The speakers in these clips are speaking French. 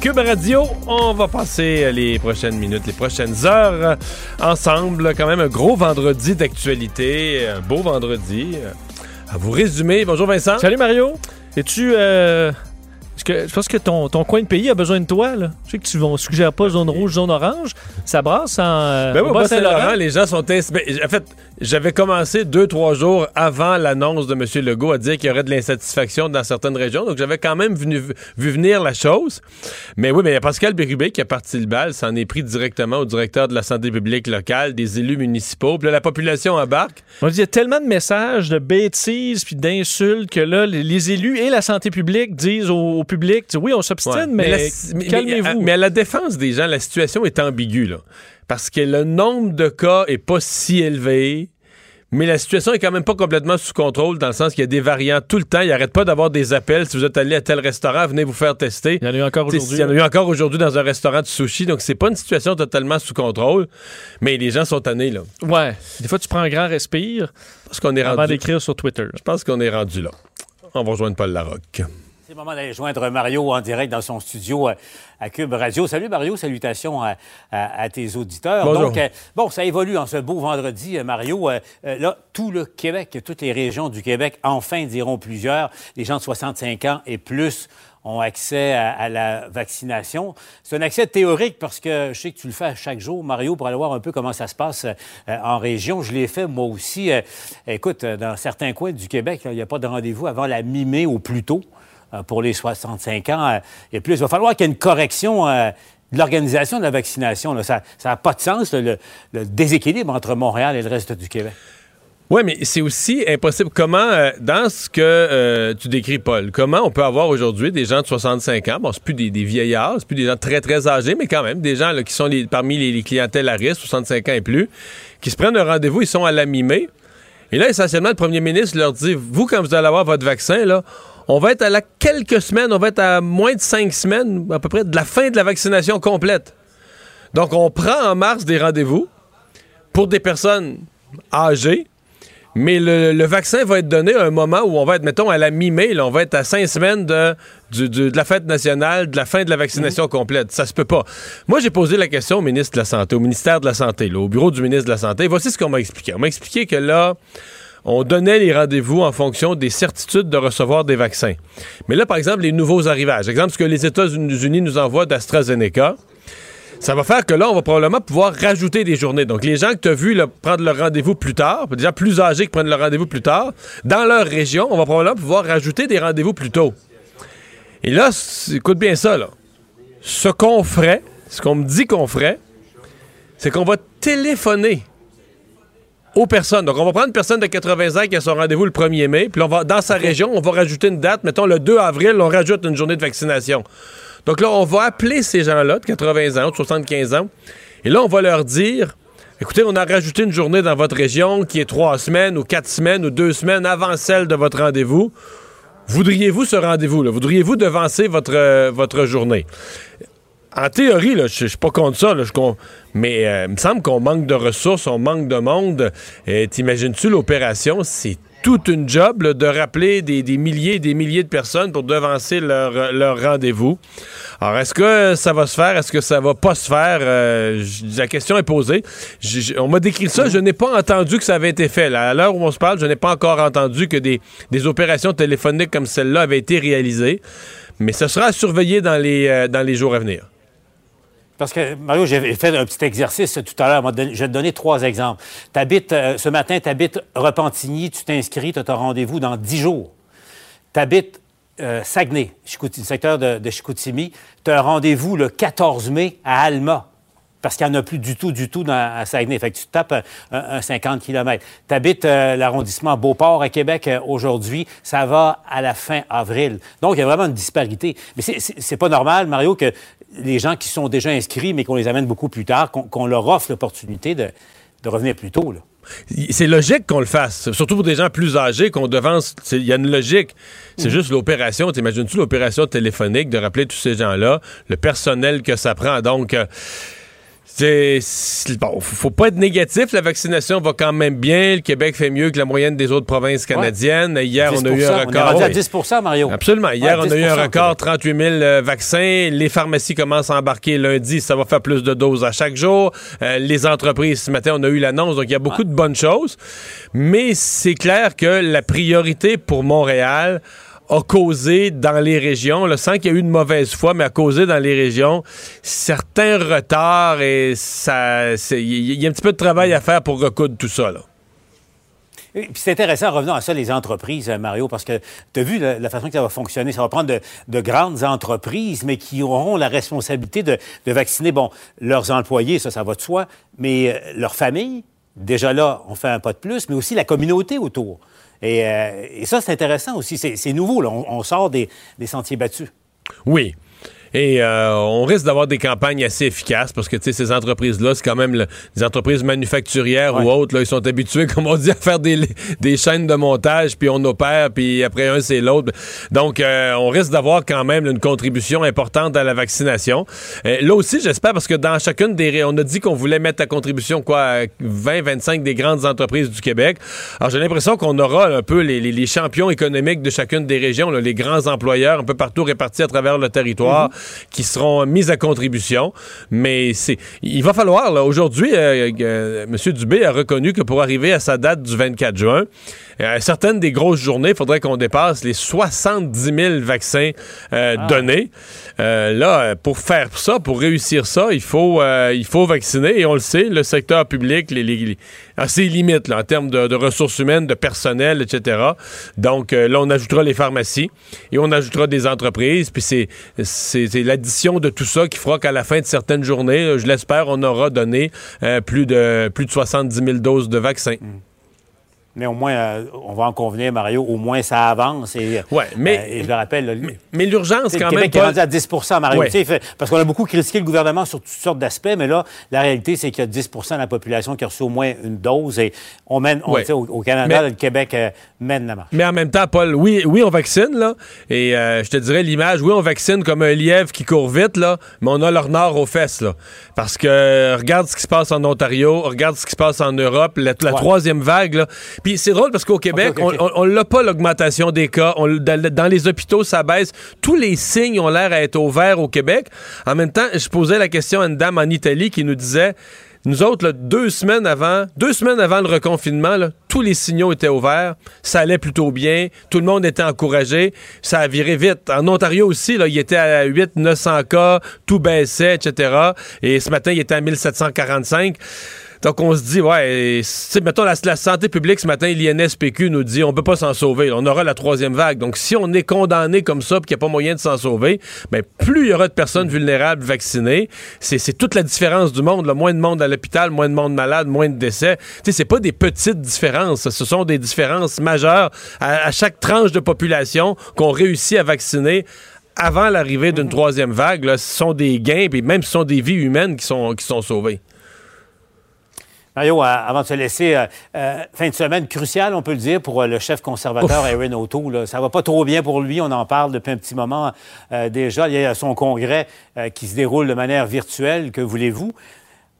Cube Radio. On va passer les prochaines minutes, les prochaines heures ensemble. Quand même un gros vendredi d'actualité, un beau vendredi. À vous résumer. Bonjour Vincent. Salut Mario. Es-tu euh, que, je pense que ton, ton, coin de pays a besoin de toi. Là? Je sais que tu ne suggères pas zone rouge, zone orange. Ça brasse en. Euh, ben oui, Saint-Laurent, les gens sont. Ben, en fait, j'avais commencé deux, trois jours avant l'annonce de M. Legault à dire qu'il y aurait de l'insatisfaction dans certaines régions. Donc, j'avais quand même vu venir la chose. Mais oui, mais il y a Pascal Bérubé qui a parti le bal. Ça en est pris directement au directeur de la santé publique locale, des élus municipaux. Puis là, la population embarque. On dit, il y a tellement de messages de bêtises puis d'insultes que là, les, élus et la santé publique disent au, public, oui, on s'obstine, mais, calmez-vous. Mais, à la défense des gens, la situation est ambiguë, là. Parce que le nombre de cas est pas si élevé. Mais la situation est quand même pas complètement sous contrôle dans le sens qu'il y a des variants tout le temps. Il arrête pas d'avoir des appels. Si vous êtes allé à tel restaurant, venez vous faire tester. Il y en a eu encore aujourd'hui. Il y en a eu encore aujourd'hui dans un restaurant de sushi. Donc, c'est pas une situation totalement sous contrôle. Mais les gens sont tannés, là. Ouais. Des fois, tu prends un grand respire. Parce qu'on est avant rendu. d'écrire sur Twitter. Je pense qu'on est rendu là. On va rejoindre Paul Larocque. C'est le moment d'aller joindre Mario en direct dans son studio euh, à Cube Radio. Salut Mario, salutations à, tes auditeurs. Bonjour. Donc, euh, bon, ça évolue en ce beau vendredi, euh, Mario. là, tout le Québec, toutes les régions du Québec, enfin, diront plusieurs, les gens de 65 ans et plus ont accès à, la vaccination. C'est un accès théorique parce que je sais que tu le fais chaque jour, Mario, pour aller voir un peu comment ça se passe en région. Je l'ai fait moi aussi. écoute, dans certains coins du Québec, il n'y a pas de rendez-vous avant la mi-mai au plus tôt. Euh, pour les 65 ans euh, et plus. Il va falloir qu'il y ait une correction euh, de l'organisation de la vaccination. Ça n'a pas de sens, le, déséquilibre entre Montréal et le reste du Québec. Oui, mais c'est aussi impossible. Comment, dans ce que tu décris, Paul, comment on peut avoir aujourd'hui des gens de 65 ans, bon, c'est plus des, vieillards, c'est plus des gens très, très âgés, mais quand même, des gens qui sont parmi les, clientèles à risque, 65 ans et plus, qui se prennent un rendez-vous, ils sont à la mi-mai. Et là, essentiellement, le premier ministre leur dit, vous, quand vous allez avoir votre vaccin, là, on va être à la quelques semaines, on va être à moins de cinq semaines, à peu près, de la fin de la vaccination complète. Donc, on prend en mars des rendez-vous pour des personnes âgées, mais le, vaccin va être donné à un moment où on va être, mettons, à la mi-mai, on va être à cinq semaines de, de, la fête nationale, de la fin de la vaccination mhm. complète. Ça se peut pas. Moi, j'ai posé la question au ministre de la Santé, au ministère de la Santé, au bureau du ministre de la Santé. Voici ce qu'on m'a expliqué. On m'a expliqué que là, on donnait les rendez-vous en fonction des certitudes de recevoir des vaccins. Mais là, par exemple, les nouveaux arrivages, exemple, ce que les États-Unis nous envoient d'AstraZeneca, ça va faire que là, on va probablement pouvoir rajouter des journées. Donc, les gens que tu as vus prendre leur rendez-vous plus tard, gens plus âgés qui prennent leur rendez-vous plus tard, dans leur région, on va probablement pouvoir rajouter des rendez-vous plus tôt. Et là, écoute bien ça, là. Ce qu'on ferait, ce qu'on me dit qu'on ferait, c'est qu'on va téléphoner aux personnes. Donc, on va prendre une personne de 80 ans qui a son rendez-vous le 1er mai, puis on va, dans sa région, on va rajouter une date. Mettons, le 2 avril, on rajoute une journée de vaccination. Donc là, on va appeler ces gens-là de 80 ans, de 75 ans, et là, on va leur dire, écoutez, on a rajouté une journée dans votre région qui est trois semaines ou quatre semaines ou deux semaines avant celle de votre rendez-vous. Voudriez-vous ce rendez-vous? là Voudriez-vous devancer votre, euh, votre journée? En théorie, je suis pas contre ça, mais euh, il me semble qu'on manque de ressources, on manque de monde. Euh, t'imagines-tu l'opération? C'est toute une job de rappeler des, milliers et des milliers de personnes pour devancer leur, leur rendez-vous. Alors, est-ce que ça va se faire? Est-ce que ça va pas se faire? Euh, la question est posée. on m'a décrit ça. Je n'ai pas entendu que ça avait été fait. À l'heure où on se parle, je n'ai pas encore entendu que des, des opérations téléphoniques comme celle-là avaient été réalisées. mais ce sera à surveiller dans les, dans les jours à venir. Parce que, Mario, j'ai fait un petit exercice tout à l'heure. Je vais te donner trois exemples. Habites, ce matin, tu habites Repentigny, tu t'inscris, tu as ton rendez-vous dans dix jours. Tu habites euh, Saguenay, secteur de, Chicoutimi. Tu as un rendez-vous le 14 mai à Alma parce qu'il n'y en a plus du tout, du tout dans, à Saguenay. Fait que tu tapes un, 50 km. Tu habites euh, l'arrondissement Beauport à Québec euh, aujourd'hui, ça va à la fin avril. Donc, il y a vraiment une disparité. Mais c'est pas normal, Mario, que les gens qui sont déjà inscrits, mais qu'on les amène beaucoup plus tard, qu'on leur offre l'opportunité de, de revenir plus tôt. C'est logique qu'on le fasse, surtout pour des gens plus âgés, qu'on devance. Il y a une logique. C'est mm. juste l'opération. T'imagines-tu l'opération téléphonique de rappeler tous ces gens-là, le personnel que ça prend? Donc, euh, c'est bon, faut pas être négatif. La vaccination va quand même bien. Le Québec fait mieux que la moyenne des autres provinces canadiennes. Hier, on a eu un record. On est à 10 Mario. Absolument. Hier, on a eu un record, 38 000 euh, vaccins. Les pharmacies commencent à embarquer lundi. Ça va faire plus de doses à chaque jour. Euh, les entreprises, ce matin, on a eu l'annonce. Donc, il y a beaucoup de bonnes choses. Mais c'est clair que la priorité pour Montréal, a causé dans les régions, sans qu'il y ait eu de mauvaise foi, mais a causé dans les régions certains retards et ça, il y a un petit peu de travail à faire pour recoudre tout ça. Là. Puis c'est intéressant, revenons à ça, les entreprises, euh, Mario, parce que tu as vu la, façon que ça va fonctionner. Ça va prendre de, grandes entreprises, mais qui auront la responsabilité de, vacciner, bon, leurs employés, ça, ça va de soi, mais euh, leurs familles, déjà là, on fait un pas de plus, mais aussi la communauté autour. Euh, et, ça, c'est intéressant aussi. C'est nouveau, là. On, sort des, des sentiers battus. Oui. Et euh, on risque d'avoir des campagnes assez efficaces parce que ces entreprises-là, c'est quand même des entreprises manufacturières ou autres. Là, ils sont habitués, comme on dit, à faire des, des chaînes de montage, puis on opère, puis après un, c'est l'autre. Donc, euh, on risque d'avoir quand même une contribution importante à la vaccination. Euh, là aussi, j'espère, parce que dans chacune des... On a dit qu'on voulait mettre à contribution, quoi, 20, 25 des grandes entreprises du Québec. Alors, j'ai l'impression qu'on aura un peu les, les, champions économiques de chacune des régions, les grands employeurs un peu partout répartis à travers le territoire. Mm-hmm qui seront mises à contribution. Mais c'est, il va falloir, là, aujourd'hui, euh, euh, M. Dubé a reconnu que pour arriver à sa date du 24 juin, euh, certaines des grosses journées, il faudrait qu'on dépasse les 70 000 vaccins ah. donnés. là, pour faire ça, pour réussir ça, il faut, il faut vacciner. Et on le sait, le secteur public les, les, a ses limites là, en termes de, de, ressources humaines, de personnel, etc. Donc là, on ajoutera les pharmacies et on ajoutera des entreprises. Puis c'est, c'est, l'addition de tout ça qui fera qu'à la fin de certaines journées, je l'espère, on aura donné euh, plus, de, plus de 70 000 doses de vaccins. Mm. Mais au moins, euh, on va en convenir, Mario, au moins ça avance. Et, ouais, mais, euh, je le rappelle. mais, l'urgence, quand même. Le Québec est rendu à 10 Mario. Parce qu'on a beaucoup critiqué le gouvernement sur toutes sortes d'aspects, mais là, la réalité, c'est qu'il y a 10% de la population qui a reçu au moins une dose. Et on mène, au, au, Canada, le Québec euh, mène la marche. Mais en même temps, Paul, oui, oui on vaccine, là. Et je te dirais l'image, oui, on vaccine comme un lièvre qui court vite, là, mais on a leur nord aux fesses, là. Parce que regarde ce qui se passe en Ontario, regarde ce qui se passe en Europe, la, troisième vague, là. Puis c'est drôle parce qu'au Québec, on n'a pas l'augmentation des cas. dans, les hôpitaux, ça baisse. Tous les signes ont l'air à être au vert au Québec. En même temps, je posais la question à une dame en Italie qui nous disait nous autres, deux semaines avant, deux semaines avant le reconfinement, tous les signaux étaient ouverts, ça allait plutôt bien, tout le monde était encouragé, ça a viré vite. En Ontario aussi, là, il était à 8 900 cas, tout baissait, etc. Et ce matin, il était à 1745. Donc, on se dit, ouais, mettons, la, santé publique ce matin, l'INSPQ nous dit, on peut pas s'en sauver. On aura la troisième vague. Donc, si on est condamné comme ça, puis qu'il n'y a pas moyen de s'en sauver, bien, plus il y aura de personnes vulnérables vaccinées. C'est toute la différence du monde. Moins de monde à l'hôpital, moins de monde malade, moins de décès. Tu sais, c'est pas des petites différences. Ce sont des différences majeures à, chaque tranche de population qu'on réussit à vacciner avant l'arrivée d'une troisième vague, ce sont des gains, puis même ce sont des vies humaines qui sont, qui sont sauvées. Mario, euh, avant de se laisser, euh, euh, fin de semaine cruciale, on peut le dire, pour le chef conservateur Aaron O'Toole. Ça va pas trop bien pour lui, on en parle depuis un petit moment déjà. Il y a son congrès qui se déroule de manière virtuelle, que voulez-vous?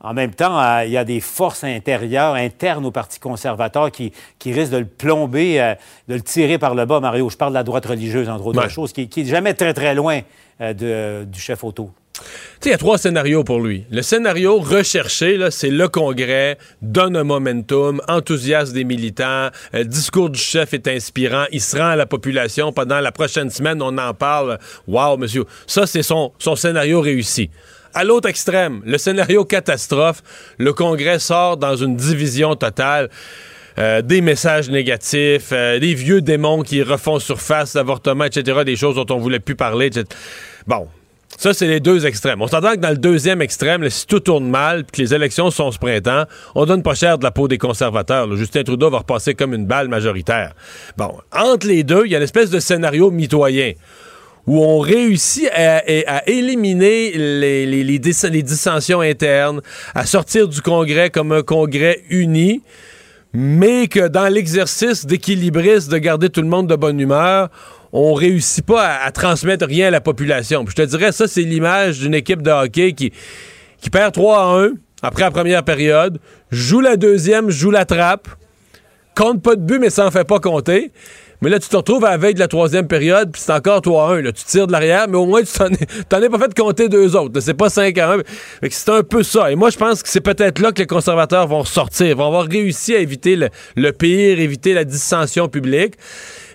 En même temps, il y a des forces intérieures, internes au Parti conservateur qui, risquent de le plomber, de le tirer par le bas, Mario. Je parle de la droite religieuse, entre autres choses, qui, qui est jamais très, très loin du chef O'Toole. Il y a trois scénarios pour lui. Le scénario recherché, c'est le Congrès, donne un momentum, enthousiasme des militants, le discours du chef est inspirant, il se rend à la population pendant la prochaine semaine, on en parle. Wow, monsieur. Ça, c'est son, son scénario réussi. À l'autre extrême, le scénario catastrophe, le Congrès sort dans une division totale. Euh, des messages négatifs, euh, des vieux démons qui refont surface, l'avortement, etc., des choses dont on voulait plus parler, etc. Bon, ça, c'est les deux extrêmes. On s'entend que dans le deuxième extrême, si tout tourne mal, puis que les élections sont ce printemps, on donne pas cher de la peau des conservateurs. Justin Trudeau va repasser comme une balle majoritaire. Bon, entre les deux, il y a une espèce de scénario mitoyen où on réussit à, éliminer les, dissensions internes, à sortir du Congrès comme un Congrès uni, mais que dans l'exercice d'équilibriste, de garder tout le monde de bonne humeur, on réussit pas à, transmettre rien à la population. je te dirais, ça, c'est l'image d'une équipe de hockey qui, qui perd 3 à 1 après la première période, joue la deuxième, joue la trappe, compte pas de but, mais ça en fait pas compter. Mais là, tu te retrouves à la veille de la troisième période, puis c'est encore 3 à 1. Là. Tu tires de l'arrière, mais au moins, tu t'en es, pas fait compter deux autres. C'est pas 5 à 1. C'est un peu ça. Et moi, je pense que c'est peut-être là que les conservateurs vont ressortir, vont avoir réussi à éviter le pire, éviter la dissension publique.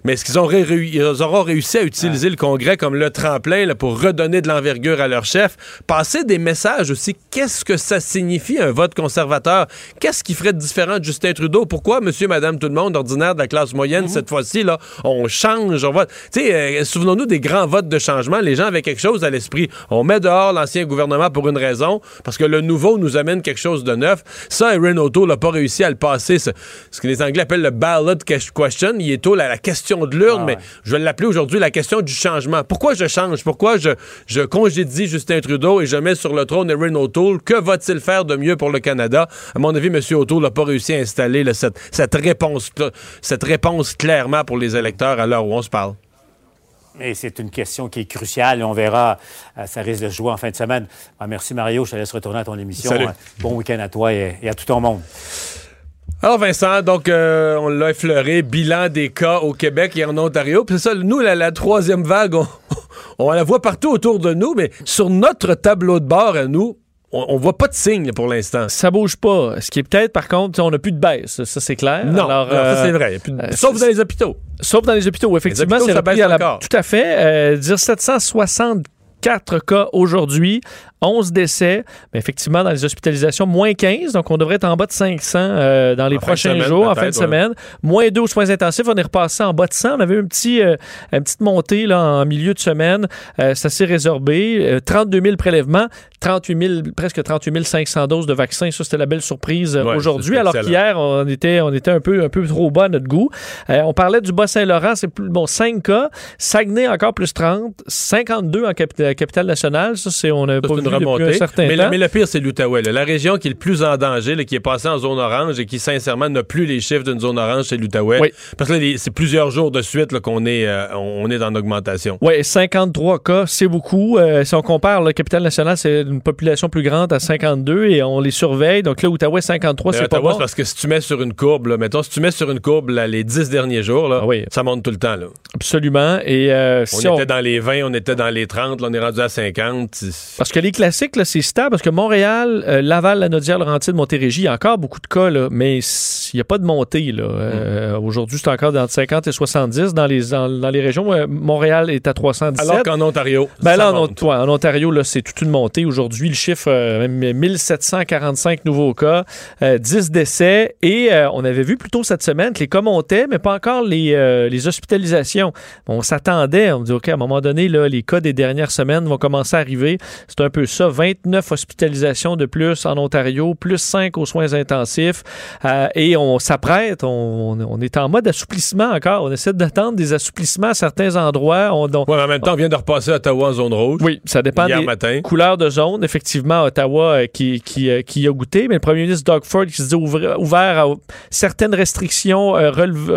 Mais est-ce qu'ils auront réussi à utiliser le Congrès comme le tremplin pour redonner de l'envergure à leur chef? Passer des messages aussi. Qu'est-ce que ça signifie un vote conservateur? Qu'est-ce qui ferait de différent de Justin Trudeau? Pourquoi monsieur, madame, tout le monde, ordinaire de la classe moyenne, mhm. cette fois-ci, là, on change, on vote? Tu sais, euh, souvenons-nous des grands votes de changement. Les gens avaient quelque chose à l'esprit. On met dehors l'ancien gouvernement pour une raison, parce que le nouveau nous amène quelque chose de neuf. Ça, Erin O'Toole n'a pas réussi à le passer. Ce, que les Anglais appellent le ballot question. Il est tôt la question de l'urne, ah mais je vais l'appeler aujourd'hui la question du changement. Pourquoi je change? Pourquoi je, je congédie Justin Trudeau et je mets sur le trône Erin O'Toole? Que va-t-il faire de mieux pour le Canada? À mon avis, M. O'Toole n'a pas réussi à installer cette, cette, réponse, cette réponse clairement pour les électeurs à l'heure où on se parle. Et c'est une question qui est cruciale et on verra, euh, ça risque de se jouer en fin de semaine. Ah, merci Mario, je te laisse retourner à ton émission. Bon week-end à toi et à tout ton monde. Alors Vincent, donc euh, on l'a effleuré, bilan des cas au Québec et en Ontario. Puis c'est ça, nous, la, troisième vague, on, la voit partout autour de nous, mais sur notre tableau de bord à nous, on, voit pas de signe pour l'instant. Ça bouge pas. Ce qui est peut-être, par contre, on n'a plus de baisse. Ça, c'est clair. Non, ça euh, c'est vrai. Euh, sauf dans les hôpitaux. Sauf dans les hôpitaux, effectivement. C'est repris à la... Tout à fait. dire 764 cas aujourd'hui 11 décès. Mais effectivement, dans les hospitalisations, moins 15. Donc, on devrait être en bas de 500 euh, dans les prochains jours, en fin de semaine. Moins 2 aux soins intensifs. On est repassé en bas de 100. On avait eu euh, une petite montée là, en milieu de semaine. Euh, ça s'est résorbé. 32 000 prélèvements. 38 000, presque 38 500 doses de vaccins. Ça, c'était la belle surprise aujourd'hui. Alors qu'hier, on était, on était un, peu, un peu trop bas à notre goût. on parlait du Bas-Saint-Laurent. C'est plus, bon, 5 cas. Saguenay, encore plus 30. 52 en capitale nationale. Ça, c'est, on a pas mais, le pire, c'est l'Outaouais. La région qui est le plus en danger, qui est passée en zone orange et qui, sincèrement, n'a plus les chiffres d'une zone orange, c'est l'Outaouais. Parce que là, c'est plusieurs jours de suite qu'on est, euh, on est en augmentation. Oui, 53 cas, c'est beaucoup. Euh, si on compare, le capital national, c'est une population plus grande à 52 et on les surveille. Donc là, Outaouais, 53, c'est pas bon. parce que si tu mets sur une courbe, là, mettons, si tu mets sur une courbe les 10 derniers jours, là, ah ça monte tout le temps. Là. Absolument. Et, euh, on était dans les 20, on était dans les 30, là, on est rendu à 50. Parce que les classiques, c'est stable parce que Montréal, euh, Laval, la Naudière, Laurentide, Montérégie, il y a encore beaucoup de cas, là, mais il n'y a pas de montée. Là. Euh, mm. Aujourd'hui, c'est encore dans 50 et 70 dans les, dans, les régions. Montréal est à 317. Alors qu'en Ontario, ben là, en, en, Ontario, là, c'est toute une montée. Aujourd'hui, le chiffre, 1745 nouveaux cas, 10 décès. Et on avait vu plus tôt cette semaine que les cas montaient, mais pas encore les, les hospitalisations. On s'attendait, on dit, OK, à un moment donné, là, les cas des dernières semaines vont commencer à arriver. C'est un peu ça. 29 hospitalisations de plus en Ontario, plus 5 aux soins intensifs. Euh, et on s'apprête, on, est en mode assouplissement encore. On essaie d'attendre des assouplissements à certains endroits. On, en même temps, on vient de repasser Ottawa en zone rouge. Oui, ça dépend des matin. couleurs de zone. Effectivement, Ottawa euh, qui, euh, a goûté, mais le premier ministre Doug Ford qui se ouvert, à certaines restrictions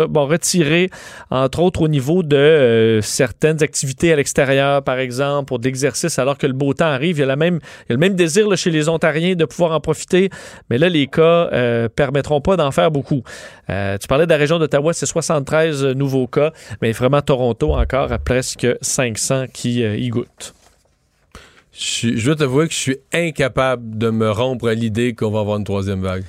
bon, retirées, entre autres au niveau de certaines activités à l'extérieur, par exemple, pour de l'exercice, alors que le beau temps arrive. Il y a, le même désir chez les Ontariens de pouvoir en profiter, mais là, les cas euh, permettront pas d'en faire beaucoup. Euh, tu parlais de la région d'Ottawa, c'est 73 nouveaux cas, mais vraiment Toronto encore à presque 500 qui euh, y goûtent. Je, je dois t'avouer que je suis incapable de me rompre à l'idée qu'on va avoir une troisième vague.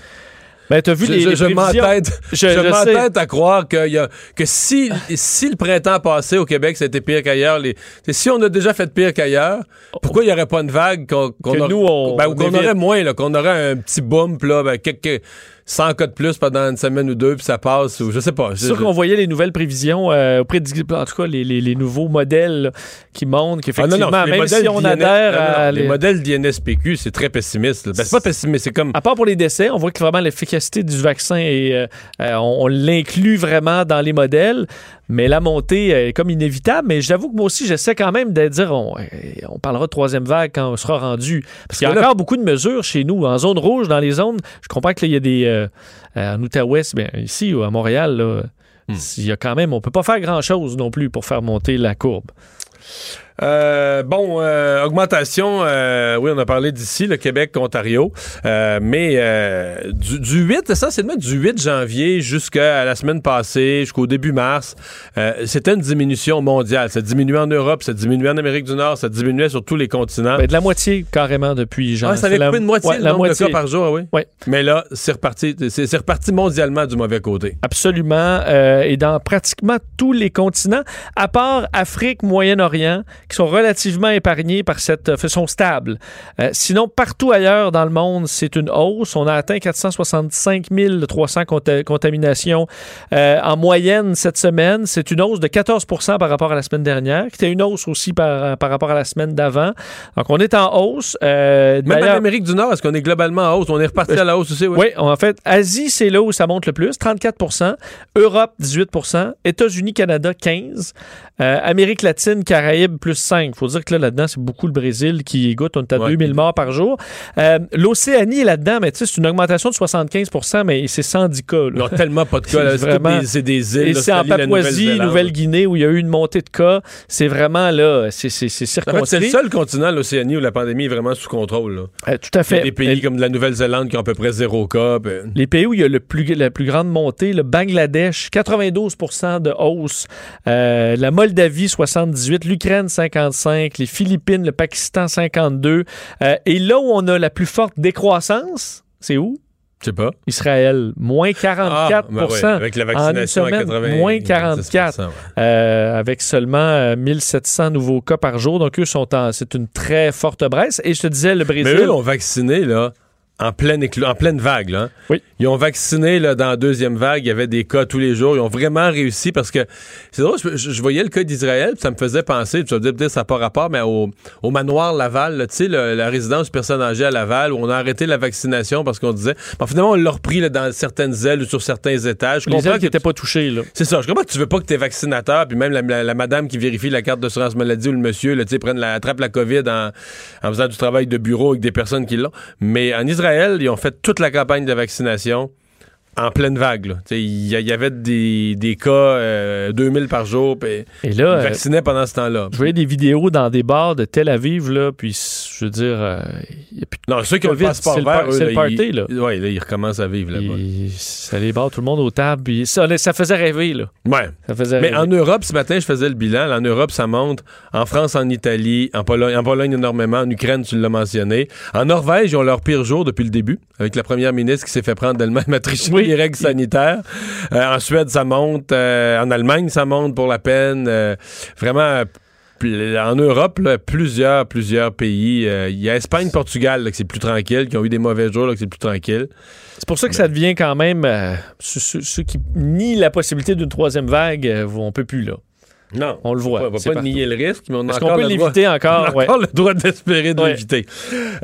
Ben, as vu je, les, je, les je m'entête, je, je m'entête à croire que, y a, que si, si le printemps passé au Québec, c'était pire qu'ailleurs, les, si on a déjà fait pire qu'ailleurs, pourquoi il n'y aurait pas une vague qu'on, nous, on- ben, qu'on aurait moins, qu'on aurait un petit bump, là, ben, quelques 100 cas de plus pendant une semaine ou deux, puis ça passe, ou je sais pas. C'est sûr qu'on voyait les nouvelles prévisions euh, auprès de, en tout cas les, les, les nouveaux modèles là, qui montrent Ah, qu'effectivement, les même si on adhère non, non, à les... les- modèles d'INSPQ, c'est très pessimiste. Ben, c'est pas pessimiste, c'est comme À part pour les décès, on voit que vraiment l'efficacité du vaccin est, euh, euh, on, on l'inclut vraiment dans les modèles, mais la montée est comme inévitable. Mais j'avoue que moi aussi, j'essaie quand même de dire, on, on parlera de troisième vague quand on sera rendu. Parce qu'il y a là- encore beaucoup de mesures chez nous, en zone rouge, dans les zones. Je comprends que là, il y a des, euh, euh, en Outaouais, bien, ici ou à Montréal, là, Hmm. il y a quand même, on peut pas faire grand chose non plus pour faire monter la courbe. Euh, bon, euh, augmentation, euh, oui, on a parlé d'ici, le Québec, Ontario, euh, mais euh, du, du 8, essentiellement du 8 janvier jusqu'à la semaine passée, jusqu'au début mars, euh, c'était une diminution mondiale. Ça diminuait en Europe, ça diminuait en Amérique du Nord, ça diminuait sur tous les continents. Ben, de la moitié carrément depuis genre. ah, ça avait c'est la- coupé de moitié ouais, le la moitié. de cas par jour, ah oui. Ouais. Mais là, c'est reparti, c'est c'est reparti mondialement du mauvais côté. Absolument. euh, et dans pratiquement tous les continents, à part Afrique, Moyen-Orient, qui sont relativement épargnés par cette euh, façon stable. Euh, sinon, partout ailleurs dans le monde, c'est une hausse. On a atteint 465 300 conta- contaminations euh, en moyenne cette semaine. C'est une hausse de 14% par rapport à la semaine dernière, qui était une hausse aussi par, par rapport à la semaine d'avant. Donc, on est en hausse. Euh, Même en Amérique du Nord, est-ce qu'on est globalement en hausse? On est reparti à la hausse aussi, oui. oui, en fait, Asie, c'est là où ça monte le plus, 34% Europe, 18% États-Unis, Canada, 15 Euh, Amérique latine, Caraïbes, plus 5 faut dire que là, là-dedans, c'est beaucoup le Brésil qui goûte. On est à Ouais. 2000 morts par jour. Euh, L'Océanie est là-dedans, mais tu sais, c'est une augmentation de 75% mais c'est 110 cas. là. N'ont tellement pas de cas. C'est des- îles. Et c'est en Papouasie. Nouvelle-Guinée, où il y a eu une montée de cas. C'est vraiment là, c'est c'est En fait, c'est circonscrit. le seul continent, l'Océanie, où la pandémie est vraiment sous contrôle. Euh, tout à Il y a fait. des pays comme la Nouvelle-Zélande qui ont à peu près zéro cas. puis- Les pays où il y a le plus, la plus grande montée, le Bangladesh, 92% de hausse. La Moldavie, 78. L'Ukraine, 55. Les Philippines, le Pakistan, 52. Euh, et là où on a la plus forte décroissance, c'est où? Je sais pas. Israël, moins 44 Ah, ben ouais, avec la En une vaccination à semaine, 80 moins 44. ouais. euh, avec seulement euh, 1700 nouveaux cas par jour. Donc, eux sont en. C'est une très forte baisse. Et je te disais, le Mais Brésil. eux ont vacciné, là, en pleine, en pleine vague. Là. hein. Oui. Ils ont vacciné là, dans la deuxième vague. Il y avait des cas tous les jours. Ils ont vraiment réussi parce que c'est drôle. Je, voyais le cas d'Israël, puis ça me faisait penser. Tu vas dire peut-être ça n'a pas rapport, mais au, au manoir Laval, là, tu sais, le- la résidence personnes âgées à Laval, où on a arrêté la vaccination parce qu'on disait. Bon, finalement, on l'a repris là, dans certaines ailes ou sur certains étages. Je les ailes qui n'étaient pas touchées, là. c'est ça. Je comprends que tu veux pas que tes vaccinateurs, puis même la, la- la madame qui vérifie la carte d'assurance maladie ou le monsieur, tu sais, prennent la, attrape la COVID en, en faisant du travail de bureau avec des personnes qui l'ont. Mais en Israël, ils ont fait toute la campagne de vaccination en pleine vague. Il y, avait des, des cas euh, 2000 par jour, puis Et ils euh, vaccinaient pendant ce temps-là. je voyais des vidéos dans des bars de Tel Aviv, là, puis je veux dire, euh, y a plus de Non, ceux qui ont le c'est le par- eux, là, ils, là. Ouais, là, ils recommencent à vivre là-bas. Ça les barre tout le monde aux tables. puis ça, ça faisait rêver, là. Ouais. Ça faisait Mais rêver. en Europe, ce matin, je faisais le bilan. En Europe, ça monte. En France, en Italie, en Pologne, en Pologne énormément. En Ukraine, tu l'as mentionné. En Norvège, ils ont leur pire jour depuis le début, avec la première ministre qui s'est fait prendre d'elle-même à tricher Oui. les règles sanitaires. Euh, en Suède, ça monte. Euh, en Allemagne, ça monte pour la peine. Euh, vraiment. En Europe, là, plusieurs, plusieurs pays. Euh, Il y a Espagne, Portugal, là, que c'est plus tranquille, qui ont eu des mauvais jours, là, que c'est plus tranquille. C'est pour ça que ça devient quand même. euh, ceux qui nient la possibilité d'une troisième vague, euh, on peut plus, là. Non. On le voit. On va C'est pas partout. nier le risque, mais on a Est-ce encore qu'on peut le droit- l'éviter On encore? a Ouais. encore le droit d'espérer de Ouais. l'éviter.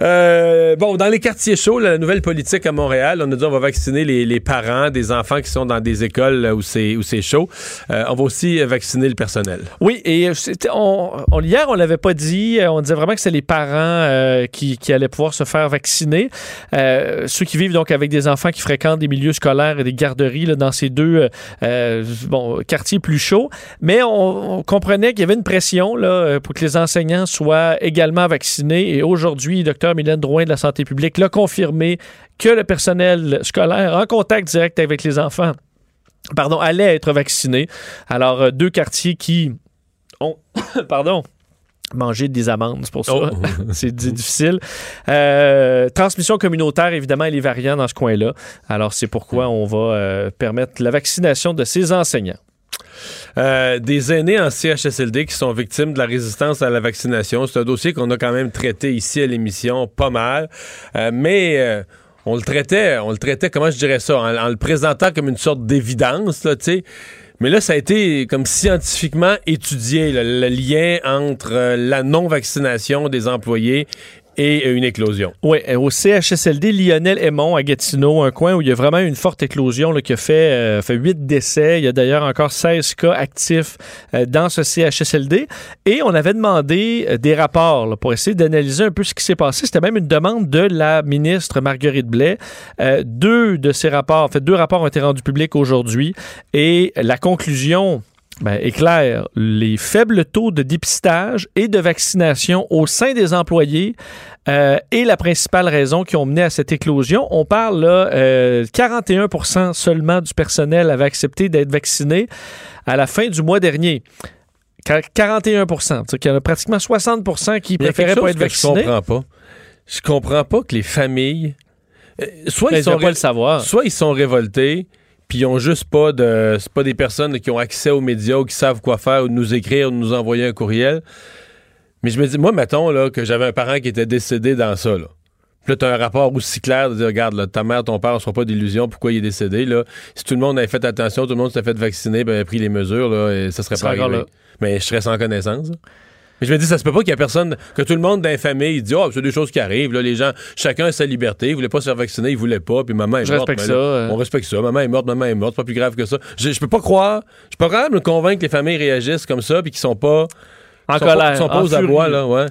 Euh, bon, dans les quartiers chauds, la nouvelle politique à Montréal, on a dit on va vacciner les, les parents des enfants qui sont dans des écoles où c'est où c'est chaud. Euh, on va aussi vacciner le personnel. Oui, et euh, on, on- hier, on l'avait pas dit. On disait vraiment que c'est les parents euh, qui, qui allaient pouvoir se faire vacciner. Ceux qui vivent donc avec des enfants qui fréquentent des milieux scolaires et des garderies là, dans ces deux bon, quartiers plus chauds. Mais on, on comprenait qu'il y avait une pression là, euh, pour que les enseignants soient également vaccinés. Et aujourd'hui, Dr Mylène Drouin de la Santé publique l'a confirmé que le personnel scolaire en contact direct avec les enfants pardon, allait être vacciné. Alors, euh, deux quartiers qui ont, pardon, manger des amandes, c'est pour ça. Oh. c'est difficile. Euh, transmission communautaire, évidemment, elle est variante dans ce coin-là. Alors, c'est pourquoi on va euh, permettre la vaccination de ces enseignants. Euh, des aînés en CHSLD qui sont victimes de la résistance à la vaccination. C'est un dossier qu'on a quand même traité ici à l'émission pas mal. mais on le traitait, on le traitait, comment je dirais ça, en, le présentant comme une sorte d'évidence, tu sais mais là, ça a été comme scientifiquement étudié, le lien entre euh, la non-vaccination des employés et une éclosion. Oui, au CHSLD Lionel Aymon à Gatineau, un coin où il y a vraiment une forte éclosion qui a fait, euh, fait 8 décès. Il y a d'ailleurs encore 16 cas actifs euh, dans ce CHSLD. Et on avait demandé euh, des rapports pour essayer d'analyser un peu ce qui s'est passé. C'était même une demande de la ministre Marguerite Blais. deux de ces rapports, en fait, deux rapports ont été rendus publics aujourd'hui. Et la conclusion ben, éclaire les faibles taux de dépistage et de vaccination au sein des employés euh, est la principale raison qui ont mené à cette éclosion. On parle là, 41% euh, seulement du personnel avait accepté d'être vacciné à la fin du mois dernier. 41% cest qu'il y en a pratiquement 60% qui préféraient pas être vaccinés. Je comprends pas. Je comprends pas que les familles euh, soit ben, ils sont le savoir. Soit ils sont révoltés, puis ils ont juste pas de. C'est pas des personnes qui ont accès aux médias ou qui savent quoi faire ou nous écrire ou nous envoyer un courriel. Mais je me dis, moi, mettons là, que j'avais un parent qui était décédé dans ça. Là. Puis là, tu as un rapport aussi clair de dire, regarde, ta mère, ton père ne sont pas d'illusion, pourquoi il est décédé. Là. Si tout le monde avait fait attention, tout le monde s'était fait vacciner, ben, avait pris les mesures, là, et ça serait pas arrivé. Mais je serais sans connaissance. Mais je me dis, ça se peut pas qu'il y ait personne, que tout le monde dans la famille dit, oh, c'est des choses qui arrivent, là, les gens, chacun a sa liberté, il voulait pas se faire vacciner, il voulait pas, puis maman est je morte. Respecte ben ça, On respecte ça. Maman est morte, maman est morte, c'est pas plus grave que ça. Je, je peux pas croire, je suis pas capable de me convaincre que les familles réagissent comme ça, puis qu'ils sont pas. En colère. sont pas aux abois, là, ouais.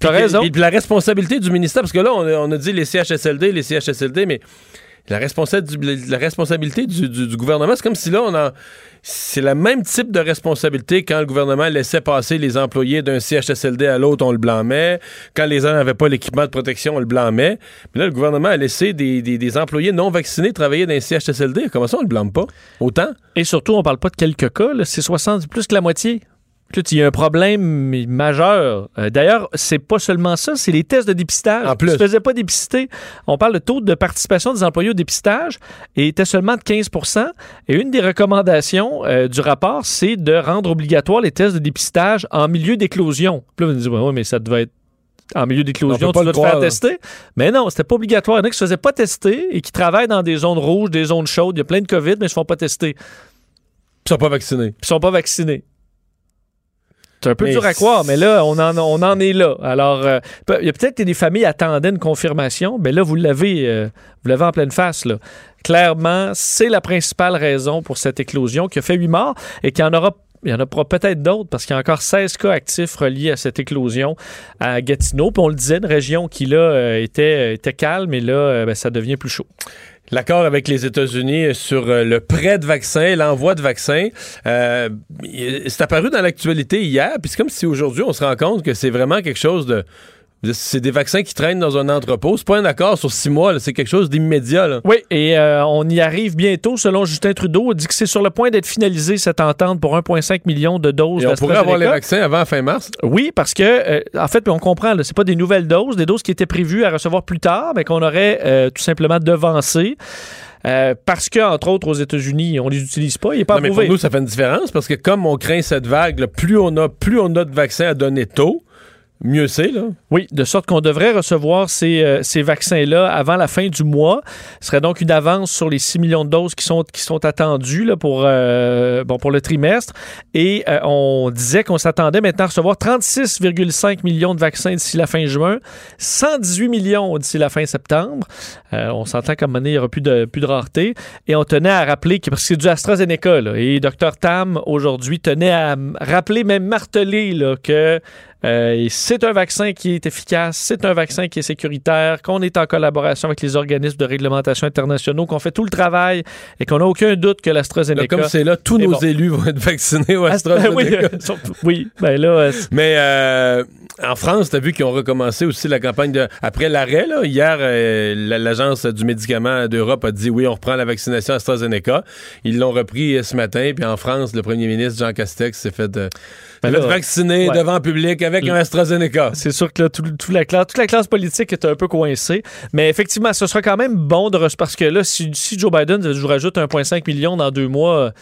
T'as raison. Puis la responsabilité du ministère, parce que là, on a, on a dit les CHSLD, les CHSLD, mais la, responsabilité du, gouvernement, c'est comme si là, on a. C'est le même type de responsabilité quand le gouvernement laissait passer les employés d'un CHSLD à l'autre, on le blâmait. Quand les gens n'avaient pas l'équipement de protection, on le blâmait. Mais là, le gouvernement a laissé des, employés non vaccinés travailler dans un CHSLD. Comment ça, on le blâme pas? Autant? Et surtout, on parle pas de quelques cas, c'est 60, plus que la moitié il y a un problème majeur. Euh, d'ailleurs, c'est pas seulement ça, c'est les tests de dépistage. En plus. ne faisaient pas dépister. On parle de taux de participation des employés au dépistage et était seulement de 15% Et une des recommandations euh, du rapport, c'est de rendre obligatoire les tests de dépistage en milieu d'éclosion. Puis là, vous me dites, oui, mais ça devait être en milieu d'éclosion, tu dois te faire tester. Mais non, c'était pas obligatoire. Il y en a qui se faisaient pas tester et qui travaillent dans des zones rouges, des zones chaudes. Il y a plein de COVID, mais ils se font pas tester. Ils sont pas vaccinés. Ils sont pas vaccinés. C'est un peu dur à croire, mais là, on en, on en est là. Alors, euh, il y a peut-être que des familles attendaient une confirmation, mais là, vous l'avez, euh, vous l'avez en pleine face. Là. Clairement, c'est la principale raison pour cette éclosion qui a fait huit morts et qui en aura il y en aura peut-être d'autres parce qu'il y a encore 16 cas actifs reliés à cette éclosion à Gatineau. Puis on le disait, une région qui là euh, était, était calme et là, ben, ça devient plus chaud l'accord avec les États-Unis sur euh, le prêt de vaccins, l'envoi de vaccins. Euh, c'est apparu dans l'actualité hier, puis c'est comme si aujourd'hui on se rend compte que c'est vraiment quelque chose de c'est des vaccins qui traînent dans un entrepôt. C'est pas un accord sur six mois, c'est quelque chose d'immédiat. Oui, et euh, on y arrive bientôt. Selon Justin Trudeau, il dit que c'est sur le point d'être finalisé cette entente pour 1,5 million de doses. Et on pourrait avoir les vaccins avant fin mars? Oui, parce que euh, en fait, on comprend, c'est pas des nouvelles doses, des doses qui étaient prévues à recevoir plus tard, mais qu'on aurait euh, tout simplement devancé. parce que, entre autres, aux États-Unis, on les utilise pas. Il pas non, mais pour nous, ça fait une différence parce que comme on craint cette vague, plus on a, plus on a de vaccins à donner tôt, mieux c'est, là. Oui, de sorte qu'on devrait recevoir ces, euh, ces vaccins-là avant la fin du mois. Ce serait donc une avance sur les 6 millions de doses qui sont, qui sont attendues là, pour, euh, bon, pour le trimestre. Et euh, on disait qu'on s'attendait maintenant à recevoir 36,5 millions de vaccins d'ici la fin juin, 118 millions d'ici la fin septembre. on s'entend qu'à un moment donné, il n'y aura plus de, plus de rareté. Et on tenait à rappeler que, parce que c'est du AstraZeneca, là, et Dr Tam, aujourd'hui, tenait à rappeler, même marteler, là, que euh, c'est un vaccin qui est efficace, c'est un vaccin qui est sécuritaire, qu'on est en collaboration avec les organismes de réglementation internationaux, qu'on fait tout le travail et qu'on n'a aucun doute que l'AstraZeneca. Comme c'est là, tous nos élus vont être vaccinés au AstraZeneca. oui, ben là. Euh, Mais euh, en France, tu as vu qu'ils ont recommencé aussi la campagne de. Après l'arrêt, hier, l'Agence du médicament d'Europe a dit oui, on reprend la vaccination AstraZeneca. Ils l'ont repris ce matin. Puis en France, le premier ministre Jean Castex s'est fait, ben vacciner devant le public qu'avec un AstraZeneca. C'est sûr que là, la classe, toute la classe politique est un peu coincée. Mais effectivement, ce sera quand même bon de parce que là, si, si Joe Biden vous rajoute 1,5 million dans deux mois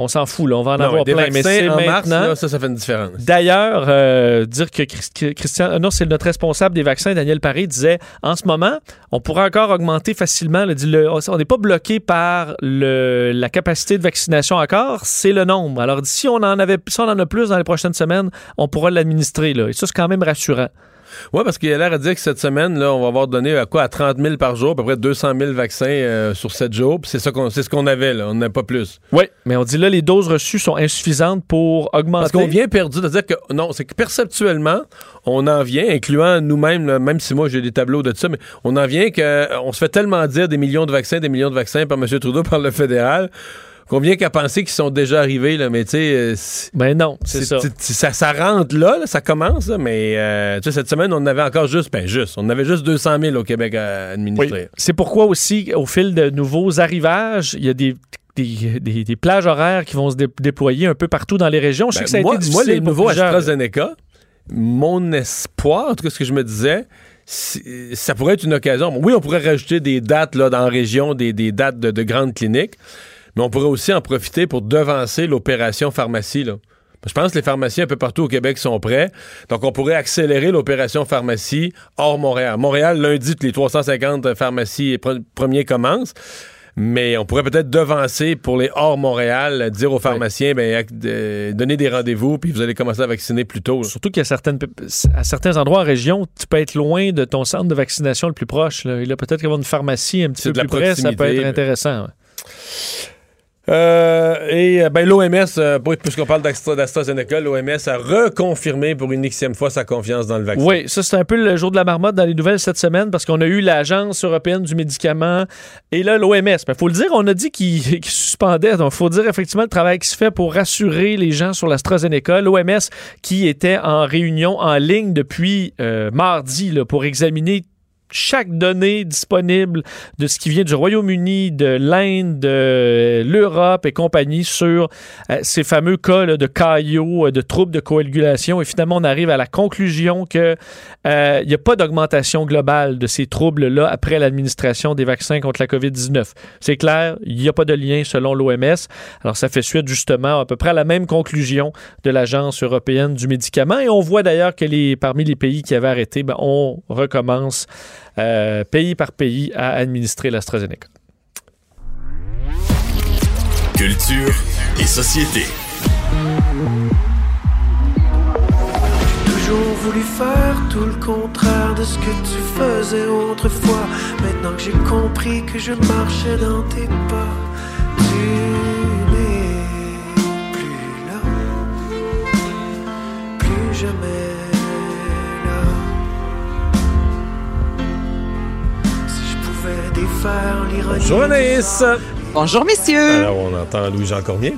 on s'en fout, là. on va en avoir plein. Mais c'est maintenant. ça, ça fait une différence. D'ailleurs, euh, dire que Christian, non, c'est notre responsable des vaccins, Daniel Paré, disait en ce moment, on pourrait encore augmenter facilement. on n'est pas bloqué par le, la capacité de vaccination encore, c'est le nombre. Alors, si on en avait, si on en a plus dans les prochaines semaines, on pourra l'administrer. Et ça, c'est quand même rassurant. Oui, parce qu'il a l'air à dire que cette semaine, là, on va avoir donné à quoi? À 30 000 par jour, à peu près 200 000 vaccins euh, sur 7 jours. c'est ça qu'on, c'est ce qu'on avait, là. On n'a pas plus. Oui, mais on dit là, les doses reçues sont insuffisantes pour augmenter. Parce qu'on vient perdu. C'est-à-dire que, non, c'est que perceptuellement, on en vient, incluant nous-mêmes, même si moi j'ai des tableaux de ça, mais on en vient qu'on se fait tellement dire des millions de vaccins, des millions de vaccins par M. Trudeau, par le fédéral Combien qu'à penser qu'ils sont déjà arrivés, là, mais tu sais. Euh, ben non, c'est ça. ça. rentre là, ça commence, mais euh, cette semaine, on avait encore juste, ben juste, on avait juste 200 000 au Québec à administrer. C'est pourquoi aussi, au fil de nouveaux arrivages, il y a des des, plages horaires qui vont se déployer un peu partout dans les régions. Je sais ben, que ça a moi, été difficile. Moi, les nouveaux AstraZeneca, mon espoir, en tout cas ce que je me disais, ça pourrait être une occasion. Oui, on pourrait rajouter des dates là, dans la région, des, dates de, de grandes cliniques mais on pourrait aussi en profiter pour devancer l'opération pharmacie. Là. Je pense que les pharmaciens un peu partout au Québec sont prêts. Donc, on pourrait accélérer l'opération pharmacie hors Montréal. Montréal, lundi, les 350 pharmacies premiers commencent. Mais on pourrait peut-être devancer pour les hors Montréal, dire aux pharmaciens, ben, donner des rendez-vous, puis vous allez commencer à vacciner plus tôt. Surtout qu'à certaines, à certains endroits en région, tu peux être loin de ton centre de vaccination le plus proche. Là. Il a peut-être qu'avoir une pharmacie un petit peu plus près, ça peut être intéressant. Euh, et euh, ben, l'OMS, euh, puisqu'on parle d'AstraZeneca, l'OMS a reconfirmé pour une xème fois sa confiance dans le vaccin. Oui, ça c'est un peu le jour de la marmotte dans les nouvelles cette semaine parce qu'on a eu l'Agence européenne du médicament et là l'OMS. Il ben, faut le dire, on a dit qu'il suspendait. Donc faut dire effectivement le travail qui se fait pour rassurer les gens sur l'AstraZeneca. L'OMS qui était en réunion en ligne depuis mardi là, pour examiner chaque donnée disponible de ce qui vient du Royaume-Uni, de l'Inde, de l'Europe et compagnie sur euh, ces fameux cas de caillots, euh, de troubles de coagulation. Et finalement, on arrive à la conclusion qu'il euh, n'y a pas d'augmentation globale de ces troubles-là après l'administration des vaccins contre la COVID-19. C'est clair, il n'y a pas de lien selon l'OMS. Alors, ça fait suite justement à peu près à la même conclusion de l'Agence européenne du médicament. Et on voit d'ailleurs que les, parmi les pays qui avaient arrêté, ben, on recommence euh, pays par pays, à administrer l'AstraZeneca. Culture et société. Toujours voulu faire tout le contraire de ce que tu faisais autrefois. Maintenant que j'ai compris que je marchais dans tes pas, tu Bonjour Anaïs. Bonjour messieurs. Alors on entend Louis-Jean Cormier.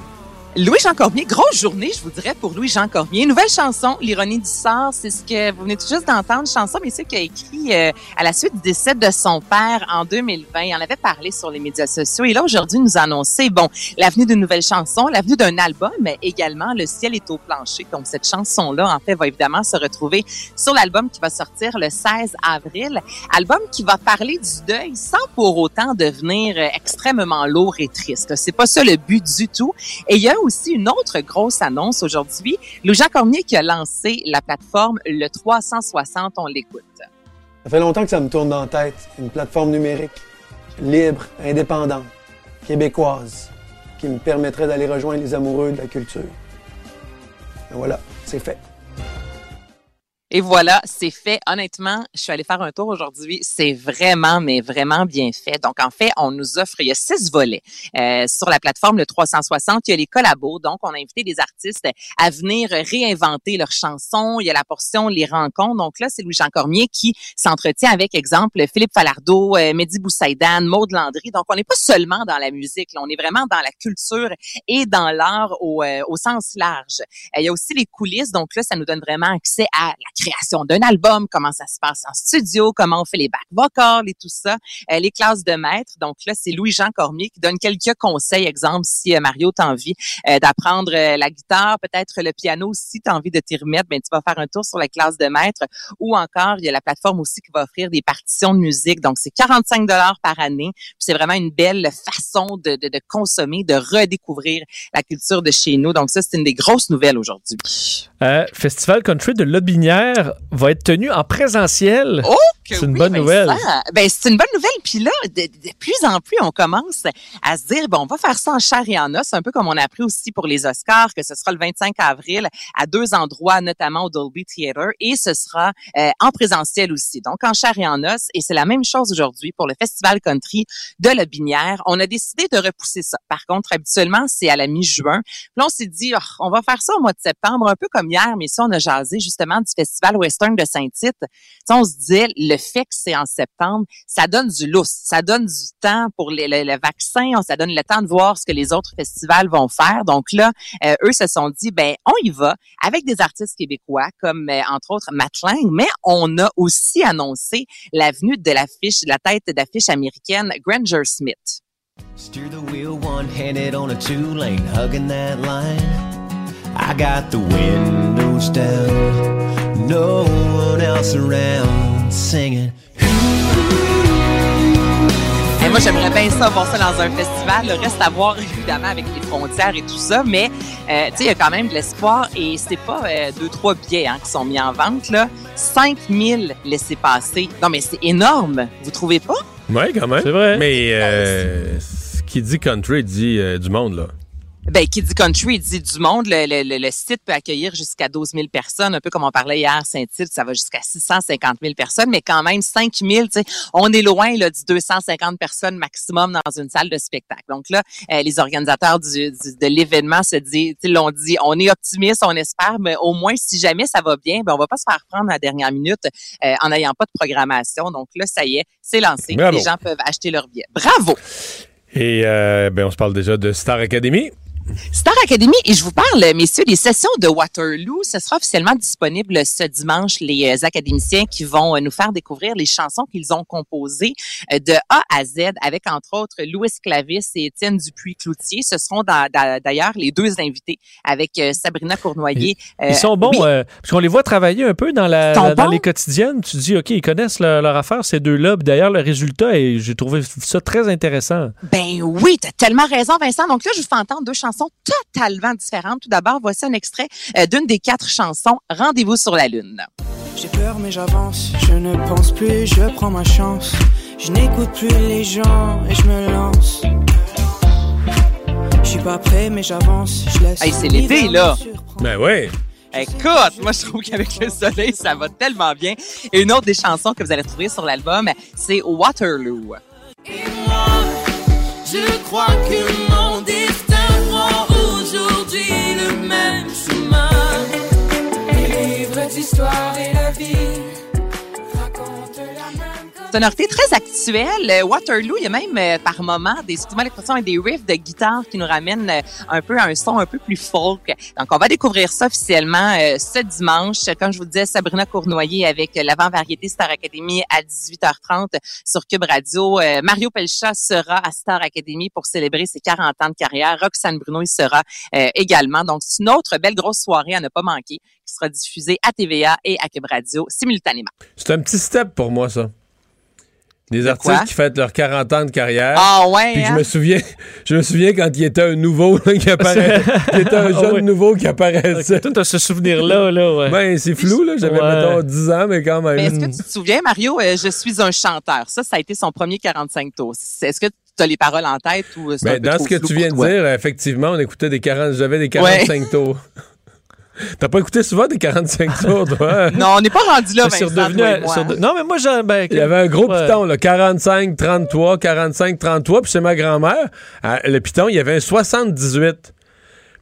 Louis-Jean Cormier, grosse journée, je vous dirais, pour Louis-Jean Cormier. Nouvelle chanson, L'ironie du sort, c'est ce que vous venez tout juste d'entendre. Chanson, mais c'est qu'il a écrit euh, à la suite du décès de son père en 2020. Il en avait parlé sur les médias sociaux. Et là, aujourd'hui, nous annoncer, bon, l'avenue d'une nouvelle chanson, l'avenue d'un album, mais également Le ciel est au plancher. Donc, cette chanson-là, en fait, va évidemment se retrouver sur l'album qui va sortir le 16 avril. Album qui va parler du deuil sans pour autant devenir euh, extrêmement lourd et triste. C'est pas ça le but du tout. Et aussi une autre grosse annonce aujourd'hui. Louis-Jean Cormier qui a lancé la plateforme Le 360, on l'écoute. Ça fait longtemps que ça me tourne dans la tête. Une plateforme numérique, libre, indépendante, québécoise, qui me permettrait d'aller rejoindre les amoureux de la culture. Et voilà, c'est fait. Et voilà, c'est fait. Honnêtement, je suis allée faire un tour aujourd'hui. C'est vraiment, mais vraiment bien fait. Donc, en fait, on nous offre, il y a six volets euh, sur la plateforme le 360. Il y a les collabos. Donc, on a invité des artistes à venir réinventer leurs chansons. Il y a la portion les rencontres. Donc là, c'est Louis-Jean Cormier qui s'entretient avec, exemple, Philippe Falardeau, euh, Mehdi Boussaïdan, Maude Landry. Donc, on n'est pas seulement dans la musique. Là, on est vraiment dans la culture et dans l'art au, euh, au sens large. Euh, il y a aussi les coulisses. Donc là, ça nous donne vraiment accès à la création d'un album, comment ça se passe en studio, comment on fait les back vocals et tout ça, euh, les classes de maître. Donc là, c'est Louis-Jean Cormier qui donne quelques conseils. Exemple, si Mario t'as envie d'apprendre la guitare, peut-être le piano, si tu as envie de t'y remettre, ben tu vas faire un tour sur la classe de maître. Ou encore, il y a la plateforme aussi qui va offrir des partitions de musique. Donc c'est 45 dollars par année. C'est vraiment une belle façon de, de, de consommer, de redécouvrir la culture de chez nous. Donc ça, c'est une des grosses nouvelles aujourd'hui. Euh, Festival Country de Lobinière va être tenu en présentiel. Oh, c'est une bonne nouvelle. Ben, c'est une bonne nouvelle. Puis là, de, plus en plus, on commence à se dire, bon, on va faire ça en chair et en os, un peu comme on a appris aussi pour les Oscars, que ce sera le 25 avril à deux endroits, notamment au Dolby Theatre, et ce sera euh, en présentiel aussi. Donc, en chair et en os. Et c'est la même chose aujourd'hui pour le Festival Country de Lobinière. On a décidé de repousser ça. Par contre, habituellement, c'est à la mi-juin. Là, on s'est dit, oh, on va faire ça au mois de septembre, un peu comme hier, mais si on a jasé justement du Festival Western de Saint-Tite. On se disait, le fait que c'est en septembre, ça donne du lousse, ça donne du temps pour les, le, vaccin, ça donne le temps de voir ce que les autres festivals vont faire. Donc là, euh, eux se sont dit, ben on y va avec des artistes québécois comme euh, entre autres Matling, mais on a aussi annoncé la venue de l'affiche, la tête d'affiche américaine Granger Smith. Steer the wheel one-handed on a two-lane, hugging that line. I got the windows down, no one else around, singing. Et moi, j'aimerais bien ça, voir ça dans un festival. Le reste à voir, évidemment, avec les frontières et tout ça. Mais, euh, tu sais, il y a quand même de l'espoir. Et c'est pas euh, deux, trois billets hein, qui sont mis en vente, là. 5000 laissés passer. Non, mais c'est énorme. Vous trouvez pas? Oui, quand même. C'est vrai. Mais euh, ce qui dit country dit euh, du monde, là. Ben, qui dit country, dit du monde. Le, le, le site peut accueillir jusqu'à 12 000 personnes, un peu comme on parlait hier, Saint-Tite, ça va jusqu'à 650 000 personnes, mais quand même 5 000, tu sais, on est loin là, du 250 personnes maximum dans une salle de spectacle. Donc là, euh, les organisateurs du, de l'événement se disent, l'ont dit, on est optimiste, on espère, mais au moins, si jamais ça va bien, ben, on va pas se faire prendre à la dernière minute euh, en n'ayant pas de programmation. Donc là, ça y est, c'est lancé. Les gens peuvent acheter leur billet. Bravo! Et euh, ben, on se parle déjà de Star Academy. Star Academy, et je vous parle, messieurs, les sessions de Waterloo, ce sera officiellement disponible ce dimanche. Les euh, académiciens qui vont euh, nous faire découvrir les chansons qu'ils ont composées euh, de A à Z, avec entre autres Louis Clavis et Étienne Dupuis-Cloutier. Ce seront d'ailleurs les deux invités avec Sabrina Cournoyer. Ils sont bons, parce qu'on les voit travailler un peu dans, la, dans les quotidiennes. Tu dis, OK, ils connaissent leur, affaire, ces deux-là. D'ailleurs, le résultat, j'ai trouvé ça très intéressant. Ben oui, tu as tellement raison, Vincent. Donc là, je vous fais entendre deux chansons totalement différentes. Tout d'abord, voici un extrait euh, d'une des quatre chansons, Rendez-vous sur la Lune. J'ai peur mais j'avance, je ne pense plus, je prends ma chance. Je n'écoute plus les gens et je me lance. Je suis pas prêt mais j'avance, je laisse. Hey, c'est l'été là. Ben ouais. Écoute, moi je trouve qu'avec le soleil, ça va tellement bien. Et une autre des chansons que vous allez trouver sur l'album, c'est Waterloo. Et moi, je crois que mon la vie. sonorité très actuelle. Euh, Waterloo, il y a même euh, par moment des l'expression des riffs de guitare qui nous ramènent euh, un peu à un son un peu plus folk. Donc, on va découvrir ça officiellement ce dimanche. Comme je vous disais, Sabrina Cournoyer avec l'avant-variété Star Academy à 18h30 sur Cube Radio. Mario Pelcha sera à Star Academy pour célébrer ses 40 ans de carrière. Roxane Bruno y sera également. Donc, c'est une autre belle grosse soirée à ne pas manquer qui sera diffusée à TVA et à Cube Radio simultanément. C'est un petit step pour moi, ça. Des artistes qui fêtent leurs 40 ans de carrière. Ah ouais. Puis je me hein? souviens, je me souviens quand il était un nouveau qui apparaissait, il était un ah jeune nouveau qui apparaissait. Tout à ce souvenir-là, là, ouais. Ben, c'est flou, là. J'avais, mettons, 10 ans, mais quand même. Mais est-ce que tu te souviens, Mario, euh, je suis un chanteur. Ça, ça a été son premier 45 tours. Est-ce que tu as les paroles en tête ou c'est ben, Dans ce que tu viens de dire, effectivement, on écoutait des 40, j'avais des 45 tours. T'as pas écouté souvent des 45 tours, toi? non, on n'est pas rendu là, Vincent, Non, mais moi, j'ai... Ben, Il y avait un gros piton, là, 45, 33, 45, 33. Puis chez ma grand-mère, le piton, il y avait un 78.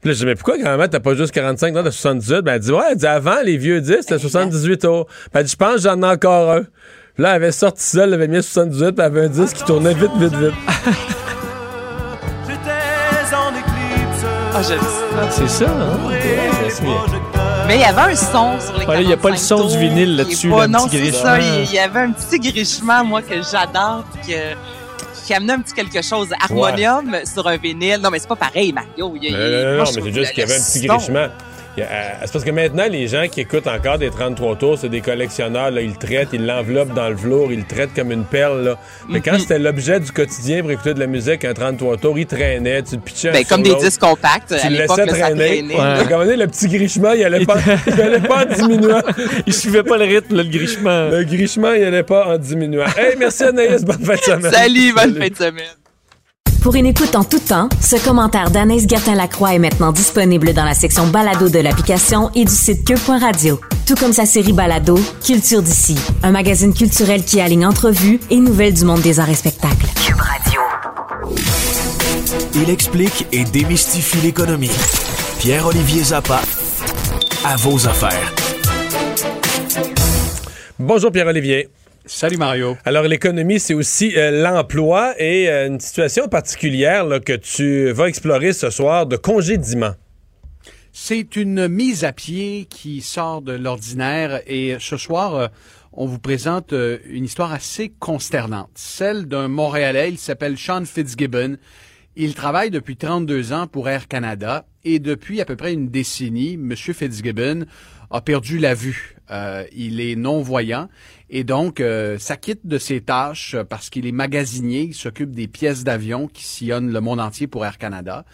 Puis là, je dis, mais pourquoi grand-mère, t'as pas juste 45, non, t'as 78? Ben, elle dit, ouais, elle dit, avant, les vieux 10, c'était 78 tours. Ben, elle dit, je pense j'en ai encore un. Puis là, elle avait sorti ça, elle avait mis 78, puis elle avait un 10 qui tournait vite, vite, vite. Ah, C'est ça, hein? Mais il y avait un son sur les Il n'y a pas le son du vinyle là-dessus. non, c'est ça. Il y avait un petit grichement, moi, que j'adore, que qui amenait un petit quelque chose. Harmonium sur un vinyle. Non, mais c'est pas pareil, Mario. Il, non, non, mais c'est juste qu'il y avait un petit grichement. Euh, c'est parce que maintenant, les gens qui écoutent encore des 33 tours, c'est des collectionneurs. Là, ils le traitent, ils l'enveloppent dans le velours, ils le traitent comme une perle. Là. Mais quand mhm. c'était l'objet du quotidien pour écouter de la musique, un 33 tours, il traînait, tu le pitchais ben, Comme des disques compacts. Tu le laissais traîner. Ouais. le petit grichement, il allait pas, il allait pas en diminuant. il suivait pas le rythme, le grichement. Le grichement, il allait pas en diminuant. Hey, merci Anaïs, bonne fin de semaine. Salut, bonne fin de semaine. Pour une écoute en tout temps, ce commentaire d'Anaïs Gertin-Lacroix est maintenant disponible dans la section balado de l'application et du site cube.radio. Tout comme sa série balado, Culture d'ici, un magazine culturel qui aligne entrevues et nouvelles du monde des arts et spectacles. Cube Radio. Il explique et démystifie l'économie. Pierre-Olivier Zappa, à vos affaires. Bonjour Pierre-Olivier. Salut Mario. Alors l'économie, c'est aussi euh, l'emploi et euh, une situation particulière que tu vas explorer ce soir de congédiement. C'est une mise à pied qui sort de l'ordinaire et ce soir, euh, on vous présente une histoire assez consternante, celle d'un Montréalais, il s'appelle Sean Fitzgibbon. Il travaille depuis 32 ans pour Air Canada et depuis à peu près une décennie, M. Fitzgibbon a perdu la vue. Il est non-voyant et donc euh, s'acquitte de ses tâches euh, parce qu'il est magasinier, il s'occupe des pièces d'avion qui sillonnent le monde entier pour Air Canada.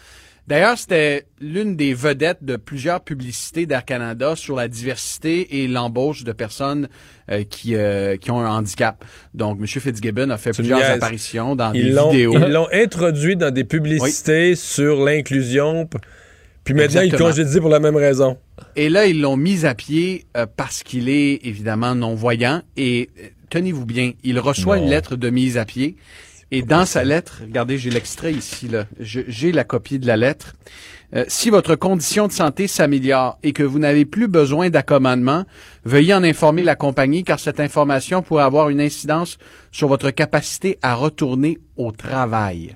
D'ailleurs, c'était l'une des vedettes de plusieurs publicités d'Air Canada sur la diversité et l'embauche de personnes euh, qui, euh, qui ont un handicap. Donc, M. Fitzgibbon a fait plusieurs apparitions dans des vidéos. Ils l'ont introduit dans des publicités sur l'inclusion. Puis maintenant, il congédie pour la même raison. Et là, ils l'ont mis à pied euh, parce qu'il est évidemment non-voyant. Et euh, tenez-vous bien, il reçoit une lettre de mise à pied. Et dans sa lettre, regardez, j'ai l'extrait ici, là. J'ai la copie de la lettre. Euh, si votre condition de santé s'améliore et que vous n'avez plus besoin d'accommodement, veuillez en informer la compagnie car cette information pourrait avoir une incidence sur votre capacité à retourner au travail.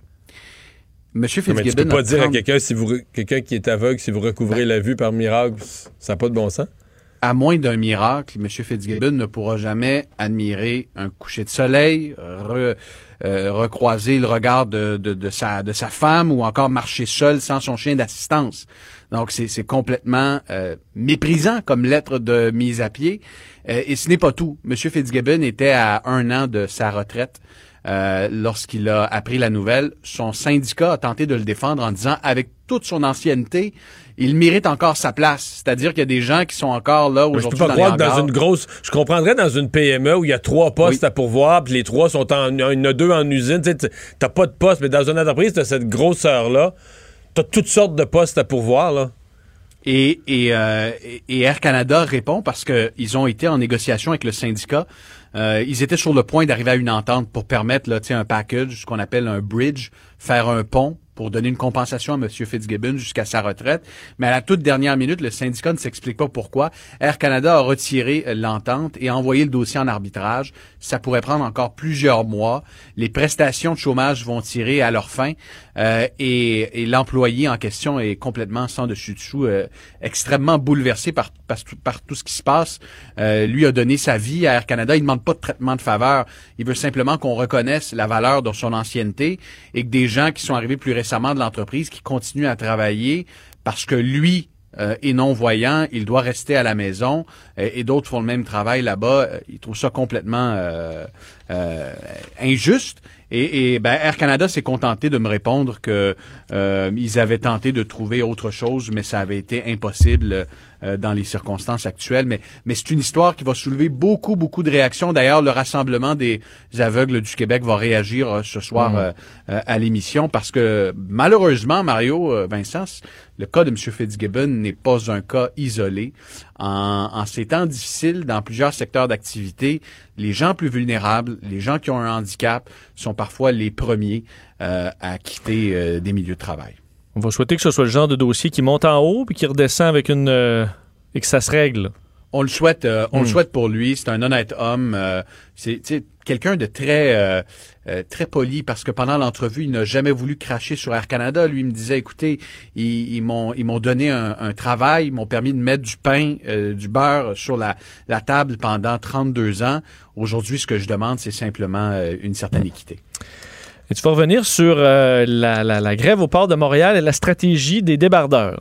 Monsieur Fitzgibbon. Mais tu peux pas dire à quelqu'un si vous quelqu'un qui est aveugle si vous recouvrez ben. la vue par miracle, ça n'a pas de bon sens. À moins d'un miracle, M. Fitzgibbon ne pourra jamais admirer un coucher de soleil, euh, recroiser le regard de, de, sa, de sa femme ou encore marcher seul sans son chien d'assistance. Donc, c'est complètement euh, méprisant comme lettre de mise à pied. Euh, et ce n'est pas tout. M. Fitzgibbon était à un an de sa retraite. Euh, lorsqu'il a appris la nouvelle, son syndicat a tenté de le défendre en disant, avec toute son ancienneté, il mérite encore sa place. C'est-à-dire qu'il y a des gens qui sont encore là aujourd'hui. Je peux pas croire que dans une grosse, je comprendrais dans une PME où il y a trois postes à pourvoir, puis les trois sont en, il y en a deux en usine. Tu n'as pas de poste, mais dans une entreprise de cette grosseur là, tu as toutes sortes de postes à pourvoir là. Et, et, euh, et Air Canada répond parce qu'ils ont été en négociation avec le syndicat euh, ils étaient sur le point d'arriver à une entente pour permettre là, un package, ce qu'on appelle un bridge, faire un pont pour donner une compensation à M. Fitzgibbon jusqu'à sa retraite. Mais à la toute dernière minute, le syndicat ne s'explique pas pourquoi. Air Canada a retiré l'entente et envoyé le dossier en arbitrage. Ça pourrait prendre encore plusieurs mois. Les prestations de chômage vont tirer à leur fin euh, et, l'employé en question est complètement sans dessus-dessous, euh, extrêmement bouleversé par, par, tout ce qui se passe. Euh, lui a donné sa vie à Air Canada. Il ne demande pas de traitement de faveur. Il veut simplement qu'on reconnaisse la valeur de son ancienneté et que des gens qui sont arrivés plus de l'entreprise qui continue à travailler parce que lui euh, est non-voyant, il doit rester à la maison euh, et d'autres font le même travail là-bas. Euh, il trouve ça complètement injuste. Et, ben, Air Canada s'est contenté de me répondre que ils avaient tenté de trouver autre chose, mais ça avait été impossible euh, dans les circonstances actuelles. Mais, mais c'est une histoire qui va soulever beaucoup, beaucoup de réactions. D'ailleurs, le Rassemblement des aveugles du Québec va réagir euh, ce soir mmh. euh, à l'émission parce que malheureusement, Mario Vincent, le cas de M. Fitzgibbon n'est pas un cas isolé. En, en, ces temps difficiles, dans plusieurs secteurs d'activité, les gens plus vulnérables, les gens qui ont un handicap, sont parfois les premiers à quitter des milieux de travail. On va souhaiter que ce soit le genre de dossier qui monte en haut puis qui redescend avec une. Euh, et que ça se règle. on le souhaite, euh, on le hmm. souhaite pour lui. C'est un honnête homme. Euh, c'est quelqu'un de très euh, très poli parce que pendant l'entrevue, il n'a jamais voulu cracher sur Air Canada. Lui il me disait, écoutez, ils, ils m'ont ils m'ont donné un, travail, ils m'ont permis de mettre du pain, du beurre sur la, la table pendant 32 ans. Aujourd'hui, ce que je demande, c'est simplement une certaine équité. Et tu vas revenir sur la, la, la grève au port de Montréal et la stratégie des débardeurs.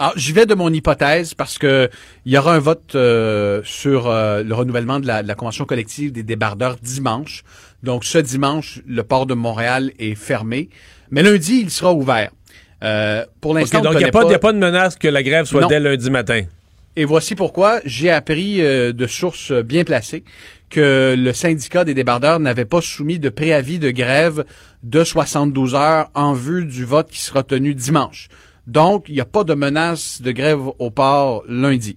Alors, j'y vais de mon hypothèse parce que il y aura un vote euh, sur euh, le renouvellement de la, convention collective des débardeurs dimanche. Donc, ce dimanche, le port de Montréal est fermé, mais lundi, il sera ouvert. Euh, pour l'instant, donc il n'y a, pas de menace que la grève soit dès lundi matin? Et voici pourquoi j'ai appris de sources bien placées que le syndicat des débardeurs n'avait pas soumis de préavis de grève de 72 heures en vue du vote qui sera tenu dimanche. Donc, il n'y a pas de menace de grève au port lundi.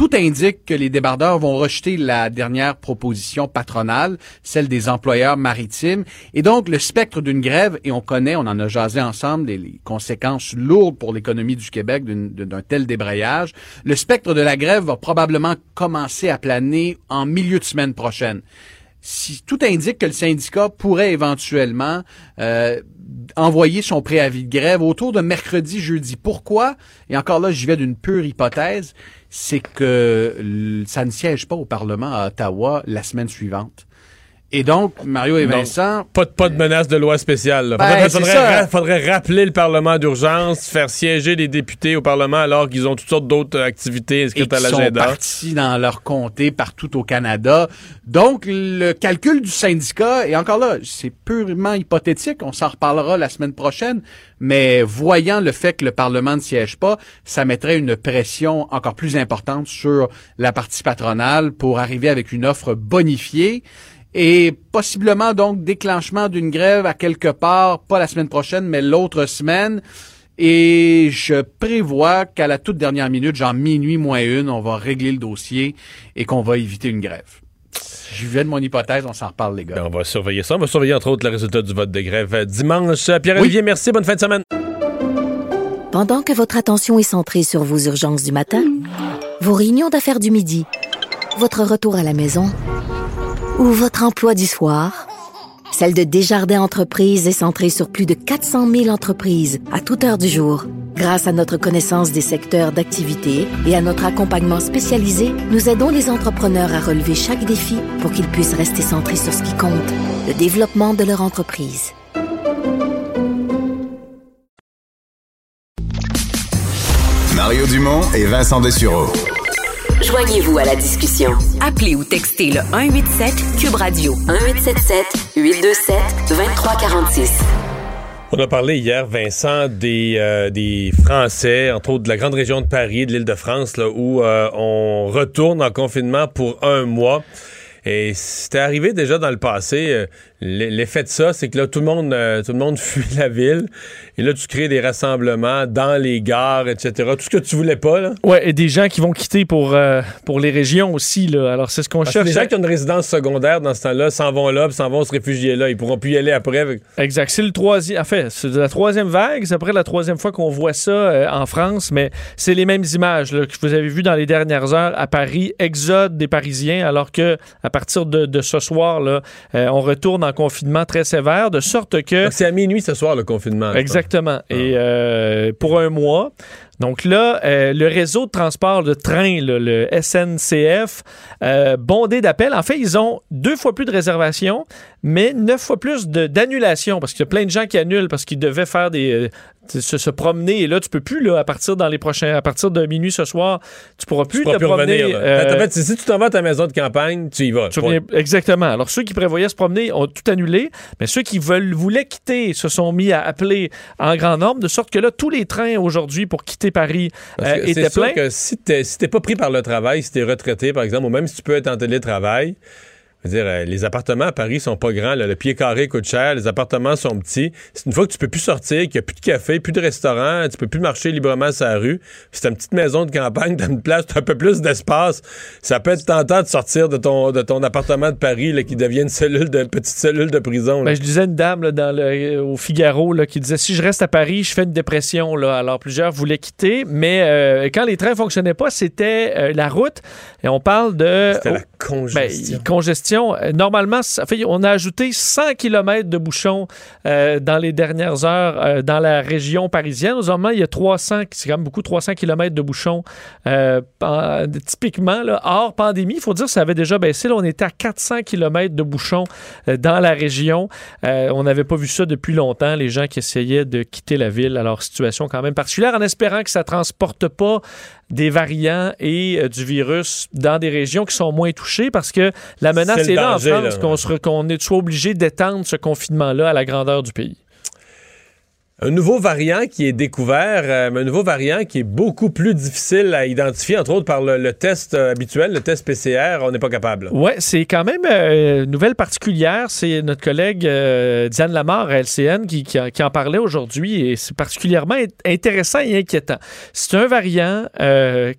Tout indique que les débardeurs vont rejeter la dernière proposition patronale, celle des employeurs maritimes. Et donc, le spectre d'une grève, et on connaît, on en a jasé ensemble, les, conséquences lourdes pour l'économie du Québec d'un tel débrayage, le spectre de la grève va probablement commencer à planer en milieu de semaine prochaine si tout indique que le syndicat pourrait éventuellement euh, envoyer son préavis de grève autour de mercredi, jeudi. Pourquoi? Et encore là, j'y vais d'une pure hypothèse, c'est que ça ne siège pas au Parlement à Ottawa la semaine suivante. Et donc, Mario et Vincent... pas, de, pas de menace de loi spéciale. Il ben, faudrait, faudrait, rappeler le Parlement d'urgence, faire siéger les députés au Parlement alors qu'ils ont toutes sortes d'autres activités inscrites à l'agenda. Ils sont partis dans leur comté partout au Canada. Donc, le calcul du syndicat, et encore là, c'est purement hypothétique, on s'en reparlera la semaine prochaine, mais voyant le fait que le Parlement ne siège pas, ça mettrait une pression encore plus importante sur la partie patronale pour arriver avec une offre bonifiée et possiblement donc déclenchement d'une grève à quelque part, pas la semaine prochaine, mais l'autre semaine. Et je prévois qu'à la toute dernière minute, genre minuit moins une, on va régler le dossier et qu'on va éviter une grève. Je viens de mon hypothèse, on s'en reparle, les gars. Ben, on va surveiller ça. On va surveiller, entre autres, le résultat du vote de grève euh, dimanche. Pierre-Olivier, merci. Bonne fin de semaine. Pendant que votre attention est centrée sur vos urgences du matin, vos réunions d'affaires du midi, votre retour à la maison ou votre emploi du soir, celle de Desjardins Entreprises est centrée sur plus de 400 000 entreprises à toute heure du jour. Grâce à notre connaissance des secteurs d'activité et à notre accompagnement spécialisé, nous aidons les entrepreneurs à relever chaque défi pour qu'ils puissent rester centrés sur ce qui compte, le développement de leur entreprise. Mario Dumont et Vincent Dessureau. Joignez-vous à la discussion. Appelez ou textez le 187 Cube Radio 1877 827 2346. On a parlé hier, Vincent, des, euh, des Français, entre autres de la grande région de Paris, de l'île de France, là, où euh, on retourne en confinement pour un mois. Et c'était arrivé déjà dans le passé. Euh, l'effet de ça, c'est que là, tout le monde, euh, tout le monde fuit la ville. Et là, tu crées des rassemblements dans les gares, etc. Tout ce que tu voulais pas, là. Ouais, et des gens qui vont quitter pour, euh, pour les régions aussi, là. Alors, c'est ce qu'on cherche. les gens qui ont une résidence secondaire dans ce temps-là s'en vont là, s'en vont se réfugier là. Ils pourront plus y aller après. Exact. C'est le troisième. En fait, c'est la troisième vague. C'est après la troisième fois qu'on voit ça en France, mais c'est les mêmes images là, que vous avez vues dans les dernières heures à Paris. Exode des Parisiens, alors que à partir de, ce soir, là, euh, on retourne en confinement très sévère, de sorte que... C'est à minuit ce soir, le confinement. Exactement. Et ah. euh, pour un mois, donc là, euh, le réseau de transport de train, le SNCF, euh, bondé d'appels. En fait, ils ont deux fois plus de réservations, mais neuf fois plus d'annulations parce qu'il y a plein de gens qui annulent parce qu'ils devaient faire des euh, se, promener. Et là tu peux plus là à partir dans les prochains à partir de minuit ce soir tu pourras plus te promener fait, si tu t'en vas à ta maison de campagne tu y vas exactement. Alors ceux qui prévoyaient se promener ont tout annulé mais ceux qui veulent voulaient quitter se sont mis à appeler en grand nombre de sorte que là tous les trains aujourd'hui pour quitter Paris euh, était plein. que si t'es si pas pris par le travail, si t'es retraité, par exemple, ou même si tu peux être en télétravail, dire, euh, les appartements à Paris sont pas grands. Le pied carré coûte cher, les appartements sont petits. Une fois que tu peux plus sortir, qu'il n'y a plus de café, plus de restaurant, tu peux plus marcher librement sur la rue. C'est une petite maison de campagne, dans une place, as un peu plus d'espace. Ça peut être tentant de sortir de ton, de ton appartement de Paris là, qui devient une cellule de petite cellule de prison. Ben, je disais une dame là, dans le, au Figaro là, qui disait si je reste à Paris, je fais une dépression. Là. Alors plusieurs voulaient quitter, mais euh, quand les trains fonctionnaient pas, c'était euh, la route. Et on parle de. C'était la congestion. Ben, congestion. Euh, normalement, on a ajouté 100 km de bouchons euh, dans les dernières heures euh, dans la région parisienne. Normalement, il y a 300, c'est quand même beaucoup, 300 km de bouchons typiquement. Hors pandémie, il faut dire que ça avait déjà baissé. Là, on était à 400 km de bouchons dans la région. on n'avait pas vu ça depuis longtemps, les gens qui essayaient de quitter la ville. Alors, situation quand même particulière, en espérant que ça transporte pas des variants et euh, du virus dans des régions qui sont moins touchées parce que la menace est, là en France, qu'on est soit obligé d'étendre ce confinement-là à la grandeur du pays un nouveau variant qui est découvert, euh, un nouveau variant qui est beaucoup plus difficile à identifier, entre autres par le, test euh, habituel, le test PCR, on n'est pas capable. Oui, c'est quand même euh, une nouvelle particulière. C'est notre collègue Diane Lamar LCN qui, en parlait aujourd'hui et c'est particulièrement intéressant et inquiétant. C'est un variant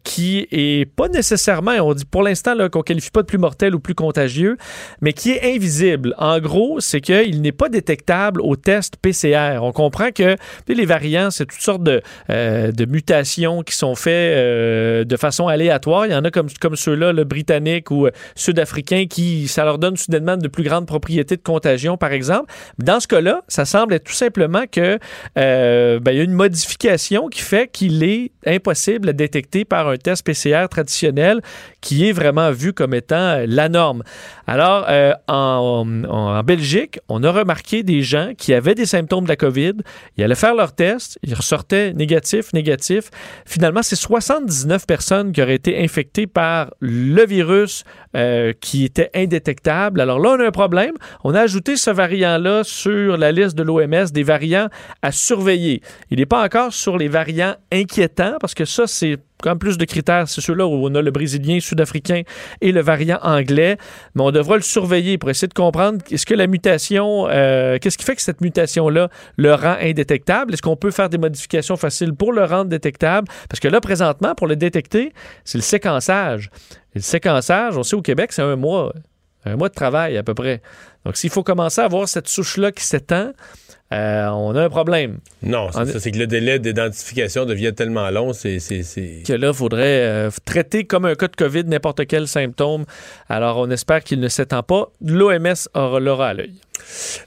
qui est pas nécessairement, on dit pour l'instant qu'on qualifie pas de plus mortel ou plus contagieux, mais qui est invisible. En gros, c'est qu'il n'est pas détectable au test PCR. On comprend que les variants, c'est toutes sortes de, euh, mutations qui sont faites euh, de façon aléatoire. Il y en a comme, comme ceux-là, le britannique ou euh, sud-africain, qui ça leur donne soudainement de plus grandes propriétés de contagion, par exemple. Dans ce cas-là, ça semble être tout simplement que ben, il y a une modification qui fait qu'il est impossible à détecter par un test PCR traditionnel qui est vraiment vu comme étant la norme. Alors, en, en, Belgique, on a remarqué des gens qui avaient des symptômes de la COVID. Ils allaient faire leur test, ils ressortaient négatifs, négatifs. Finalement, c'est 79 personnes qui auraient été infectées par le virus euh, qui était indétectable. Alors là, on a un problème. On a ajouté ce variant-là sur la liste de l'OMS des variants à surveiller. Il n'est pas encore sur les variants inquiétants parce que ça, c'est quand plus de critères, c'est ceux-là où on a le brésilien, sud-africain et le variant anglais. Mais on devra le surveiller pour essayer de comprendre est-ce que la mutation, euh, qu'est-ce qui fait que cette mutation-là le rend indétectable? Est-ce qu'on peut faire des modifications faciles pour le rendre détectable? Parce que là, présentement, pour le détecter, c'est le séquençage. Et le séquençage, on sait au Québec, c'est un mois. Un mois de travail à peu près. Donc, s'il faut commencer à avoir cette souche-là qui s'étend, euh, on a un problème. Non, c'est que le délai d'identification devient tellement long, c'est... Que là, il faudrait euh, traiter comme un cas de COVID n'importe quel symptôme. Alors, on espère qu'il ne s'étend pas. L'OMS l'aura à l'œil.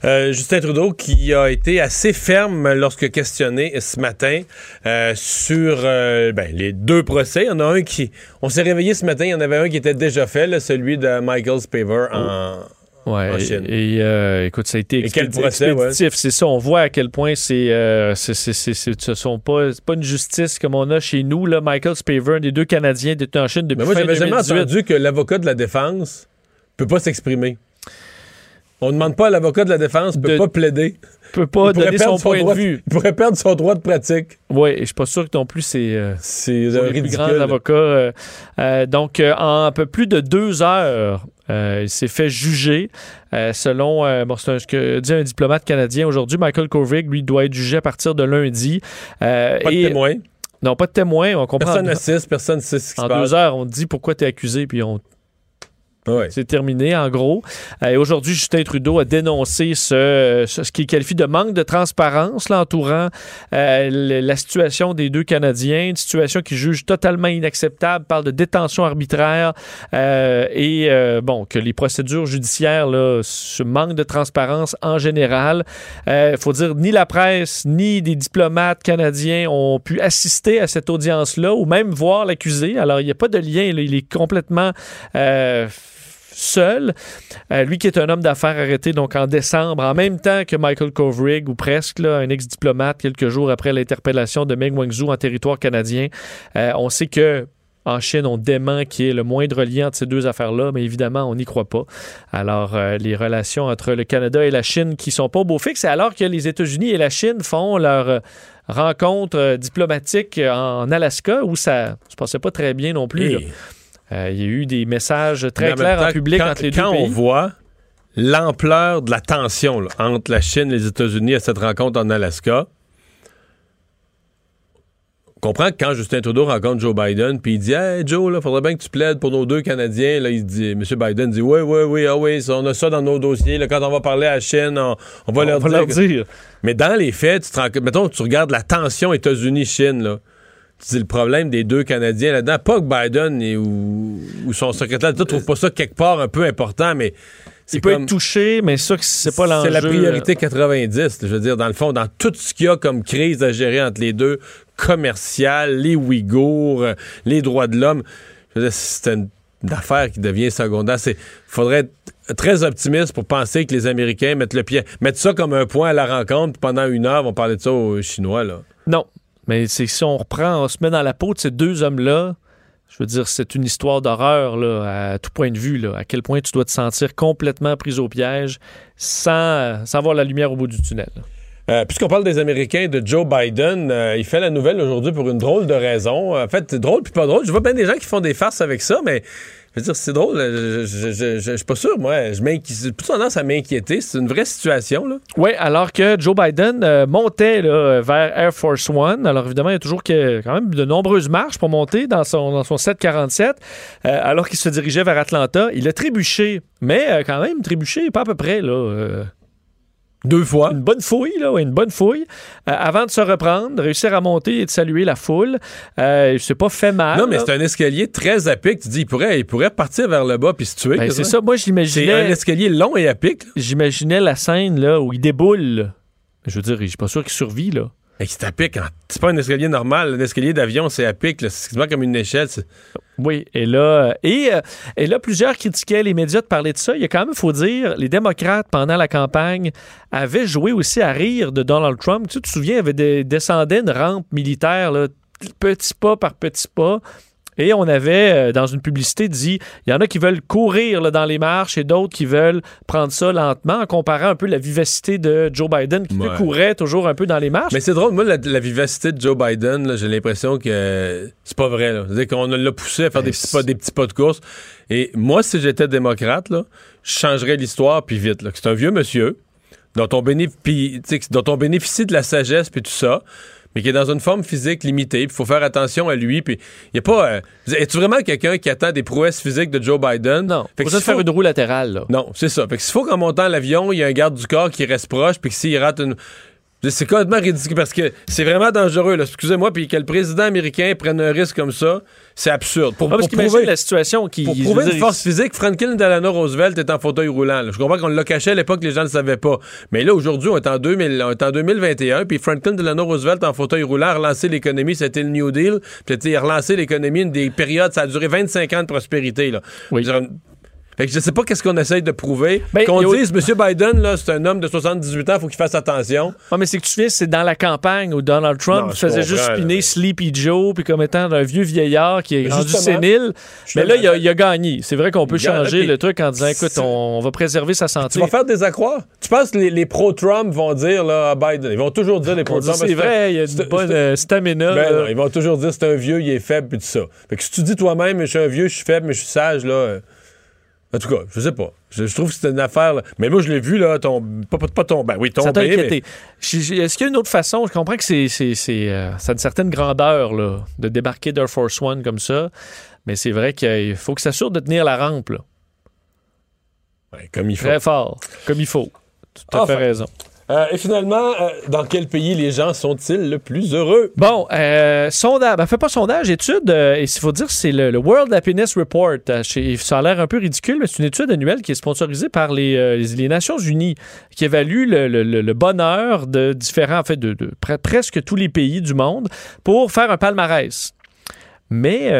Euh, Justin Trudeau qui a été assez ferme lorsque questionné ce matin sur ben, les deux procès. Il y en a un qui... On s'est réveillé ce matin, il y en avait un qui était déjà fait, celui de Michael Spaver en... Ouais, et, euh, écoute, ça a été expéditif. C'est ça, on voit à quel point c'est, euh, ce sont pas, pas une justice comme on a chez nous. Là, Michael Spaver, des deux Canadiens détenus en Chine depuis Mais moi, j'avais jamais entendu que l'avocat de la défense peut pas s'exprimer. On ne demande pas à l'avocat de la défense, peut pas plaider. Peut pas donner son, point de vue. Il pourrait perdre son droit de pratique. Oui, et je suis pas sûr que non plus c'est euh, c'est les plus grands avocats. Euh, euh, donc, en un peu plus de deux heures, il s'est fait juger. selon bon, ce que dit un diplomate canadien aujourd'hui, Michael Kovrig, lui, doit être jugé à partir de lundi. pas de témoin. Non, pas de témoin. On comprend. Personne n'assiste, personne ne sait ce qui En deux heures, on dit pourquoi tu es accusé, puis on c'est terminé, en gros. Euh, et aujourd'hui, Justin Trudeau a dénoncé ce, ce, qu'il qualifie de manque de transparence l'entourant euh, la situation des deux Canadiens, une situation qu'il juge totalement inacceptable, parle de détention arbitraire euh, et bon que les procédures judiciaires là, ce manque de transparence en général. Il faut dire ni la presse ni des diplomates canadiens ont pu assister à cette audience-là ou même voir l'accusé. Alors il n'y a pas de lien, il est complètement seul. Euh, lui qui est un homme d'affaires arrêté donc en décembre, en même temps que Michael Kovrig, ou presque, là, un ex-diplomate, quelques jours après l'interpellation de Meng Wanzhou en territoire canadien. Euh, on sait que en Chine, on dément qu'il y ait le moindre lien entre ces deux affaires-là, mais évidemment, on n'y croit pas. Alors, euh, les relations entre le Canada et la Chine qui sont pas beau fixe, alors que les États-Unis et la Chine font leur rencontre diplomatique en Alaska où ça se passait pas très bien non plus. Euh, il y a eu des messages très clairs en public entre les deux pays. Quand on voit l'ampleur de la tension entre la Chine et les États-Unis à cette rencontre en Alaska, on comprend que quand Justin Trudeau rencontre Joe Biden, puis il dit Hey Joe, il faudrait bien que tu plaides pour nos deux Canadiens. Là, il dit, M. Biden dit Oui, oui, oui, ah oui, on a ça dans nos dossiers. Là, quand on va parler à la Chine, on, va, leur, dire. Mais dans les faits, tu te rends, mettons que tu regardes la tension États-Unis-Chine, dis le problème des deux Canadiens là-dedans. Pas que Biden ou, son secrétaire d'État ne trouve pas ça quelque part un peu important, mais il peut être touché, mais ça, c'est pas l'enjeu. C'est la priorité 90. Je veux dire, dans le fond, dans tout ce qu'il y a comme crise à gérer entre les deux, commercial, les Ouïghours, euh, les droits de l'homme, c'est une, affaire qui devient secondaire. Il faudrait être très optimiste pour penser que les Américains mettent le pied, mettent ça comme un point à la rencontre. Pendant une heure, on parlait de ça aux Chinois. Là. Non, mais c'est si on reprend, on se met dans la peau de ces deux hommes-là, je veux dire, c'est une histoire d'horreur à tout point de vue. À quel point tu dois te sentir complètement pris au piège sans, sans voir la lumière au bout du tunnel. Euh, puisqu'on parle des Américains de Joe Biden, euh, il fait la nouvelle aujourd'hui pour une drôle de raison. En fait, drôle puis pas drôle. Je vois bien des gens qui font des farces avec ça, mais veux dire, c'est drôle. Je, je, suis pas sûr, moi. J'ai plutôt tendance à m'inquiéter. C'est une vraie situation, là. Oui, alors que Joe Biden euh, montait vers Air Force One. Alors, évidemment, il y a toujours quand même de nombreuses marches pour monter dans son, dans son 747. alors qu'il se dirigeait vers Atlanta, il a trébuché. Mais quand même, trébuché, pas à peu près, là deux fois. Une bonne fouille, là, une bonne fouille. Euh, avant de se reprendre, réussir à monter et de saluer la foule. Euh, c'est pas fait mal. Non, mais c'est un escalier très à pic. Tu dis, il pourrait, il pourrait partir vers le bas puis se tuer. Ben, c'est ça. Moi, j'imaginais. C'est un escalier long et à pic. J'imaginais la scène là, où il déboule. Je veux dire, je suis pas sûr qu'il survit, là. C'est à pic. Hein. C'est pas un escalier normal. Un escalier d'avion, c'est à pic. C'est comme une échelle. Oui, et là, et, euh, et, là, plusieurs critiquaient les médias de parler de ça. Il y a quand même, faut dire, les démocrates, pendant la campagne, avaient joué aussi à rire de Donald Trump. Tu, te souviens, il avait des, descendait une rampe militaire, petit pas par petit pas. Et on avait, euh, dans une publicité, dit il y en a qui veulent courir dans les marches et d'autres qui veulent prendre ça lentement, en comparant un peu la vivacité de Joe Biden, qui courait toujours un peu dans les marches. Mais c'est drôle, moi, la, vivacité de Joe Biden, j'ai l'impression que c'est pas vrai. C'est-à-dire qu'on l'a poussé à faire des, petits pas, des petits pas de course. Et moi, si j'étais démocrate, là, je changerais l'histoire, puis vite. C'est un vieux monsieur dont on, bénéficie, dont on bénéficie de la sagesse, puis tout ça mais qui est dans une forme physique limitée. Il faut faire attention à lui. Puis il y a pas. Euh, es-tu vraiment quelqu'un qui attend des prouesses physiques de Joe Biden? Non. Fait faut que faire une roue latérale. Là. Non, c'est ça. Fait que s'il faut qu'en montant l'avion, il y a un garde du corps qui reste proche, puis que s'il rate une c'est complètement ridicule parce que c'est vraiment dangereux. Excusez-moi, puis que le président américain prenne un risque comme ça, c'est absurde. Pour, prouver la situation qui. Pour prouver une force physique, Franklin Delano Roosevelt est en fauteuil roulant. Je comprends qu'on l'a caché à l'époque, les gens ne le savaient pas. Mais là, aujourd'hui, on est en 2000, on est en 2021, puis Franklin Delano Roosevelt en fauteuil roulant a relancé l'économie, c'était le New Deal. Puis il a relancé l'économie, une des périodes, ça a duré 25 ans de prospérité. Là. Oui. Fait que je sais pas qu'est-ce qu'on essaye de prouver. Ben, qu'on dise, M. Biden, là, c'est un homme de 78 ans, il faut qu'il fasse attention. Ah, mais c'est que tu sais, c'est dans la campagne où Donald Trump faisait juste spinner Sleepy Joe, puis comme étant un vieux vieillard qui est rendu sénile. Mais là, il a, il a, gagné. C'est vrai qu'on peut changer le truc en disant, écoute, on, va préserver sa santé. Tu vas faire des accroix. Tu penses que les, pro-Trump vont dire là, à Biden, ils vont toujours dire les pro-Trump. C'est vrai, il y a une bonne euh, stamina. Ben ils vont toujours dire c'est un vieux, il est faible, puis tout ça. Fait que si tu dis toi-même, je suis un vieux, je suis faible, mais je suis sage, là. En tout cas, je sais pas. Je, trouve que c'est une affaire. Mais moi, je l'ai vu, là, tomber. Pas, pas tomber. Ben oui, tomber. Ça mais... Est-ce qu'il y a une autre façon? Je comprends que c'est, c'est, euh, ça a une certaine grandeur, là, de débarquer d'Air Force One comme ça. Mais c'est vrai qu'il faut que ça assure de tenir la rampe, là. comme il faut. Très fort. Comme il faut. Tu as fait raison. Euh, et finalement, euh, dans quel pays les gens sont-ils le plus heureux? Bon, euh, sondage, ben, fait pas sondage, étude, et il faut dire c'est le, World Happiness Report. ça a l'air un peu ridicule, mais c'est une étude annuelle qui est sponsorisée par les, Nations Unies, qui évalue le, bonheur de différents, en fait, de, presque tous les pays du monde pour faire un palmarès. Mais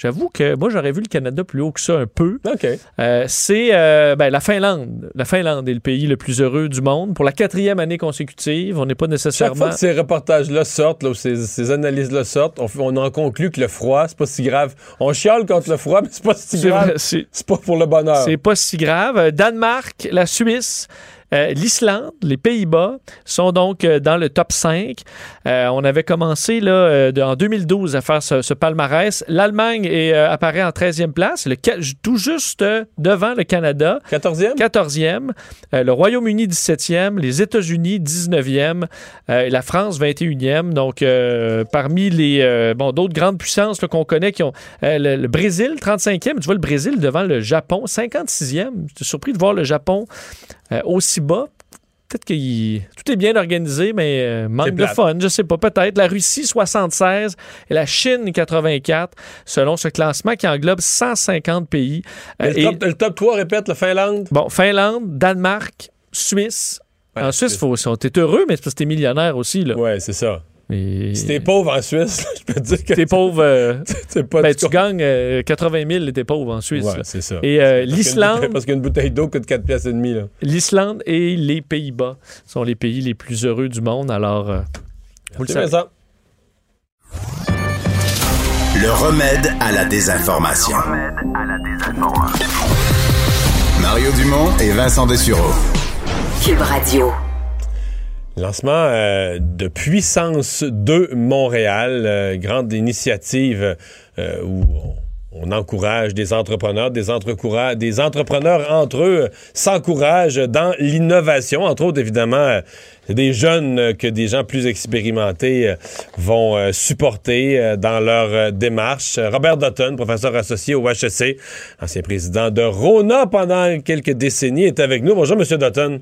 J'avoue que moi, j'aurais vu le Canada plus haut que ça un peu. OK. Euh, c'est euh, ben, la Finlande. La Finlande est le pays le plus heureux du monde. Pour la quatrième année consécutive, on n'est pas nécessairement... Chaque fois que ces reportages-là sortent, là, ces, analyses-là sortent, on, en conclut que le froid, c'est pas si grave. On chiale contre le froid, mais c'est pas si grave. C'est pas pour le bonheur. C'est pas si grave. Danemark, la Suisse, L'Islande, les Pays-Bas sont donc dans le top 5. on avait commencé là, en 2012 à faire ce, palmarès. L'Allemagne apparaît en 13e place, le, tout juste devant le Canada. 14e? 14e. le Royaume-Uni, 17e. Les États-Unis, 19e. et la France, 21e. Donc, parmi les bon, d'autres grandes puissances qu'on connaît qui ont le, Brésil, 35e. Tu vois le Brésil devant le Japon, 56e. J'étais surpris de voir le Japon aussi bas. Peut-être que tout est bien organisé, mais euh, manque de fun. Je sais pas, peut-être. La Russie, 76 et la Chine, 84, selon ce classement qui englobe 150 pays. Euh, le, top, le, top, 3, répète, la Finlande. Bon, Finlande, Danemark, Suisse. en Suisse, faut, t'es heureux, mais c'est parce que t'es millionnaire aussi. Ouais, c'est ça. Si t'es pauvre en Suisse, je peux te dire que. T'es pauvre. Euh, pas ben, tu gagnes 80 000 et t'es pauvre en Suisse. Ouais, c'est ça. Et euh, l'Islande. Parce qu'une bouteille d'eau coûte 4 pièces et demi. L'Islande et les Pays-Bas sont les pays les plus heureux du monde. Alors, euh, vous le savez. Ça. Le remède à la désinformation. Le remède à la désinformation. Mario Dumont et Vincent Dessureau. Cube Radio. Lancement euh, de Puissance 2 Montréal, euh, grande initiative euh, où on, encourage des entrepreneurs, des, entrepreneurs entre eux s'encouragent dans l'innovation, entre autres évidemment des jeunes que des gens plus expérimentés vont supporter dans leur démarche. Robert Dutton, professeur associé au HEC, ancien président de Rona pendant quelques décennies, est avec nous. Bonjour, Monsieur Dutton.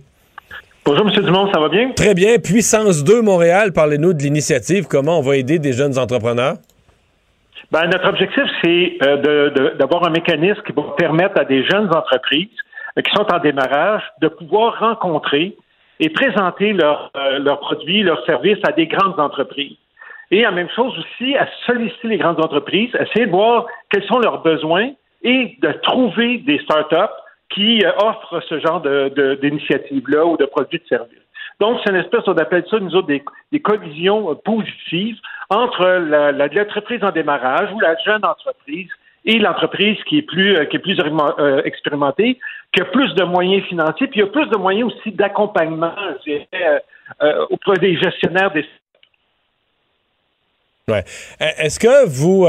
Bonjour, M. Dumont, ça va bien? Très bien. Puissance 2 Montréal, parlez-nous de l'initiative. Comment on va aider des jeunes entrepreneurs? Ben, notre objectif, c'est euh, d'avoir un mécanisme qui va permettre à des jeunes entreprises euh, qui sont en démarrage de pouvoir rencontrer et présenter euh, leurs produits, leurs services à des grandes entreprises. Et la même chose aussi, à solliciter les grandes entreprises, essayer de voir quels sont leurs besoins et de trouver des startups qui euh, offrent ce genre d'initiative-là ou de produits de services. Donc, c'est une espèce, on appelle ça, nous autres, des, des collisions euh, positives entre l'entreprise en démarrage ou la jeune entreprise et l'entreprise qui est plus euh, qui est plus expérimentée, qui a plus de moyens financiers, puis il y a plus de moyens aussi d'accompagnement auprès des gestionnaires des Ouais. Est-ce que vous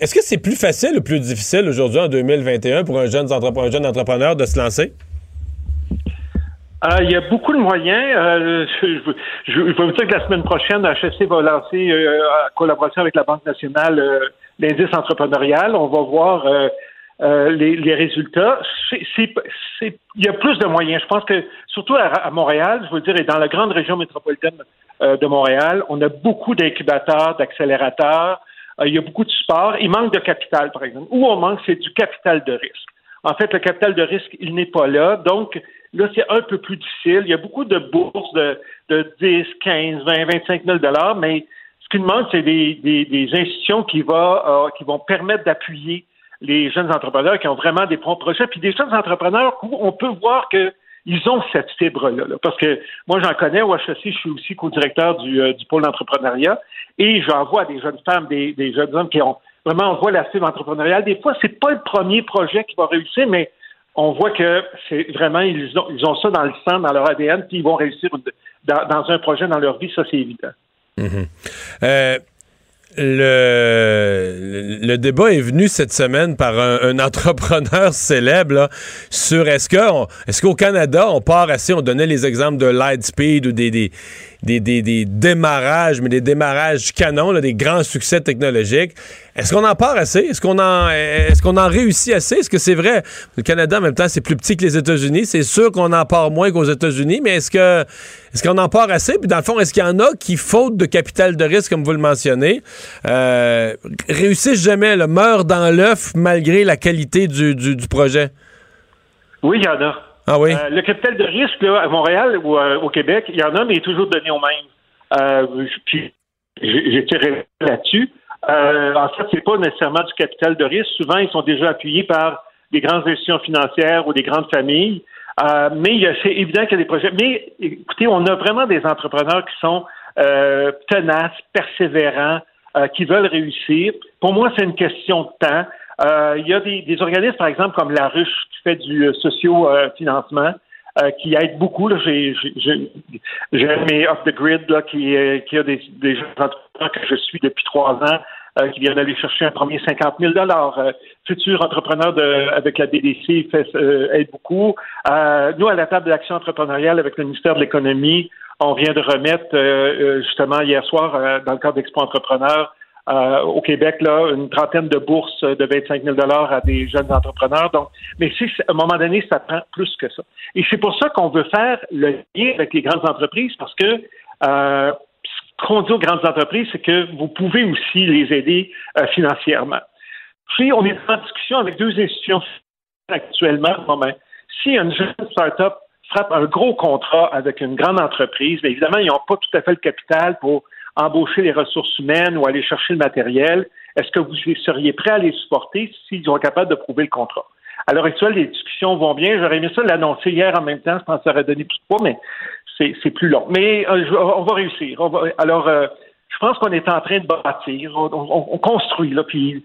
est-ce que c'est plus facile ou plus difficile aujourd'hui en 2021 pour un jeune, entrepreneur, de se lancer? Euh, il y a beaucoup de moyens. Euh, je, vais vous dire que la semaine prochaine, HSC va lancer, euh, en collaboration avec la Banque nationale, l'indice entrepreneurial. On va voir les, résultats. il y a plus de moyens. Je pense que, surtout à, Montréal, je veux dire, et dans la grande région métropolitaine de Montréal, on a beaucoup d'incubateurs, d'accélérateurs. Euh, il y a beaucoup de support. Il manque de capital, par exemple. Où on manque, c'est du capital de risque. En fait, le capital de risque, il n'est pas là. Donc, là, c'est un peu plus difficile. Il y a beaucoup de bourses de, de 10, 15, 20, 25 000 mais ce qu'il manque, c'est des, des, institutions qui, va, euh, qui vont permettre d'appuyer les jeunes entrepreneurs qui ont vraiment des bons projets, puis des jeunes entrepreneurs où on peut voir que ils ont cette fibre-là. parce que moi, j'en connais au HEC, je suis aussi co-directeur du, euh, du pôle d'entrepreneuriat et j'en vois des jeunes femmes, des, jeunes hommes qui ont vraiment, on voit la fibre entrepreneuriale. Des fois, c'est pas le premier projet qui va réussir, mais on voit que c'est vraiment, ils ont, ils ont ça dans le sang, dans leur ADN, puis ils vont réussir dans, dans un projet dans leur vie, ça c'est évident. Mm-hmm. euh, le, le, débat est venu cette semaine par un, entrepreneur célèbre sur est-ce que est-ce qu'au Canada on part assez, on donnait les exemples de Lightspeed ou des, des, des, des, démarrages, mais des démarrages canons, des grands succès technologiques. Est-ce qu'on en part assez? Est-ce qu'on en, est-ce en réussit assez? Est-ce que c'est vrai? Le Canada, en même temps, c'est plus petit que les États-Unis. C'est sûr qu'on en part moins qu'aux États-Unis, mais est-ce que, est-ce qu'on en part assez? Puis dans le fond, est-ce qu'il y en a qui, faute de capital de risque, comme vous le mentionnez, euh, réussissent jamais, le meurent dans l'œuf malgré la qualité du, du, du projet? Oui, il y en a. Ah? Euh, le capital de risque là, à Montréal ou euh, au Québec, il y en a, mais il est toujours donné au même. Euh, puis tiré là-dessus. en fait, c'est pas nécessairement du capital de risque. Souvent, ils sont déjà appuyés par des grandes institutions financières ou des grandes familles. mais c'est évident qu'il y a des projets. Mais écoutez, on a vraiment des entrepreneurs qui sont tenaces, persévérants, qui veulent réussir. Pour moi, c'est une question de temps. Euh, il y a des, organismes, par exemple, comme La Ruche, qui fait du euh, socio-financement. euh, qui aide beaucoup. J'ai mes off the grid là, qui, euh, qui a des, des entrepreneurs que je suis depuis trois ans euh, qui viennent d'aller chercher un premier 50 000 dollars. futur entrepreneur de, avec la BDC fait, aide beaucoup. nous, à la table d'action entrepreneuriale avec le ministère de l'Économie, on vient de remettre justement hier soir dans le cadre d'Expo Entrepreneur euh, au Québec, là, une trentaine de bourses de 25 000 à des jeunes entrepreneurs. Donc, mais à un moment donné, ça prend plus que ça. Et c'est pour ça qu'on veut faire le lien avec les grandes entreprises parce que euh, ce qu'on dit aux grandes entreprises, c'est que vous pouvez aussi les aider euh, financièrement. Puis, on est en discussion avec deux institutions actuellement. si une jeune start-up frappe un gros contrat avec une grande entreprise, bien évidemment, ils n'ont pas tout à fait le capital pour embaucher les ressources humaines ou aller chercher le matériel, est-ce que vous seriez prêt à les supporter s'ils sont capables de prouver le contrat? À l'heure actuelle, les discussions vont bien. J'aurais aimé ça l'annoncer hier en même temps. Je pense que ça aurait donné plus de poids, mais c'est plus long. Mais euh, on va réussir. alors, euh, je pense qu'on est en train de bâtir. On, construit. Là, puis,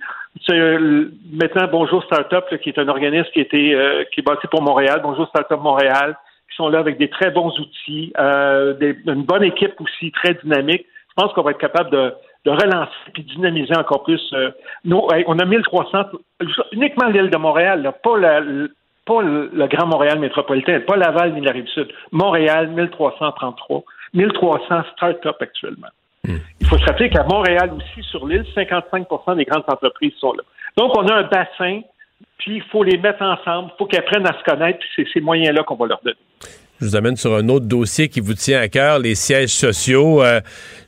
maintenant, Bonjour Startup, qui est un organisme qui, était, euh, qui est bâti pour Montréal. Bonjour Startup Montréal, qui sont là avec des très bons outils, une bonne équipe aussi, très dynamique je pense qu'on va être capable de, relancer et dynamiser encore plus. Euh, nous, on a 1300, uniquement l'île de Montréal, pas, le Grand Montréal métropolitain, pas Laval ni la Rive-Sud. Montréal, 1333. 1300 start-up actuellement. Hmm. Il faut se rappeler qu'à Montréal aussi, sur l'île, 55% des grandes entreprises sont là. Donc, on a un bassin, puis il faut les mettre ensemble, il faut qu'ils apprennent à se connaître, puis c'est ces moyens-là qu'on va leur donner. Je vous amène sur un autre dossier qui vous tient à cœur, les sièges sociaux. Euh,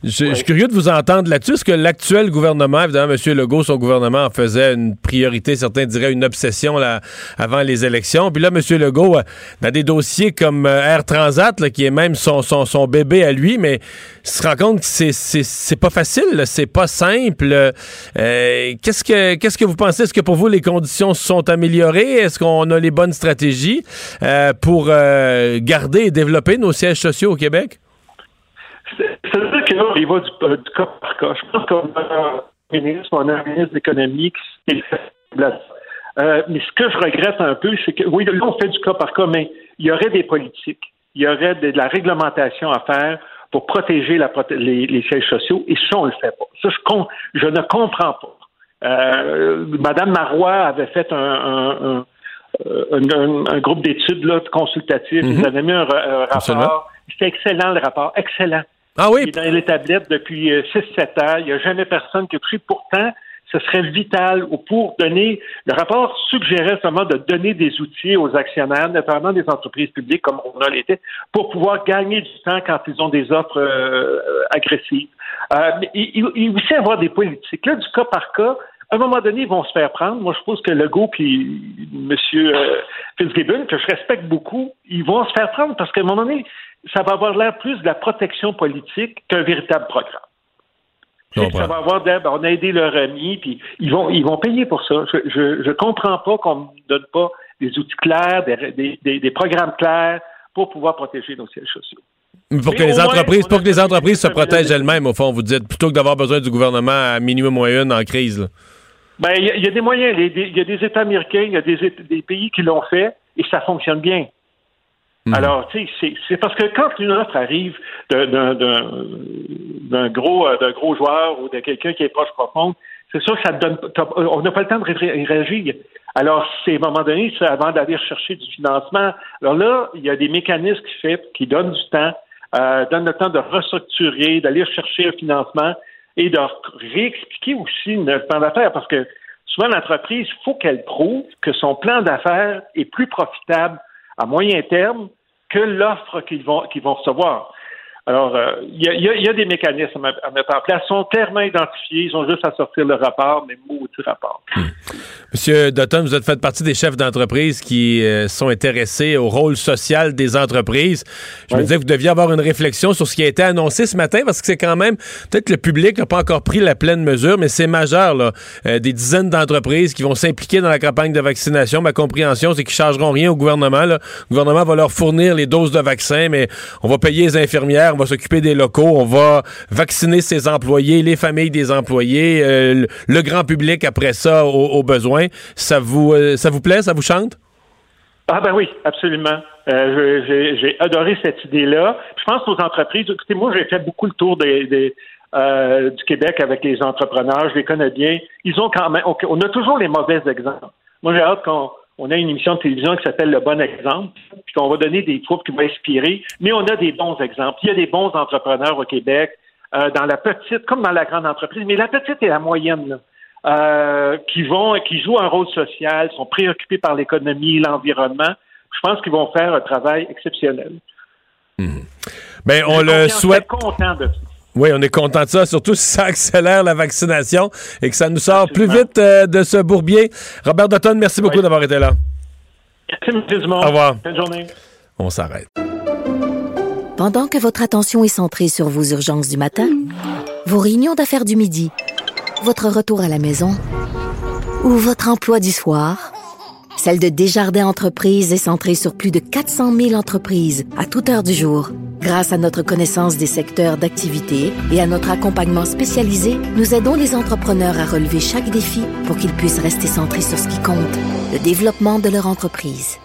je, suis curieux de vous entendre là-dessus. Est-ce que l'actuel gouvernement, évidemment, M. Legault, son gouvernement en faisait une priorité, certains diraient une obsession là, avant les élections. Puis là, M. Legault, euh, dans des dossiers comme euh, Air Transat, qui est même son, son, son, bébé à lui, mais se rend compte que c'est, c'est, pas facile, c'est pas simple. qu'est-ce, que, qu'est-ce que vous pensez? Est-ce que pour vous, les conditions se sont améliorées? Est-ce qu'on a les bonnes stratégies pour garder et développer nos sièges sociaux au Québec? C'est-à-dire que là, il va du, euh, du, cas par cas. Je pense qu'on a un ministre, on a un ministre d'économie qui euh, mais ce que je regrette un peu, c'est que, oui, là, on fait du cas par cas, mais il y aurait des politiques, il y aurait de, la réglementation à faire pour protéger les, sièges sociaux, et ça, on ne le fait pas. Ça, je, ne comprends pas. Euh, Madame Marois avait fait un, groupe d'études consultatifs. Mm Ils avaient mis un, rapport. C'était excellent, le rapport. Excellent. Ah oui? Il est dans les tablettes depuis 6-7 euh, ans. Il n'y a jamais personne qui a pris. Pourtant, ce serait vital pour donner. Le rapport suggérait seulement de donner des outils aux actionnaires, notamment des entreprises publiques comme on a l'été, pour pouvoir gagner du temps quand ils ont des offres euh, agressives. Euh, il, il, aussi avoir des politiques. Là, du cas par cas, à un moment donné, ils vont se faire prendre. Moi, je pense que Legault puis M. Euh, Fitzgibbon, que je respecte beaucoup, ils vont se faire prendre parce qu'à un moment donné, ça va avoir l'air plus de la protection politique qu'un véritable programme. Ça va avoir ben, on a aidé leur ami, puis ils vont, ils vont payer pour ça. Je, je, comprends pas qu'on ne donne pas des outils clairs, des, des, programmes clairs pour pouvoir protéger nos sièges sociaux. Pour que, les entreprises, pour que les entreprises se protègent elles-mêmes, au fond, vous dites, plutôt que d'avoir besoin du gouvernement à minimum moyen en crise. Ben, il y, a des moyens. Il y a des États américains, il y a des, des pays qui l'ont fait et ça fonctionne bien. Hmm. Alors, tu sais, c'est parce que quand une offre arrive d'un gros, euh, d'un gros joueur ou de quelqu'un qui est proche profond, c'est sûr que ça donne. On n'a pas le temps de réagir. Alors, c'est à un moment donné, avant d'aller chercher du financement. Alors là, il y a des mécanismes qui fait, qui donnent du temps, euh, donnent le temps de restructurer, d'aller chercher un financement et de réexpliquer aussi notre plan d'affaires parce que souvent l'entreprise, il faut qu'elle prouve que son plan d'affaires est plus profitable à moyen terme que l'offre qu'ils vont, qu'ils vont recevoir. Alors, euh, il y, a, des mécanismes à, mettre en place. Ils sont clairement identifiés. Ils ont juste à sortir le rapport, mais maudit rapport. Hmm. Monsieur Dutton, vous êtes fait partie des chefs d'entreprise qui euh, sont intéressés au rôle social des entreprises. Je me disais que vous deviez avoir une réflexion sur ce qui a été annoncé ce matin, parce que c'est quand même, peut-être le public n'a pas encore pris la pleine mesure, mais c'est majeur. Là. Euh, des dizaines d'entreprises qui vont s'impliquer dans la campagne de vaccination. Ma compréhension, c'est qu'ils ne chargeront rien au gouvernement. Le gouvernement va leur fournir les doses de vaccins, mais on va payer les infirmières on va s'occuper des locaux, on va vacciner ses employés, les familles des employés, euh, le, grand public après ça aux, besoins. Ça vous, euh, ça vous plaît, ça vous chante? Ah ben oui, absolument. Euh, j'ai adoré cette idée-là. Je pense aux entreprises. Écoutez, moi, j'ai fait beaucoup le tour du Québec avec les entrepreneurs. Les connais. Ils ont quand même. On a toujours les mauvais exemples. Moi, j'ai hâte qu'on on a une émission de télévision qui s'appelle Le Bon Exemple, puis qu'on va donner des troupes qui vont inspirer, mais on a des bons exemples. Il y a des bons entrepreneurs au Québec, euh, dans la petite, comme dans la grande entreprise, mais la petite et la moyenne, euh, qui vont, qui jouent un rôle social, sont préoccupés par l'économie, l'environnement. Je pense qu'ils vont faire un travail exceptionnel. Mmh. Ben, on le souhaite. content de ça. Oui, on est content de ça, surtout si ça accélère la vaccination et que ça nous sort plus vite euh, de ce bourbier. Robert Dutton, merci beaucoup d'avoir été là. Merci, M. Dumont. Au revoir. Bonne journée. On s'arrête. Pendant que votre attention est centrée sur vos urgences du matin, vos réunions d'affaires du midi, votre retour à la maison ou votre emploi du soir, celle de Desjardins Entreprises est centrée sur plus de 400 000 entreprises à toute heure du jour. Grâce à notre connaissance des secteurs d'activité et à notre accompagnement spécialisé, nous aidons les entrepreneurs à relever chaque défi pour qu'ils puissent rester centrés sur ce qui compte, le développement de leur entreprise.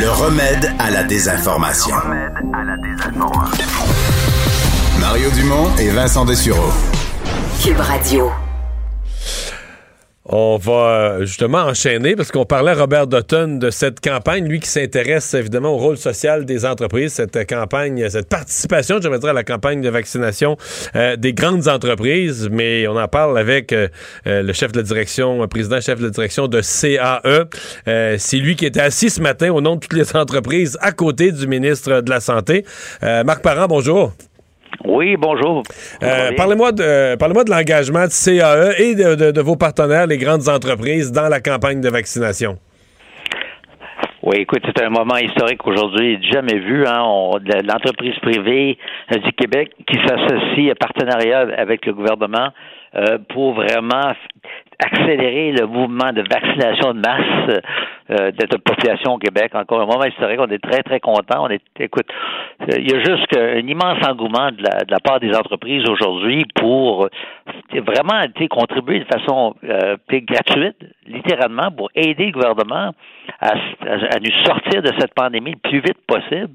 Le remède à la désinformation. Le remède à la désinformation. Mario Dumont et Vincent Dessureau. Radio. On va euh, justement enchaîner parce qu'on parlait à Robert Dutton de cette campagne, lui qui s'intéresse évidemment au rôle social des entreprises, cette campagne, cette participation, je dire, à la campagne de vaccination euh, des grandes entreprises, mais on en parle avec euh, le chef de la direction, président chef de la direction de CAE. C'est lui qui était assis ce matin au nom de toutes les entreprises à côté du ministre de la Santé. Marc Parent, bonjour. Oui, bonjour. Euh, parlez-moi de, parlez de l'engagement de CAE et de, vos partenaires, les grandes entreprises, dans la campagne de vaccination. Oui, écoute, c'est un moment historique aujourd'hui, jamais vu. Hein, l'entreprise privée euh, du Québec qui s'associe à partenariat avec le gouvernement euh, pour vraiment accélérer le mouvement de vaccination de masse euh, de la population au Québec. Encore un moment historique, on est très, très content. On est, écoute, euh, il y a juste un immense engouement de la, de la part des entreprises aujourd'hui pour euh, vraiment contribuer de façon euh, gratuite, littéralement, pour aider le gouvernement à, à, nous sortir de cette pandémie le plus vite possible.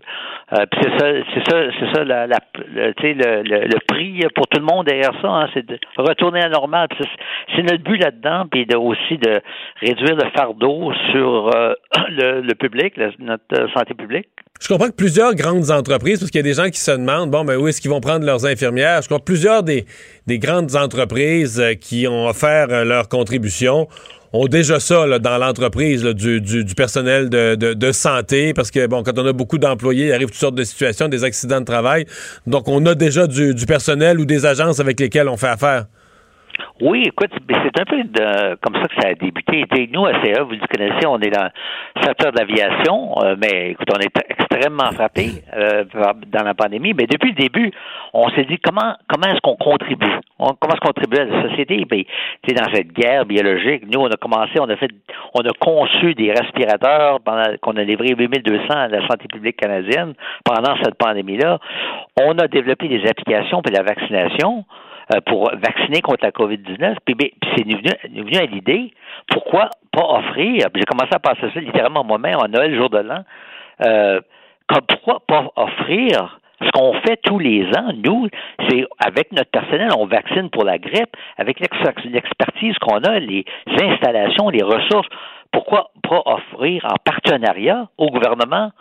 Euh, c'est ça, c'est ça, c'est ça la, la le, le, le, prix pour tout le monde derrière ça, hein, c'est de retourner à la normale. C'est notre but là-dedans, puis de, aussi de réduire le fardeau sur euh, le, public, notre santé publique. Je comprends que plusieurs grandes entreprises, parce qu'il y a des gens qui se demandent, bon, ben où est-ce qu'ils vont prendre leurs infirmières? Je crois que plusieurs des, des grandes entreprises euh, qui ont offert leur contribution ont déjà ça dans l'entreprise, du, personnel de, santé, parce que bon, quand on a beaucoup d'employés, il arrive toutes sortes de situations, des accidents de travail. Donc, on a déjà du personnel ou des agences avec lesquelles on fait affaire. Oui, écoute, c'est un peu de, comme ça que ça a débuté. nous, à CA, vous le connaissez, on est dans le secteur de l'aviation, euh, mais écoute, on est extrêmement frappé euh, dans la pandémie. Mais depuis le début, on s'est dit comment comment est-ce qu'on contribue? On, comment est-ce qu'on contribue à la société? Ben, dans cette guerre biologique, nous, on a commencé, on a fait on a conçu des respirateurs qu'on a livré 8200 à la santé publique canadienne pendant cette pandémie-là. On a développé des applications pour la vaccination. Euh, pour vacciner contre la COVID-19. Puis, puis c'est venu, venu à l'idée, pourquoi pas offrir, j'ai commencé à passer ça littéralement moi-même en Noël, jour de l'an, euh, pourquoi pas offrir ce qu'on fait tous les ans, nous, c'est avec notre personnel, on vaccine pour la grippe, avec l'expertise qu'on a, les installations, les ressources. Pourquoi pas offrir en partenariat au gouvernement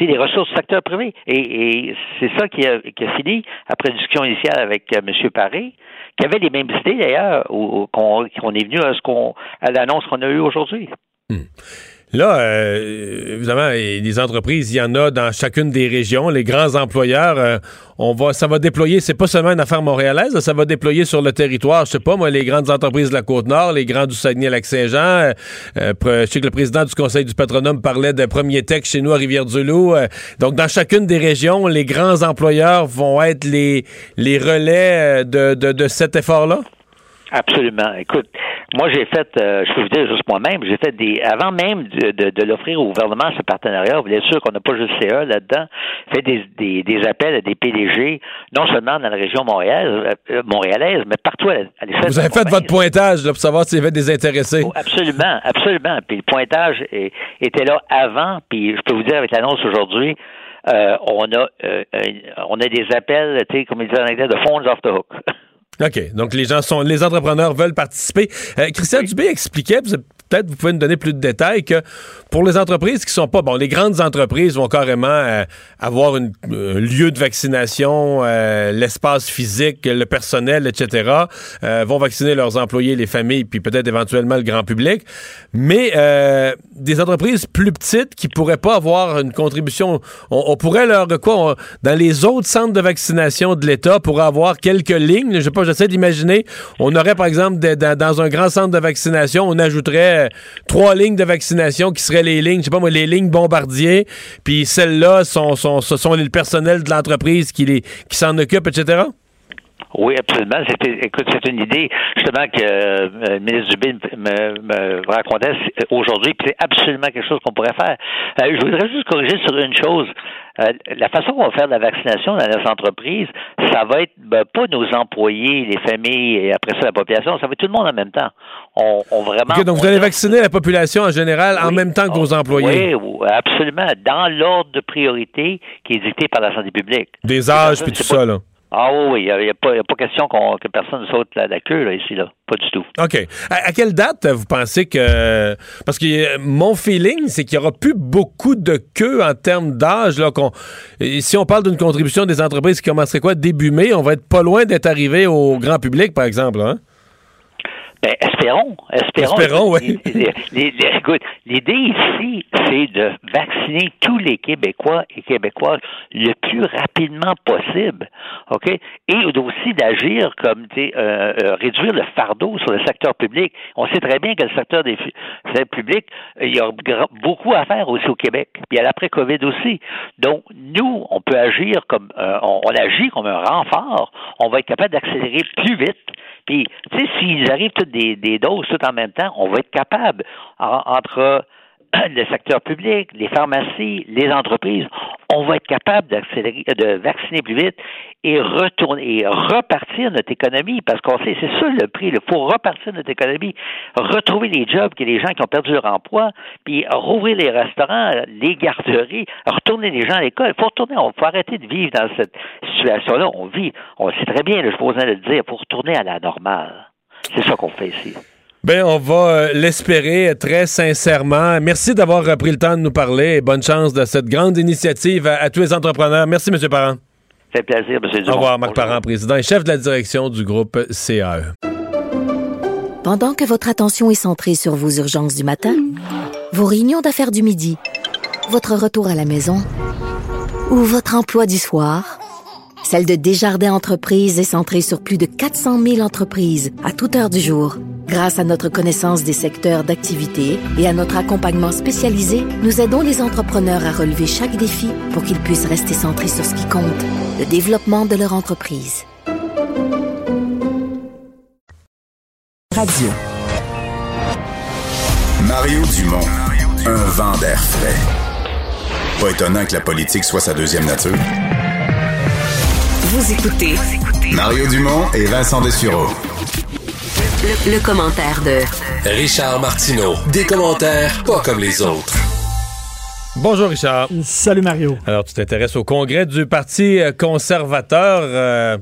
les ressources du secteur privé. Et, c'est ça qui a, fini, après discussion initiale avec euh, M. Paré, qui avait les mêmes idées d'ailleurs, qu'on est venu à, ce qu'on, à l'annonce qu'on a eue aujourd'hui. Hmm. Là, euh, évidemment, les entreprises, il y en a dans chacune des régions. Les grands employeurs, euh, on va, ça va déployer. C'est pas seulement une affaire montréalaise, ça va déployer sur le territoire. Je sais pas, moi, les grandes entreprises de la Côte-Nord, les grands du Saguenay-Lac-Saint-Jean. Euh, je sais que le président du Conseil du patronum parlait d'un premier texte chez nous à Rivière-du-Loup. donc, dans chacune des régions, les grands employeurs vont être les, relais de, de, de cet effort-là? Absolument. Écoute, Moi, j'ai fait, euh, je peux vous dire juste moi-même, j'ai fait des, avant même de, de, l'offrir au gouvernement ce partenariat, vous êtes sûr qu'on n'a pas juste CE là-dedans, fait des, des, des, appels à des PDG, non seulement dans la région montréalaise, euh, montréalaise mais partout à, l'échelle. Vous avez fait votre pointage là, pour savoir s'il y avait des intéressés. Oh, absolument, absolument. Puis le pointage était là avant, puis je peux vous dire avec l'annonce aujourd'hui, euh, on a on a des appels, tu sais, comme ils disent en anglais, de phones off the hook. OK. Donc, les gens sont, les entrepreneurs veulent participer. Euh, Christian Dubé expliquait, peut-être vous pouvez nous donner plus de détails, que pour les entreprises qui sont pas, bon, les grandes entreprises vont carrément euh, avoir un lieu de vaccination, euh, l'espace physique, le personnel, etc., euh, vont vacciner leurs employés, les familles, puis peut-être éventuellement le grand public. Mais des entreprises plus petites qui pourraient pas avoir une contribution, on, pourrait leur, quoi, dans les autres centres de vaccination de l'État, pourrait avoir quelques lignes, je sais pas, j'essaie d'imaginer, on aurait par exemple dans un grand centre de vaccination, on ajouterait trois lignes de vaccination qui seraient les lignes, je sais pas moi, les lignes bombardiers, puis celles-là sont, ce sont le personnel de l'entreprise qui, qui s'en occupe, etc.? Oui, absolument. C'était, écoute, c'est une idée justement que euh, le ministre Dubé me, me racontait aujourd'hui, puis c'est absolument quelque chose qu'on pourrait faire. Euh, je voudrais juste corriger sur une chose. Euh, la façon qu'on va faire de la vaccination dans les entreprises, ça va être ben, pas nos employés, les familles et après ça la population, ça va être tout le monde en même temps. On, on vraiment. donc vous allez vacciner la population en général en même temps que vos employés. Oui, absolument, dans l'ordre de priorité qui est dicté par la santé publique. Des âges puis tout ça là. Ah oui, il n'y a, pas question que personne saute la, queue là, ici, là. Pas du tout. OK. À, quelle date vous pensez que. Parce que mon feeling, c'est qu'il n'y aura plus beaucoup de queues en termes d'âge. Là, si on parle d'une contribution des entreprises qui commencerait quoi début mai, on va être pas loin d'être arrivé au grand public, par exemple. Hein? Ben, espérons, espérons. Espérons, oui. écoute, l'idée ici, c'est de vacciner tous les Québécois et Québécoises le plus rapidement possible, OK? Et aussi d'agir comme, tu sais, euh, euh, réduire le fardeau sur le secteur public. On sait très bien que le secteur des public, il y a beaucoup à faire aussi au Québec. Puis à l'après-COVID aussi. Donc, nous, on peut agir comme, euh, on, on agit comme un renfort. On va être capable d'accélérer plus vite puis, tu sais, s'ils arrivent toutes des, des doses tout en même temps, on va être capable, entre le secteur public, les pharmacies, les entreprises, on va être capable de vacciner plus vite et retourner et repartir notre économie parce qu'on sait c'est ça le prix. Il faut repartir notre économie, retrouver les jobs que les gens qui ont perdu leur emploi, puis rouvrir les restaurants, les garderies, retourner les gens à l'école. Il faut retourner, on faut arrêter de vivre dans cette situation-là. On vit, on sait très bien, je posais de le dire, pour retourner à la normale. C'est ça qu'on fait ici. Ben, on va euh, l'espérer très sincèrement. Merci d'avoir pris le temps de nous parler et bonne chance de cette grande initiative à, tous les entrepreneurs. Merci, M. Parent. C'est plaisir, M. Dumont. Au revoir, Marc Parent, président et chef de la direction du groupe CAE. Pendant que votre attention est centrée sur vos urgences du matin, vos réunions d'affaires du midi, votre retour à la maison ou votre emploi du soir, celle de Desjardins Entreprises est centrée sur plus de 400 000 entreprises à toute heure du jour. Grâce à notre connaissance des secteurs d'activité et à notre accompagnement spécialisé, nous aidons les entrepreneurs à relever chaque défi pour qu'ils puissent rester centrés sur ce qui compte, le développement de leur entreprise. Radio. Mario Dumont, un vent d'air frais. Pas étonnant que la politique soit sa deuxième nature. Vous écoutez Mario Dumont et Vincent Dessureau. Le, commentaire de Richard Martineau. Des commentaires pas comme les autres. Bonjour Richard. Salut Mario. Alors tu t'intéresses au congrès du Parti conservateur. Euh,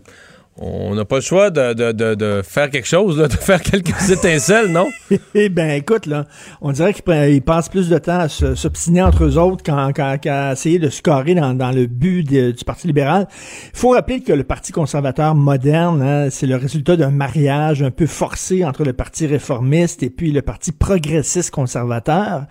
on n'a pas le choix de, de, de, faire quelque chose, de faire quelques étincelles, non? eh bien, écoute, là, on dirait qu'ils passent plus de temps à s'obstiner entre eux autres qu'à essayer de se carrer dans, dans le but du Parti libéral. Il faut rappeler que le Parti conservateur moderne, hein, c'est le résultat d'un mariage un peu forcé entre le Parti réformiste et puis le Parti progressiste conservateur.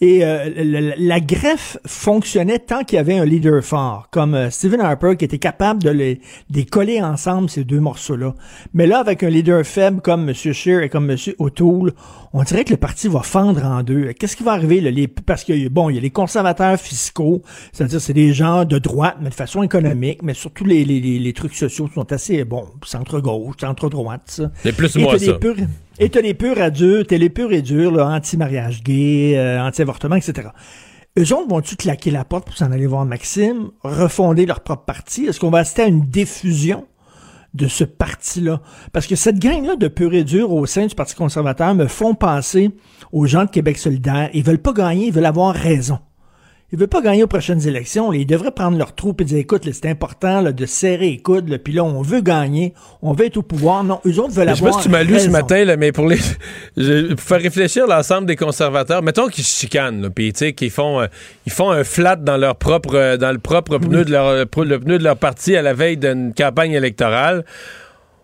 Et euh, la, greffe fonctionnait tant qu'il y avait un leader fort, comme euh, Stephen Harper, qui était capable de les, de les coller ensemble ensemble, ces deux morceaux-là. Mais là, avec un leader faible comme M. Scheer et comme M. O'Toole, on dirait que le parti va fendre en deux. Qu'est-ce qui va arriver? Là, les, parce que, bon, il y a les conservateurs fiscaux, c'est-à-dire c'est des gens de droite, mais de façon économique, mais surtout les, les, les, trucs sociaux sont assez, bon, centre-gauche, centre-droite, ça. C'est plus moi, ça. et t'as les purs à dur, les purs et durs, anti-mariage gay, euh, anti-avortement, etc. Eux autres vont-tu claquer la porte pour s'en aller voir Maxime, refonder leur propre parti? Est-ce qu'on va assister à une diffusion? De ce parti-là? Parce que cette gang-là de pur et dur au sein du Parti conservateur me font penser aux gens de Québec solidaire. Ils veulent pas gagner, ils veulent avoir raison. Ils veulent pas gagner aux prochaines élections. Ils devraient prendre leur troupe et dire, écoute, c'est important de serrer les coudes. Puis là, on veut gagner. On veut être au pouvoir. Non, eux autres veulent avoir Je sais pas si tu m'as lu ce matin, là, mais pour les pour faire réfléchir l'ensemble des conservateurs, mettons qu'ils se chicanent, puis tu sais, qu'ils font, euh, ils font un flat dans leur propre, euh, dans le propre pneu de leur, le pneu de leur parti à la veille d'une campagne électorale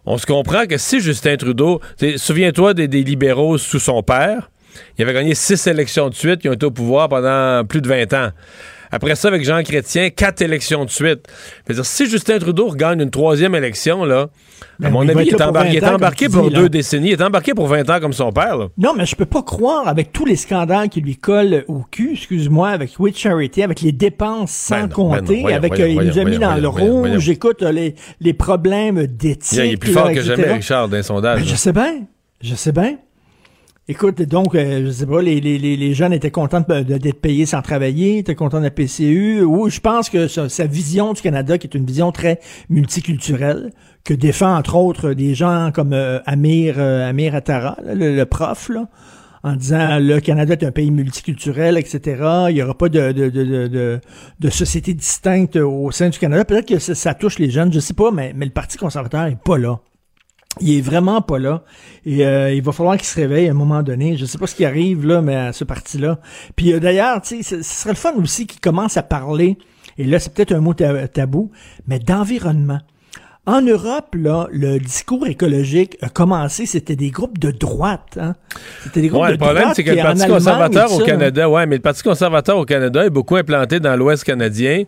on se comprend que si Justin Trudeau, souviens-toi des, libéraux sous son père, il avait gagné six élections de suite qui ont été au pouvoir pendant plus de 20 ans. Après ça, avec Jean Chrétien, quatre élections de suite. Dire, si Justin Trudeau gagne une troisième élection, là, à ben, mon avis, il est, embarqué, pour, deux décennies. Il est embarqué pour 20 ans comme son père. Non, mais je peux pas croire, avec tous les scandales qui lui collent au cul, excuse-moi, avec With Charity, avec les dépenses sans ben ben compter, avec euh, il nous a mis dans le rouge, j'écoute euh, les, les problèmes d'éthique. Il est plus fort que jamais, Richard, d'un sondage. je sais bien, je sais bien. Écoute, donc, euh, je sais pas, les, les, les jeunes étaient contents d'être payés sans travailler, étaient contents de la PCU. Ou je pense que sa, vision du Canada, qui est une vision très multiculturelle, que défend entre autres des gens comme euh, Amir euh, Amir Attara, le, prof, en disant le Canada est un pays multiculturel, etc. Il y aura pas de, de, de, de, de société distincte au sein du Canada. Peut-être que ça, ça, touche les jeunes, je sais pas, mais, mais le Parti conservateur est pas là. Il est vraiment pas là. Et euh, il va falloir qu'il se réveille à un moment donné. Je sais pas ce qui arrive là, mais à ce parti-là. Puis euh, d'ailleurs, tu sais, ce serait le fun aussi qu'il commence à parler. Et là, c'est peut-être un mot tabou, mais d'environnement. En Europe, là, le discours écologique a commencé, c'était des groupes de droite. Hein? C'était des groupes de droite. Le problème, c'est que le Parti conservateur au Canada, ouais, mais le Parti conservateur au Canada est beaucoup implanté dans l'Ouest canadien.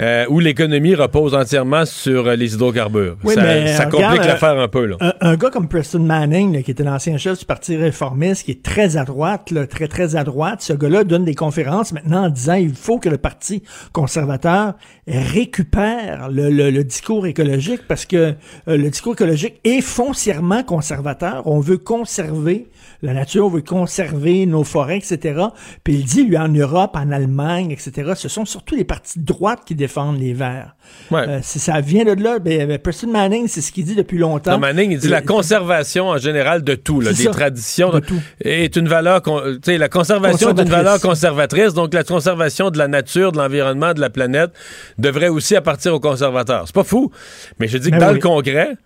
Euh, où l'économie repose entièrement sur euh, les hydrocarbures. ça, ça complique l'affaire un peu. Là. Un, gars comme Preston Manning, qui était l'ancien chef du Parti réformiste, qui est très à droite, là, très très à droite, ce gars-là donne des conférences maintenant en disant il faut que le Parti conservateur récupère le, le, discours écologique parce que euh, le discours écologique est foncièrement conservateur. On veut conserver la nature, on veut conserver nos forêts, etc. Puis il dit, lui, en Europe, en Allemagne, etc., ce sont surtout les partis de droite qui défendent les Verts. Ouais. Euh, ça vient de là. Ben, Preston Manning, c'est ce qu'il dit depuis longtemps. Non, Manning, il dit la conservation en général de tout, là, des traditions, de tout. est une valeur, la conservation est une valeur conservatrice, donc la conservation de la nature, de l'environnement, de la planète devrait aussi appartenir aux conservateurs. C'est pas fou, mais je dis que ben dans le Congrès,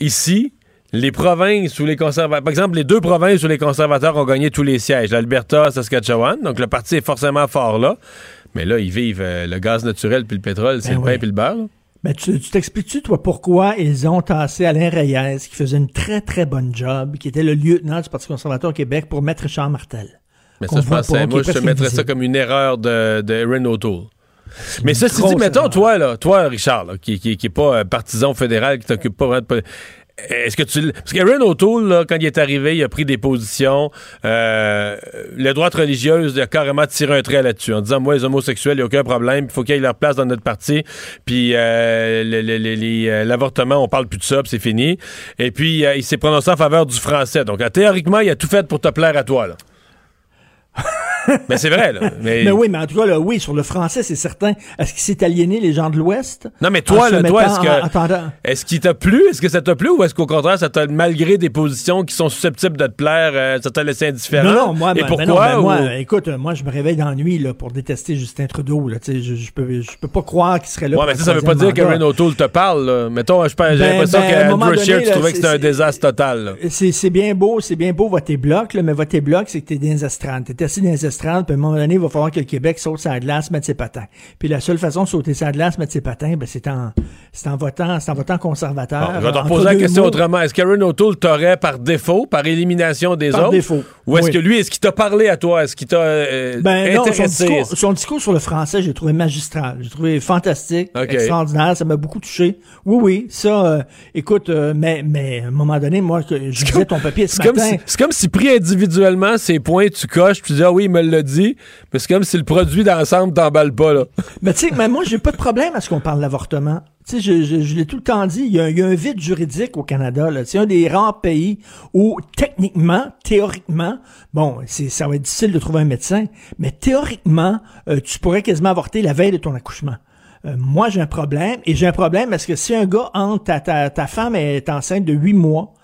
ici, les provinces où les conservateurs, par exemple, les deux provinces où les conservateurs ont gagné tous les sièges, l'Alberta, Saskatchewan, donc le parti est forcément fort là, mais là, ils vivent euh, le gaz naturel puis le pétrole, c'est ben le pain puis le beurre. Mais tu t'expliques-tu, toi, pourquoi ils ont tassé Alain Reyes, qui faisait une très, très bonne job, qui était le lieutenant du Parti conservateur au Québec, pour mettre Richard Martel? Mais ça, je pensais, moi, je te mettrais ça comme une erreur de, de O'Toole. Mais ça, c'est dit, mettons, toi, là, toi, Richard, qui, qui, qui est pas euh, partisan fédéral, qui t'occupe pas vraiment de est-ce que tu. Parce qu'Aaron O'Toole, là, quand il est arrivé, il a pris des positions. Euh, les droites religieuses, il a carrément tiré un trait là-dessus en disant Moi, les homosexuels, il n'y a aucun problème. Il faut qu'ils aient leur place dans notre parti. Puis euh, euh, l'avortement, on parle plus de ça, puis c'est fini. Et puis, euh, il s'est prononcé en faveur du français. Donc, théoriquement, il a tout fait pour te plaire à toi. Là. Mais c'est vrai, là. Mais... oui, mais en tout cas, là, oui, sur le français, c'est certain. Est-ce qu'il s'est aliéné les gens de l'Ouest? Non, mais toi, là, toi, est-ce que. Est-ce qu'il t'a plu? Est-ce que ça t'a plu ou est-ce qu'au contraire, ça t'a, malgré des positions qui sont susceptibles de te plaire, euh, ça t'a laissé indifférent? Non, non, moi, Et pourquoi? moi, écoute, moi, je me réveille dans la nuit, là, pour détester Justin Trudeau, là. Tu sais, je, je, peux, je peux pas croire qu'il serait là. Ouais, mais ça, ça veut pas dire que Renault O'Toole te parle, là. Mettons, j'ai ben, l'impression ben, qu'Andrew Scheer, tu trouvais que c'était un désastre total, C'est bien beau, c'est bien beau voter bloc, là, mais voter bloc, c'est que t'es Tu T'es assis dans puis à un moment donné, il va falloir que le Québec saute sa glace, mettre ses patins. Puis la seule façon de sauter sa glace, mettre ses patins, ben, c'est en, c'est en votant, c'est en votant conservateur. je vais te poser la question autrement. Est-ce qu'Aaron O'Toole t'aurait par défaut, par élimination des par autres? défaut. Ou est-ce que lui, est-ce qu'il t'a parlé à toi? Est-ce qu'il t'a euh, ben, intéressé? Non, son, discours, son, discours, sur le français, j'ai trouvé magistral. J'ai trouvé fantastique, okay. extraordinaire. Ça m'a beaucoup touché. Oui, oui, ça, euh, écoute, euh, mais, mais à un moment donné, moi, je disais ton papier ce matin... Si, c'est comme si pris individuellement, ces points, tu coches, puis tu dis, ah oui, il me l'a dit, mais c'est comme si le produit d'ensemble t'emballe pas, là. mais tu sais, mais moi, j'ai pas de problème à ce qu'on parle d'avortement. Tu sais, je, je, l'ai tout le temps dit, il y, a, un vide juridique au Canada. C'est un des rares pays où, techniquement, théoriquement, bon, ça va être difficile de trouver un médecin, mais théoriquement, euh, tu pourrais quasiment avorter la veille de ton accouchement. Euh, moi, j'ai un problème, et j'ai un problème parce que si un gars entre, ta, ta, ta femme est enceinte de huit mois,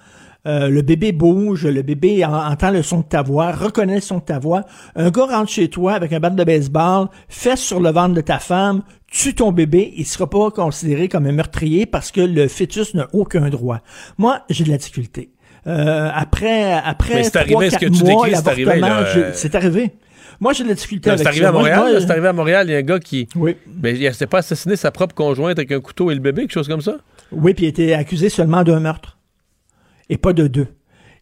euh, le bébé bouge, le bébé entend le son de ta voix, reconnaît le son de ta voix. Un gars rentre chez toi avec un bat de baseball, fesse sur le ventre de ta femme, tue ton bébé, il sera pas considéré comme un meurtrier parce que le fœtus n'a aucun droit. Moi, j'ai de la difficulté. Euh, après, après c'est arrivé, ce que tu décris, c'est arrivé. C'est arrivé. Moi, j'ai de la difficulté avec C'est arrivé ça. à Montréal. C'est arrivé à Montréal. Il y a un gars qui. Oui. Mais il s'est pas assassiné sa propre conjointe avec un couteau et le bébé, quelque chose comme ça? Oui, puis il été accusé seulement d'un meurtre et pas de deux.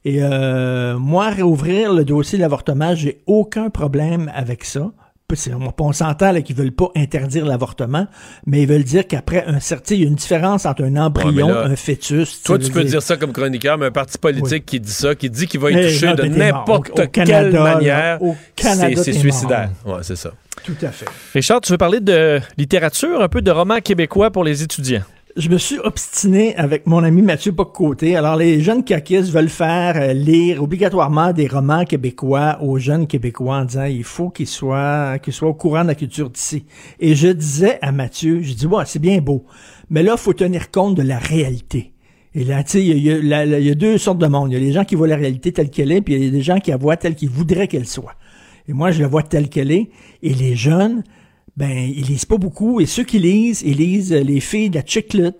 Et euh, moi, réouvrir le dossier de l'avortement, j'ai aucun problème avec ça. On s'entend qu'ils veulent pas interdire l'avortement, mais ils veulent dire qu'après un certain, il y a une différence entre un embryon, ouais, un fœtus. Toi, tu peux dire ça comme chroniqueur, mais un parti politique oui. qui dit ça, qui dit qu'il va y toucher non, de n'importe quelle Canada, manière, au Canada, c'est suicidaire. Ouais, c'est ça. Tout à fait. Richard, tu veux parler de littérature, un peu de romans québécois pour les étudiants? Je me suis obstiné avec mon ami Mathieu Poccoté. Alors, les jeunes caquistes veulent faire euh, lire obligatoirement des romans québécois aux jeunes Québécois en disant il faut qu'ils soient, qu'ils soient au courant de la culture d'ici. Et je disais à Mathieu, je dis, ouais, c'est bien beau, mais là, faut tenir compte de la réalité. Et là, tu sais, il y, il y, a deux sortes de monde. Il y a les gens qui voient la réalité telle qu'elle est, puis il y a des gens qui la voient telle qu'ils voudraient qu'elle soit. Et moi, je la vois telle qu'elle est. Et les jeunes, ben, ils lisent pas beaucoup. Et ceux qui lisent, ils lisent Les filles de la Chiclet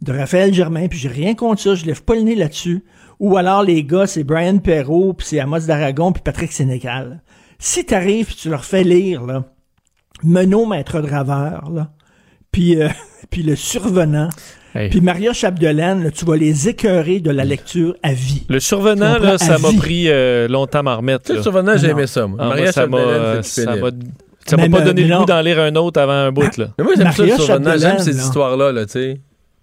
de Raphaël Germain, puis j'ai rien contre ça, je lève pas le nez là-dessus. Ou alors les gars, c'est Brian Perrault, puis c'est Amos d'Aragon, puis Patrick Sénégal. Si t'arrives, puis tu leur fais lire, là, Menot, maître draveur, là, puis, euh, puis le survenant, Hey. Puis Maria Chapdelaine, là, tu vas les écœurer de la lecture à vie. Le survenant, là, ça m'a pris euh, longtemps à remettre. Le survenant, j'ai aimé ça. Moi. Ah, Maria moi, ça m'a, ça m'a pas donné le goût d'en lire un autre avant un bout, là. Mais moi, j'aime ça, le survenant. J'aime ces histoires-là, là, tu sais.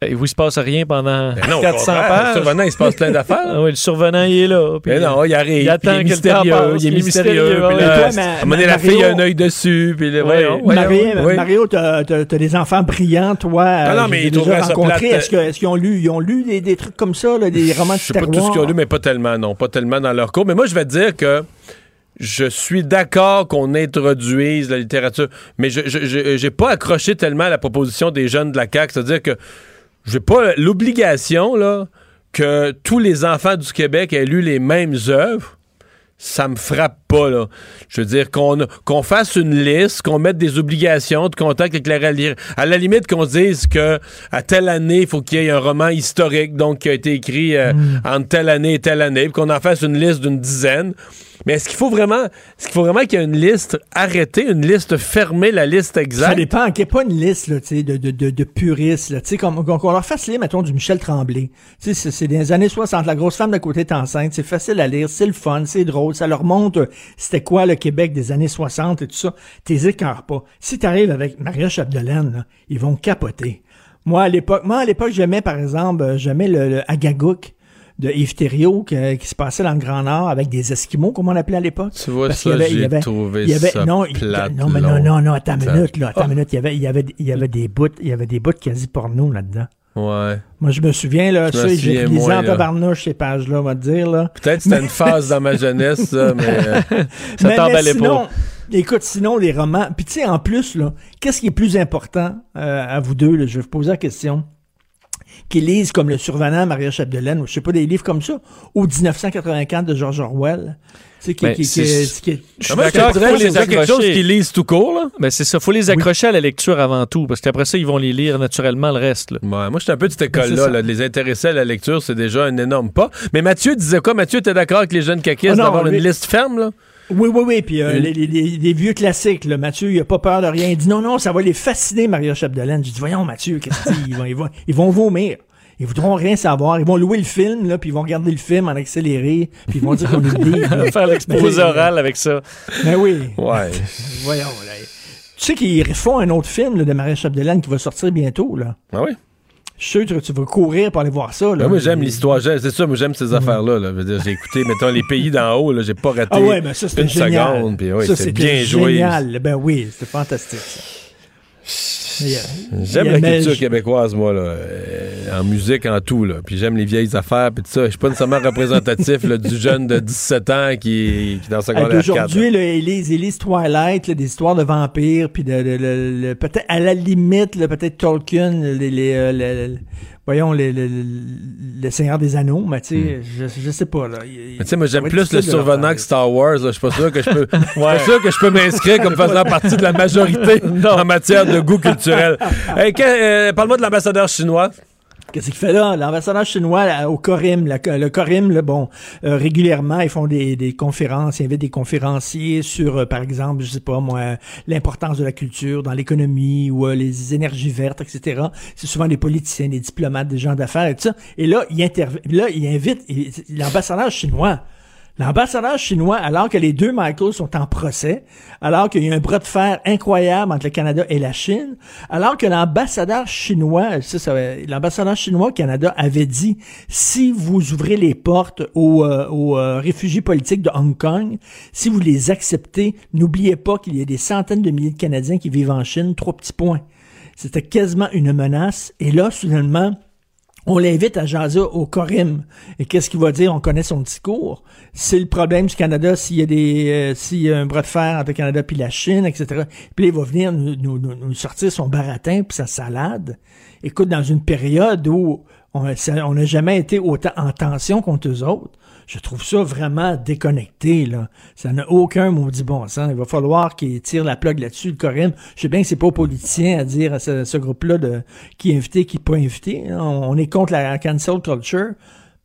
Et vous, il se passe rien pendant ben non, 400 Le pages. survenant, il se passe plein d'affaires. ah oui, le survenant, il est là. Mais non, il arrive. Il attend il est mystérieux. Il est mystérieux. Puis là, la fille a un œil dessus. Puis là, voyons, Mario, Mario t'as des enfants brillants, toi. Non, non, mais ils déjà rencontrés. Est-ce qu'ils ont lu, ils ont lu des, des trucs comme ça, là, des romans de Je sais pas tout ce qu'ils ont lu, mais pas tellement, non. Pas tellement dans leur cours. Mais moi, je vais te dire que je suis d'accord qu'on introduise la littérature, mais je n'ai pas accroché tellement à la proposition des jeunes de la CAQ. C'est-à-dire que j'ai pas l'obligation là que tous les enfants du Québec aient lu les mêmes œuvres. Ça me frappe pas, là. Je veux dire, qu'on fasse une liste, qu'on mette des obligations de contact avec la réalité. À la limite, qu'on dise que à telle année, il faut qu'il y ait un roman historique, donc qui a été écrit euh, mm. entre telle année et telle année, puis qu'on en fasse une liste d'une dizaine. Mais est-ce qu'il faut vraiment, est-ce qu'il faut vraiment qu'il y ait une liste arrêtée, une liste fermée, la liste exacte? Ça dépend, qu'il n'y ait pas une liste, là, de, de, de, de puristes, qu'on leur fasse lire, mettons, du Michel Tremblay. C'est, des années 60, la grosse femme de côté est enceinte, c'est facile à lire, c'est le fun, c'est drôle, ça leur montre c'était quoi le Québec des années 60 et tout ça. T'es écœurs pas. Si t'arrives avec Maria Chapdelaine, là, ils vont capoter. Moi, à l'époque, moi, à l'époque, j'aimais, par exemple, j'aimais le, le Agagouk de Yves Thériault qui, qui, se passait dans le Grand Nord avec des Esquimaux, comme on appelait à l'époque. Tu vois Parce ça, j'ai trouvé il y avait, ça non, plate, non, mais non, non, non, attends une minute, là, attends une minute. Il y avait, il y avait, il y avait des bouts, il y avait des bouts quasi porno là-dedans. Ouais. Moi, je me souviens, là, ça, j'ai lisé en tabarnouche ces pages-là, on va te dire, là. Peut-être c'était une phase dans ma jeunesse, ça, mais euh, ça t'emballait pas. Écoute, sinon, les romans. Puis, tu sais, en plus, là, qu'est-ce qui est plus important euh, à vous deux, là, je vais vous poser la question qui lisent comme Le Survenant, Maria Chapdelaine, ou je sais pas, des livres comme ça, ou 1984 de George Orwell. Tu sais, qui, Ben, qui, c'est- qui, qui, Je suis d'accord, faut faut les les quelque chose accrocher. qu'ils lisent tout court, là? Ben, c'est ça. faut les accrocher à la lecture avant tout, parce qu'après ça, ils vont les lire naturellement le reste. là. Ouais, moi, j'étais un peu de cette Ben, école-là. là, de les intéresser à la lecture, c'est déjà un énorme pas. Mais Mathieu disait quoi? Mathieu, t'es d'accord avec les jeunes caquistes non, d'avoir lui- une liste ferme, là? Oui, oui, oui. Puis euh, les, vieux classiques, là, Mathieu, il a pas peur de rien. Il dit non, non, ça va les fasciner, Mario Chapdelaine. Je dis, voyons, Mathieu, qu'est-ce qu'ils vont, ils vont, ils vont vomir. Ils voudront rien savoir. Ils vont louer le film, là, puis ils vont regarder le film en accéléré, puis ils vont dire qu'on est. Faire l'exposé oral avec ça. Mais oui. Ouais. Voyons, là. Tu sais qu'ils refont un autre film de Marie Chapdelaine qui va sortir bientôt, là. Ah oui? Je suis sûr que tu vas courir pour aller voir ça. Là. moi, j'aime l'histoire. C'est ça, moi, j'aime ces affaires-là. Là. J'ai écouté, mettons, les pays d'en haut. J'ai pas raté ah ouais, ça, une génial. seconde. Puis, ouais, c'est bien joué. génial. Ben oui, c'est fantastique. Ça. J'aime la culture québécoise, moi, là, en musique, en tout. Là. Puis j'aime les vieilles affaires, puis tout ça. Je suis pas nécessairement représentatif du jeune de 17 ans qui, qui est dans sa hey, Aujourd'hui, Elise, Elise Twilight, des histoires de vampires, puis de, peut-être à la limite, peut-être Tolkien, les, les, euh, voyons, le, Seigneur des Anneaux, mais tu sais, hmm. je, je, sais pas, là. tu sais, moi, j'aime plus le survenant que Star Wars, Je suis pas sûr que je peux, sûr que je peux m'inscrire comme faisant partie de la majorité en matière de goût culturel. Euh, parle-moi de l'ambassadeur chinois. Qu'est-ce qu'il fait là? L'ambassadeur chinois au Corim, le Corim, le, bon, euh, régulièrement, ils font des, des conférences, ils invitent des conférenciers sur, euh, par exemple, je sais pas moi, l'importance de la culture dans l'économie ou euh, les énergies vertes, etc. C'est souvent des politiciens, des diplomates, des gens d'affaires et tout ça. Et là, il intervient, là, il invite l'ambassadeur chinois. L'ambassadeur chinois, alors que les deux Michael sont en procès, alors qu'il y a un bras de fer incroyable entre le Canada et la Chine, alors que l'ambassadeur chinois, l'ambassadeur chinois au Canada avait dit, si vous ouvrez les portes aux, euh, euh, réfugiés politiques de Hong Kong, si vous les acceptez, n'oubliez pas qu'il y a des centaines de milliers de Canadiens qui vivent en Chine, trois petits points. C'était quasiment une menace. Et là, soudainement, on l'invite à jaser au Corim. Et qu'est-ce qu'il va dire? On connaît son discours. C'est le problème du Canada s'il y a des euh, s'il y a un bras de fer entre le Canada puis la Chine, etc. Puis il va venir nous, nous, nous sortir son baratin puis sa salade. Écoute, dans une période où on n'a jamais été autant en tension contre eux autres, je trouve ça vraiment déconnecté, là. Ça n'a aucun maudit bon sens. Il va falloir qu'ils tirent la plug là-dessus, le Corinne. Je sais bien que c'est pas politicien à dire à ce, groupe-là de qui est invité, qui n'est pas invité. On, est contre la cancel culture,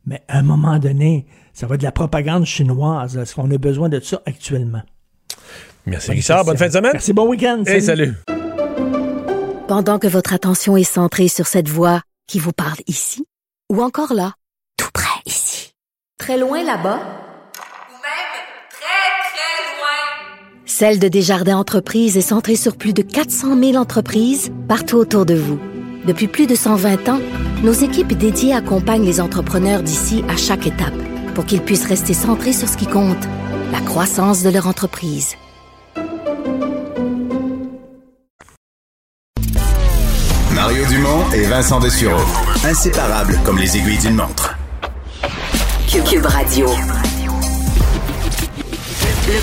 mais à un moment donné, ça va être de la propagande chinoise. Est-ce qu'on a besoin de ça actuellement? Merci Richard, bonne fin de semaine. Merci, bon week-end. Salut. salut. Pendant que votre attention est centrée sur cette voix qui vous parle ici, ou encore là, Très loin là-bas? Ou même très, très loin? Celle de Desjardins Entreprises est centrée sur plus de 400 000 entreprises partout autour de vous. Depuis plus de 120 ans, nos équipes dédiées accompagnent les entrepreneurs d'ici à chaque étape pour qu'ils puissent rester centrés sur ce qui compte, la croissance de leur entreprise. Mario Dumont et Vincent Dessureau. Inséparables comme les aiguilles d'une montre. Cube, Radio.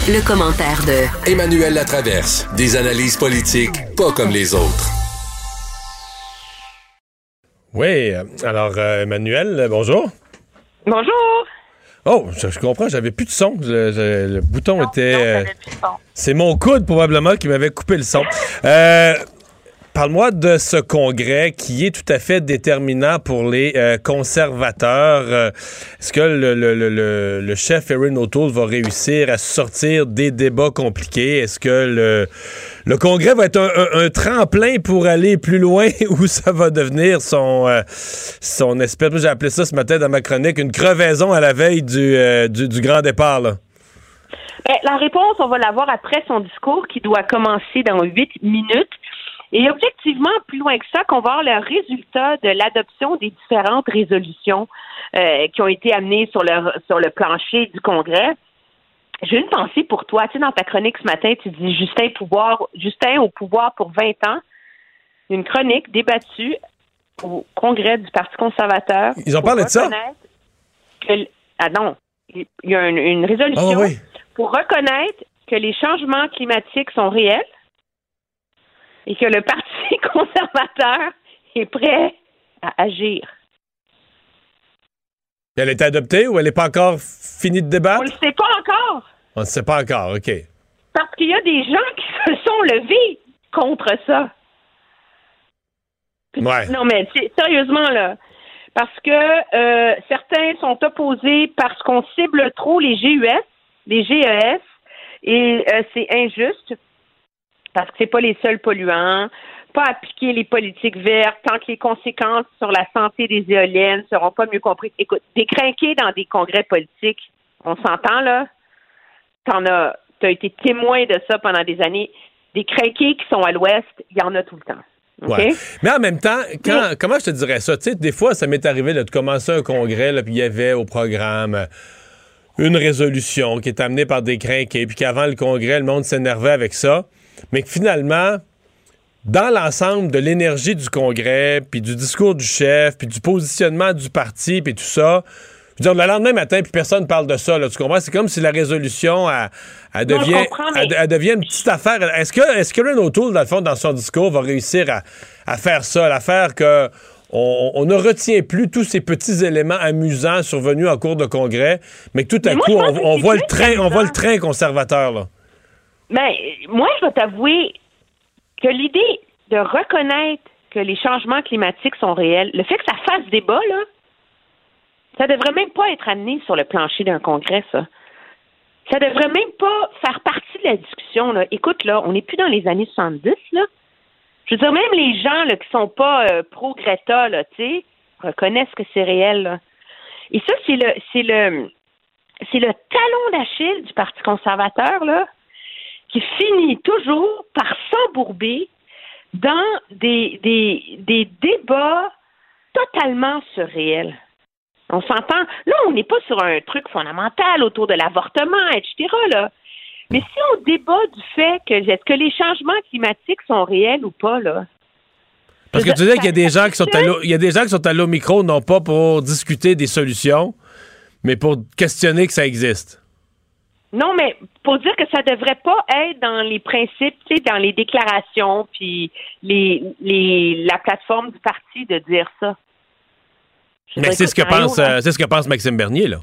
Le, commentaire de Emmanuel Latraverse. Des analyses politiques pas comme les autres. Oui, alors euh, Emmanuel, bonjour. Bonjour. Oh, je, comprends, j'avais plus de son. Le, bouton était. Euh, c'est mon coude probablement qui m'avait coupé le son. Euh, Parle-moi de ce congrès qui est tout à fait déterminant pour les euh, conservateurs. Euh, est-ce que le, chef Erin O'Toole va réussir à sortir des débats compliqués? Est-ce que le, congrès va être un, tremplin pour aller plus loin ou ça va devenir son, euh, son espèce, j'ai appelé ça ce matin dans ma chronique, une crevaison à la veille du, du, grand départ? Là? Ben, la réponse, on va l'avoir après son discours qui doit commencer dans huit minutes. Et objectivement, plus loin que ça, qu'on va voir le résultat de l'adoption des différentes résolutions euh, qui ont été amenées sur le, sur le plancher du Congrès. J'ai une pensée pour toi. Tu sais, dans ta chronique ce matin, tu dis Justin, pouvoir, Justin au pouvoir pour 20 ans. Une chronique débattue au Congrès du Parti conservateur. Ils ont parlé de ça? ah non. Il y a une, résolution ah pour reconnaître que les changements climatiques sont réels et que le Parti conservateur est prêt à agir. Elle est adoptée ou elle n'est pas encore finie de débattre? On ne le sait pas encore. On ne sait pas encore, OK. Parce qu'il y a des gens qui se sont levés contre ça. Ouais. Non, mais sérieusement, là. Parce que euh, certains sont opposés parce qu'on cible trop les GUS, les GES, Et euh, c'est injuste parce que c'est pas les seuls polluants. Pas appliquer les politiques vertes tant que les conséquences sur la santé des éoliennes seront pas mieux comprises. Écoute, décrinquer dans des congrès politiques, on s'entend là. T'en as, t'as été témoin de ça pendant des années. Des crinqués qui sont à l'ouest, il y en a tout le temps. Mais en même temps, quand, comment je te dirais ça? Tu sais, des fois, ça m'est arrivé de commencer un congrès, puis il y avait au programme une résolution qui est amenée par des crinqués, puis qu'avant le congrès, le monde s'énervait avec ça, mais que finalement, dans l'ensemble de l'énergie du congrès, puis du discours du chef, puis du positionnement du parti, puis tout ça, je veux dire, le lendemain matin, puis personne ne parle de ça. Là, tu comprends? C'est comme si la résolution, elle, devient, elle, devient une petite affaire. Est-ce que, est-ce que dans le fond, dans son discours, va réussir à, faire ça, à faire que on, ne retient plus tous ces petits éléments amusants survenus en cours de congrès, mais que tout à coup, on, voit le train, on voit le train conservateur, là. Mais moi, je vais t'avouer que l'idée de reconnaître que les changements climatiques sont réels, le fait que ça fasse débat, là, ça devrait même pas être amené sur le plancher d'un congrès, ça. Ça devrait même pas faire partie de la discussion. Là. Écoute, là, on n'est plus dans les années 70, là. Je veux dire, même les gens là, qui sont pas euh, pro-Greta, là, tu sais, reconnaissent que c'est réel. Là. Et ça, c'est le c'est le c'est le talon d'Achille du Parti conservateur, là, qui finit toujours par s'embourber dans des, des, des débats totalement surréels. On s'entend? Là, on n'est pas sur un truc fondamental autour de l'avortement, etc. Là. Mais si on débat du fait que est-ce que les changements climatiques sont réels ou pas, là? Parce que tu disais qu'il y a des gens qui sont à il y a des gens qui sont à l'eau micro, non pas pour discuter des solutions, mais pour questionner que ça existe. Non, mais pour dire que ça devrait pas être dans les principes, tu sais, dans les déclarations, puis les, les, la plateforme du parti de dire ça. Mais c'est ce que pense, euh, c'est ce que pense Maxime Bernier, là.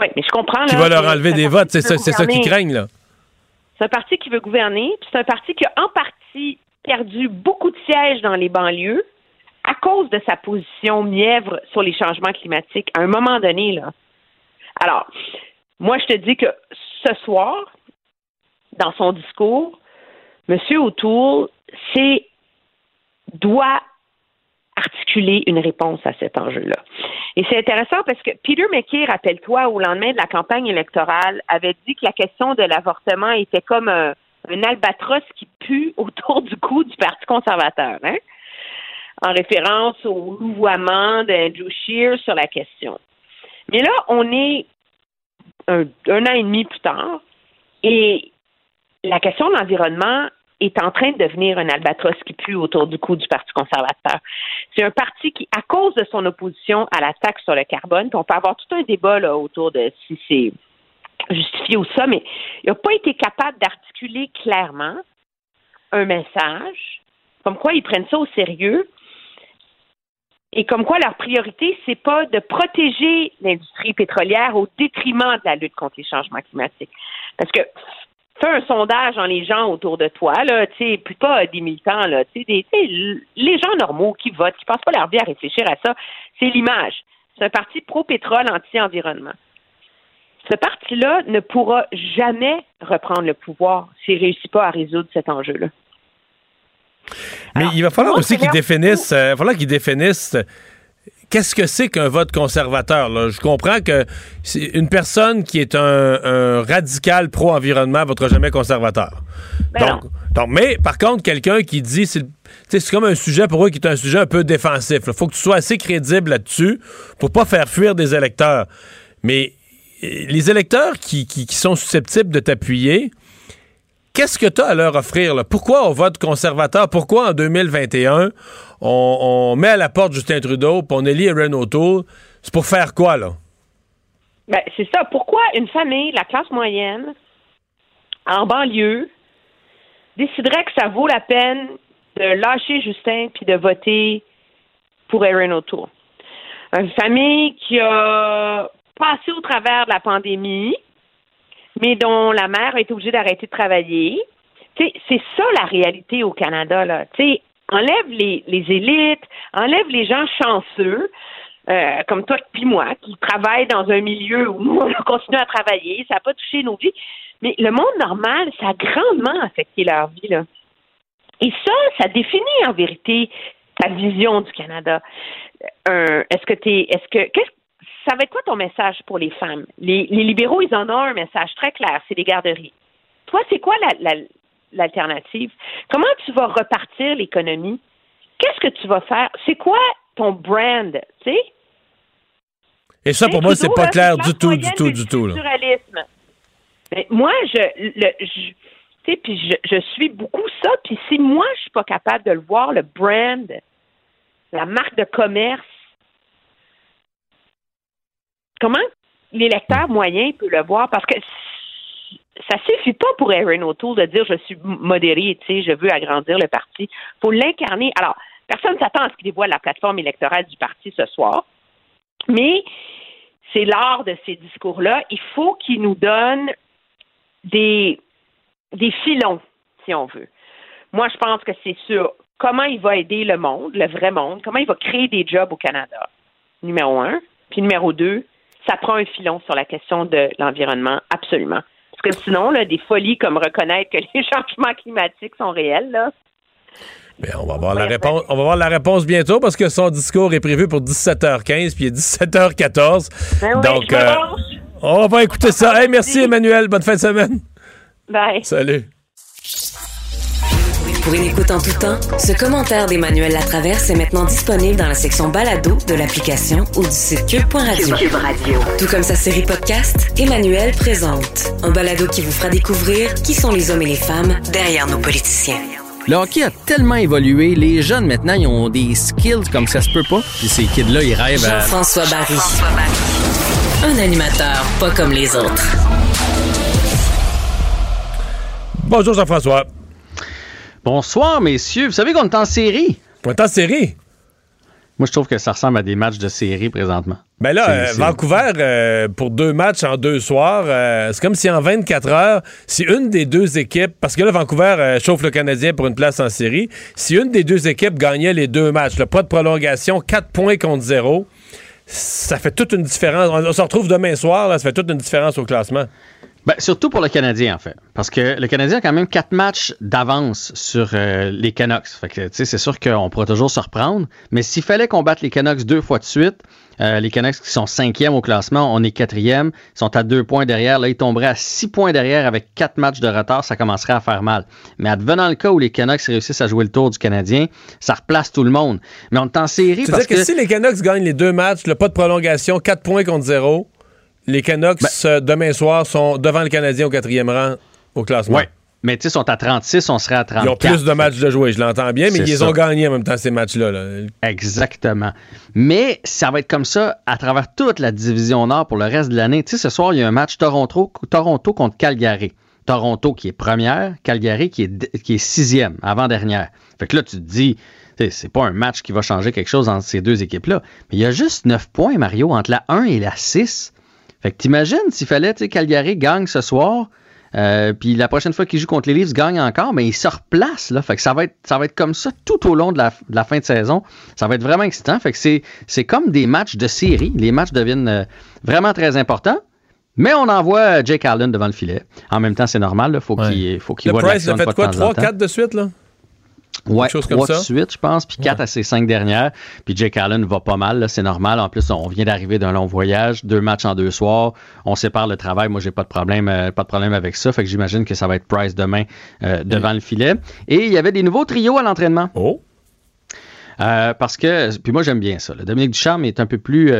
Oui, mais je comprends. Qui va leur enlever des votes, c'est ça, c'est ça qu'ils craignent, là. C'est un parti qui veut gouverner, puis c'est un parti qui a en partie perdu beaucoup de sièges dans les banlieues à cause de sa position mièvre sur les changements climatiques à un moment donné, là. Alors, moi, je te dis que ce soir, dans son discours, M. O'Toole, c'est doit articuler une réponse à cet enjeu-là. Et c'est intéressant parce que Peter McKay, rappelle-toi, au lendemain de la campagne électorale, avait dit que la question de l'avortement était comme un, albatros qui pue autour du cou du Parti conservateur, hein? en référence au louvoiement d'Andrew Scheer sur la question. Mais là, on est un, an et demi plus tard et la question de l'environnement est en train de devenir un albatros qui pue autour du cou du Parti conservateur. C'est un parti qui, à cause de son opposition à la taxe sur le carbone, on peut avoir tout un débat là, autour de si c'est justifié ou ça, mais il n'a pas été capable d'articuler clairement un message comme quoi ils prennent ça au sérieux et comme quoi leur priorité, c'est pas de protéger l'industrie pétrolière au détriment de la lutte contre les changements climatiques. Parce que fais un sondage dans les gens autour de toi, là, tu sais, puis pas des militants, là, tu sais, les gens normaux qui votent, qui passent pas leur vie à réfléchir à ça, c'est l'image. C'est un parti pro-pétrole, anti-environnement. Ce parti-là ne pourra jamais reprendre le pouvoir s'il réussit pas à résoudre cet enjeu-là. Mais il va falloir aussi qu'ils définissent, euh, il va falloir qu'ils définissent qu'est-ce que c'est qu'un vote conservateur? Là? Je comprends que une personne qui est un, radical pro-environnement ne votera jamais conservateur. Ben donc, mais par contre, quelqu'un qui dit c'est c'est comme un sujet pour eux qui est un sujet un peu défensif. Il faut que tu sois assez crédible là-dessus pour pas faire fuir des électeurs. Mais euh, les électeurs qui, qui sont susceptibles de t'appuyer, Qu'est-ce que tu as à leur offrir? Là? Pourquoi on vote conservateur? Pourquoi en 2021, on, met à la porte Justin Trudeau puis on élit Renault Tour? C'est pour faire quoi, là? Ben, c'est ça. Pourquoi une famille, la classe moyenne, en banlieue, déciderait que ça vaut la peine de lâcher Justin puis de voter pour Aaron O'Toole? Une famille qui a passé au travers de la pandémie, mais dont la mère a été obligée d'arrêter de travailler. C'est ça la réalité au Canada. Là. enlève les, les élites, enlève les gens chanceux, euh, comme toi puis moi, qui travaillent dans un milieu où nous, on continue à travailler, ça n'a pas touché nos vies. Mais le monde normal, ça a grandement affecté leur vie. Là. Et ça, ça définit en vérité ta vision du Canada. Euh, est-ce que tu est-ce que qu'est-ce ça va être quoi ton message pour les femmes? Les, libéraux, ils en ont un message très clair, c'est des garderies. Toi, c'est quoi l'alternative? Comment tu vas repartir l'économie? Qu'est-ce que tu vas faire? C'est quoi ton brand, tu sais? Et ça, pour moi, c'est pas clair du tout, du tout, du tout. Mais moi, je, le, je puis je, je, suis beaucoup ça. Puis si moi, je suis pas capable de le voir, le brand, la marque de commerce, comment l'électeur moyen peut le voir? Parce que ça suffit pas pour Aaron O'Toole de dire je suis modéré, tu sais, je veux agrandir le parti. faut l'incarner. Alors, personne s'attend à ce qu'il dévoile la plateforme électorale du parti ce soir, mais c'est l'art de ces discours-là. Il faut qu'il nous donne des, des filons, si on veut. Moi, je pense que c'est sur comment il va aider le monde, le vrai monde, comment il va créer des jobs au Canada, numéro un. Puis numéro deux, ça prend un filon sur la question de l'environnement, absolument. Parce que sinon, là, des folies comme reconnaître que les changements climatiques sont réels, là. Mais on va voir la réponse. On va voir la réponse bientôt parce que son discours est prévu pour 17h15 puis il est 17h14. Ben Donc euh, on va écouter ça. Hey, merci Emmanuel, bonne fin de semaine. Bye. Salut. Pour une écoute en tout temps, ce commentaire d'Emmanuel Latraverse est maintenant disponible dans la section balado de l'application ou du site cube.radio. Cube Radio. Tout comme sa série podcast, Emmanuel présente un balado qui vous fera découvrir qui sont les hommes et les femmes derrière nos politiciens. Le hockey a tellement évolué, les jeunes maintenant, ils ont des skills comme ça se peut pas. Puis ces kids-là, ils rêvent à... Jean-François Barry. Un animateur pas comme les autres. Bonjour Jean-François. Bonsoir, messieurs. Vous savez qu'on est en série? On est en série? Moi, je trouve que ça ressemble à des matchs de série présentement. Ben là, euh, Vancouver, euh, pour deux matchs en deux soirs, euh, c'est comme si en 24 heures, si une des deux équipes, parce que là, Vancouver chauffe le Canadien pour une place en série, si une des deux équipes gagnait les deux matchs, le pas de prolongation, 4 points contre zéro, ça fait toute une différence. On, se retrouve demain soir, là, ça fait toute une différence au classement. Ben, surtout pour le Canadien, en fait. Parce que le Canadien a quand même quatre matchs d'avance sur euh, les Canucks. Fait que, c'est sûr qu'on pourra toujours se reprendre. Mais s'il fallait qu'on batte les Canucks deux fois de suite, euh, les Canucks qui sont cinquièmes au classement, on est quatrième, sont à deux points derrière. Là, ils tomberaient à six points derrière avec quatre matchs de retard. Ça commencerait à faire mal. Mais advenant le cas où les Canucks réussissent à jouer le tour du Canadien, ça replace tout le monde. Mais on est en série parce que, que... si les Canucks gagnent les deux matchs, le pas de prolongation, quatre points contre zéro, les Canucks, ben- euh, demain soir, sont devant le Canadien au quatrième rang au classement. Oui. Mais tu sais, sont à 36, on serait à 34. Ils ont plus de matchs de jouer, je l'entends bien, mais ils ont gagné en même temps ces matchs-là. Exactement. Mais ça va être comme ça à travers toute la division Nord pour le reste de l'année. Tu sais, ce soir, il y a un match Toronto, Toronto contre Calgary. Toronto qui est première, Calgary qui est, qui est sixième, avant-dernière. Fait que là, tu te dis, c'est pas un match qui va changer quelque chose entre ces deux équipes-là. Mais il y a juste 9 points, Mario, entre la 1 et la 6. Fait que t'imagines s'il fallait, tu sais, Calgary gagne ce soir, euh, puis la prochaine fois qu'il joue contre les Leafs, gagne encore, mais il se replace, là. Fait que ça va être, ça va être comme ça tout au long de la, fin de saison. Ça va être vraiment excitant. Fait que c'est, c'est comme des matchs de série. Les matchs deviennent euh, vraiment très importants. Mais on envoie Jake Allen devant le filet. En même temps, c'est normal. Il faut qu'il faut qu'il voit Price a fait quoi, 3-4 de suite, là? Ouais, trois de suite, je pense, puis quatre à ses cinq dernières. Puis Jake Allen va pas mal, c'est normal. En plus, on vient d'arriver d'un long voyage, deux matchs en deux soirs. On sépare le travail. Moi, j'ai pas de problème, euh, pas de problème avec ça. Fait que j'imagine que ça va être Price demain euh, devant le filet. Et il y avait des nouveaux trios à l'entraînement. Oh. Euh, parce que, puis moi j'aime bien ça. Dominique Ducharme est un peu plus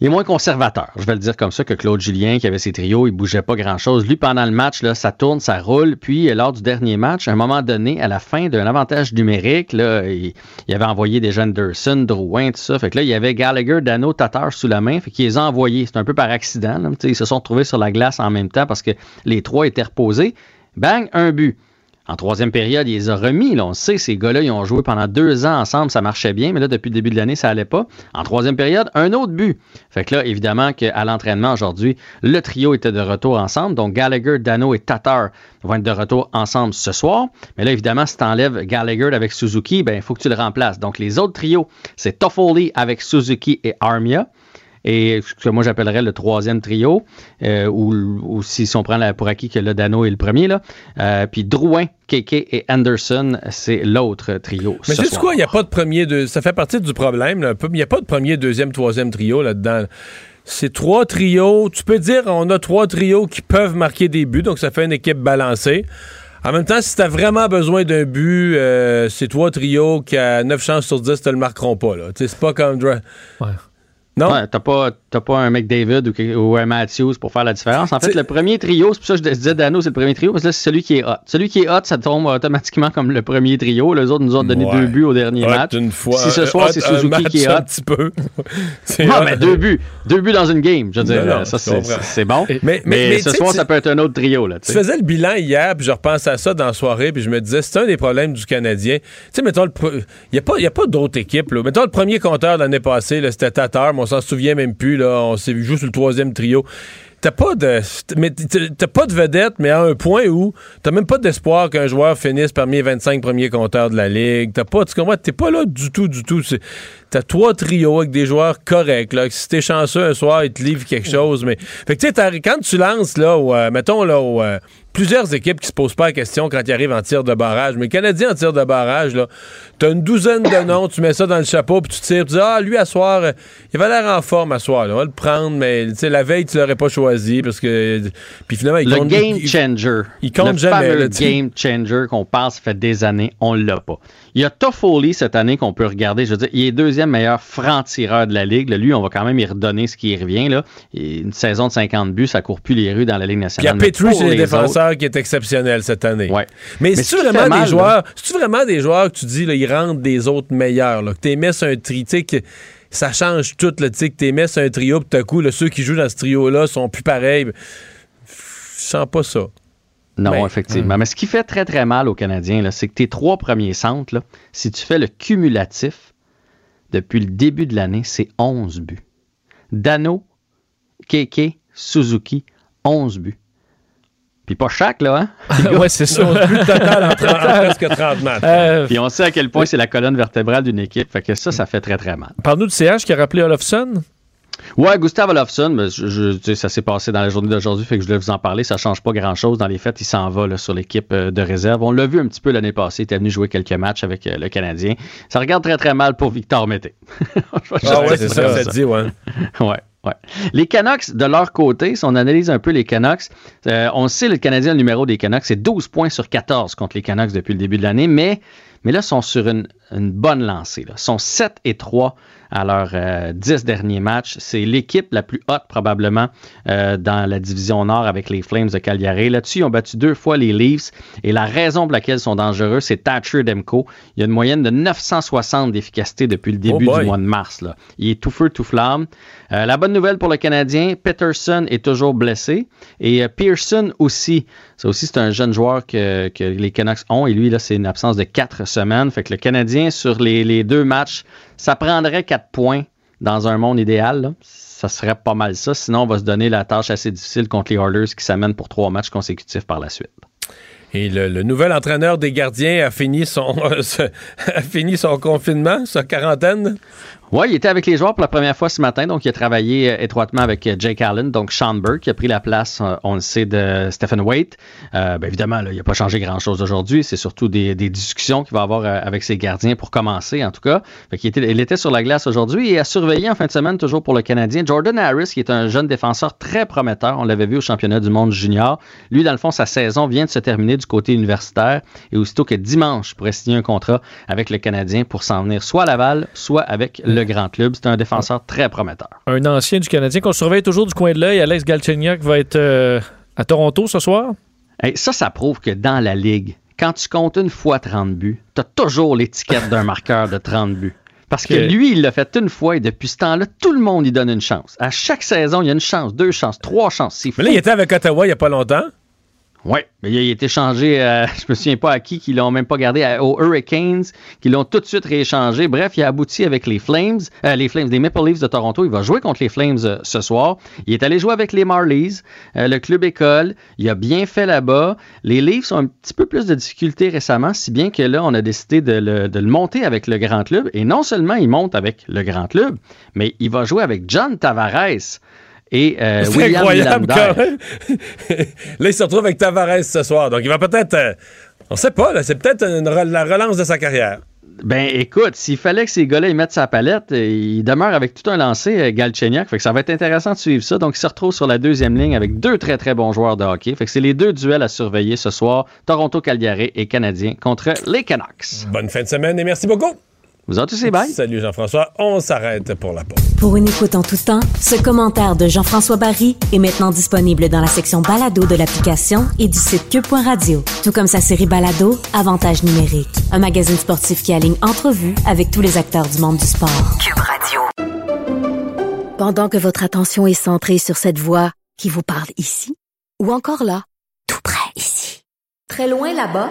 il est moins conservateur, je vais le dire comme ça, que Claude Julien, qui avait ses trios, il bougeait pas grand-chose. Lui, pendant le match, là, ça tourne, ça roule. Puis, lors du dernier match, à un moment donné, à la fin d'un avantage numérique, là, il, avait envoyé des jeunes Anderson, Drouin, tout ça. Fait que là, il y avait Gallagher, Dano, Tatar sous la main. Fait les a envoyés. C'est un peu par accident. Là. Ils se sont retrouvés sur la glace en même temps parce que les trois étaient reposés. Bang, un but. En troisième période, il les a remis. On sait, ces gars-là, ils ont joué pendant deux ans ensemble, ça marchait bien, mais là, depuis le début de l'année, ça allait pas. En troisième période, un autre but. Fait que là, évidemment, qu'à l'entraînement aujourd'hui, le trio était de retour ensemble. Donc, Gallagher, Dano et Tatar vont être de retour ensemble ce soir. Mais là, évidemment, si tu enlèves Gallagher avec Suzuki, ben, il faut que tu le remplaces. Donc, les autres trios, c'est Toffoli avec Suzuki et Armia. Et ce que moi j'appellerais le troisième trio, euh, ou, si, on prend la, pour acquis que le Dano est le premier, là, euh, puis Drouin, KK et Anderson, c'est l'autre trio. Mais c'est quoi, il n'y a pas de premier, ça fait partie du problème, il n'y a pas de premier, deuxième, troisième trio là-dedans. C'est trois trios, tu peux dire on a trois trios qui peuvent marquer des buts, donc ça fait une équipe balancée. En même temps, si tu as vraiment besoin d'un but, euh, c'est trois trios qui, à 9 chances sur 10, te le marqueront pas. C'est pas comme. Ouais. Non? Ouais, t'as pas, pas un McDavid ou, ou, un Matthews pour faire la différence. En fait, le premier trio, c'est pour ça que je disais Dano, c'est le premier trio, parce que là, c'est celui qui est hot. Celui qui est hot, ça tombe automatiquement comme le premier trio. Les autres nous ont donné deux buts au dernier match. Une fois, si ce soir, c'est Suzuki qui est hot. Un petit peu. non, mais deux buts. Deux buts dans une game. Je veux dire, ça, c'est bon. Mais, mais, ce soir, ça peut être un autre trio. Là, tu faisais le bilan hier, puis je repense à ça dans la soirée, puis je me disais, c'est un des problèmes du Canadien. Tu sais, mettons, il n'y a pas, pas d'autres équipes. Mettons, le premier compteur l'année passée, c'était Tatar, mais on s'en souvient même plus on s'est vu jouer sur le troisième trio. T'as pas de. Mais t'as pas de vedette, mais à un point où t'as même pas d'espoir qu'un joueur finisse parmi les 25 premiers compteurs de la Ligue. T'as pas. Tu comprends? T'es pas là du tout, du tout. T'as trois trios avec des joueurs corrects. Là. Si t'es chanceux un soir, ils te livrent quelque chose. Mais. Fait que tu sais, quand tu lances là, euh, mettons là, au, euh, plusieurs équipes qui se posent pas la question quand ils arrivent en tir de barrage. Mais Canadien en tir de barrage, là, t'as une douzaine de noms, tu mets ça dans le chapeau, puis tu tires, tu dis Ah, lui, à soir, euh, il va l'air en forme à soir. On va le prendre, mais la veille, tu l'aurais pas choisi parce que. Puis finalement, il Le game changer. Il, compte jamais. Le game changer qu'on pense fait des années, on l'a pas. Il y a Toffoli cette année qu'on peut regarder. Je veux dire, il est deuxième meilleur franc-tireur de la Ligue. lui, on va quand même y redonner ce qui revient. Là. Une saison de 50 buts, ça court plus les rues dans la Ligue nationale. Il y a Petru c'est les, défenseurs qui est exceptionnel cette année. Ouais. Mais, c'est tu vraiment des joueurs, tu vraiment des joueurs que tu dis là, ils rendent des autres meilleurs, là, que tu mis sur un tri, que ça change tout, que tu mis sur un trio, puis tout à coup, ceux qui jouent dans ce trio-là sont plus pareils. Je sens pas ça. Non, effectivement. Mais ce qui fait très, très mal aux Canadiens, c'est que tes trois premiers centres, là, si tu fais le cumulatif, depuis le début de l'année, c'est 11 buts. Dano, Keke, Suzuki, 11 buts. Puis pas chaque, là, hein? ouais, c'est ça. buts total en, presque 30 matchs. Euh, Puis on sait à quel point c'est la colonne vertébrale d'une équipe. Fait que ça, ça fait très, très mal. Parle-nous du CH qui a rappelé Olofsson. Ouais, Gustave Olofsson, mais je, ça s'est passé dans la journée d'aujourd'hui, fait que je voulais vous en parler. Ça change pas grand-chose. Dans les faits, il s'en va sur l'équipe euh, de réserve. On l'a vu un petit peu l'année passée. Il était venu jouer quelques matchs avec euh, le Canadien. Ça regarde très, très mal pour Victor Mété. ah ouais, c'est ça, ça, dit, ouais. ouais. Ouais. Les Canucks, de leur côté, si on analyse un peu les Canucks, euh, on sait le Canadien, le numéro des Canucks, c'est 12 points sur 14 contre les Canucks depuis le début de l'année, mais, mais là, ils sont sur une, une bonne lancée. Là. Ils sont 7 et 3 à leurs euh, dix derniers matchs. C'est l'équipe la plus haute probablement euh, dans la division Nord avec les Flames de Calgary. Là-dessus, ils ont battu deux fois les Leafs et la raison pour laquelle ils sont dangereux, c'est Thatcher Demko. Il y a une moyenne de 960 d'efficacité depuis le oh début du mois de mars. Là. Il est tout feu, tout flamme. Euh, la bonne nouvelle pour le Canadien, Peterson est toujours blessé et Pearson aussi. Ça aussi, c'est un jeune joueur que, que, les Canucks ont et lui, là, c'est une absence de quatre semaines. Fait que le Canadien, sur les, les deux matchs, ça prendrait quatre points dans un monde idéal. Ça serait pas mal ça. Sinon, on va se donner la tâche assez difficile contre les Oilers qui s'amènent pour trois matchs consécutifs par la suite. Et le, nouvel entraîneur des gardiens a fini son, a fini son confinement, sa quarantaine? Oui, il était avec les joueurs pour la première fois ce matin, donc il a travaillé euh, étroitement avec euh, Jake Allen, donc Sean Burke, qui a pris la place, euh, on le sait, de Stephen Waite. Ben, évidemment, là, il n'a pas changé grand-chose aujourd'hui, c'est surtout des, discussions qu'il va avoir avec ses gardiens pour commencer, en tout cas. il, était, il était sur la glace aujourd'hui et a surveillé en fin de semaine, toujours pour le Canadien, Jordan Harris, qui est un jeune défenseur très prometteur. On l'avait vu au championnat du monde junior. Lui, dans le fond, sa saison vient de se terminer du côté universitaire et aussitôt que dimanche, pourrait signer un contrat avec le Canadien pour s'en venir soit à Laval, soit avec le grand club. C'est un défenseur très prometteur. Un ancien du Canadien qu'on surveille toujours du coin de l'œil. Alex Galchenyuk va être euh, à Toronto ce soir. ça, ça prouve que dans la Ligue, quand tu comptes une fois 30 buts, tu as toujours l'étiquette d'un marqueur de 30 buts. Parce que lui, il l'a fait une fois et depuis ce temps-là, tout le monde y donne une chance. À chaque saison, il y a une chance, deux chances, trois chances. Mais là, il était avec Ottawa il n'y a pas longtemps. Oui, mais il a été changé, euh, je me souviens pas à qui, qui l'ont même pas gardé, aux Hurricanes, qui l'ont tout de suite rééchangé. Bref, il a abouti avec les Flames, euh, les Flames, les Maple Leafs de Toronto. Il va jouer contre les Flames euh, ce soir. Il est allé jouer avec les Marlies, le club école. Il a bien fait là-bas. Les Leafs ont un petit peu plus de difficultés récemment, si bien que là, on a décidé de le monter avec le grand club. Et non seulement il monte avec le grand club, mais il va jouer avec John Tavares et euh, William incroyable quand même. là, il se retrouve avec Tavares ce soir. Donc, il va peut-être. Euh, on sait pas, c'est peut-être la relance de sa carrière. Ben écoute, s'il fallait que ces gars-là mettent sa palette, euh, il demeure avec tout un lancé, Galchenyuk. Fait que ça va être intéressant de suivre ça. Donc, il se retrouve sur la deuxième ligne avec deux très très bons joueurs de hockey. Fait que c'est les deux duels à surveiller ce soir. Toronto Cagliari et Canadien contre les Canucks. Bonne fin de semaine et merci beaucoup. Vous en tous, bye. Salut Jean-François. On s'arrête pour la pause. Pour une écoute en tout temps, ce commentaire de Jean-François Barry est maintenant disponible dans la section balado de l'application et du site cube.radio. Tout comme sa série balado, Avantage numérique. Un magazine sportif qui aligne entrevues avec tous les acteurs du monde du sport. Cube Radio. Pendant que votre attention est centrée sur cette voix qui vous parle ici, ou encore là, tout près ici, très loin là-bas,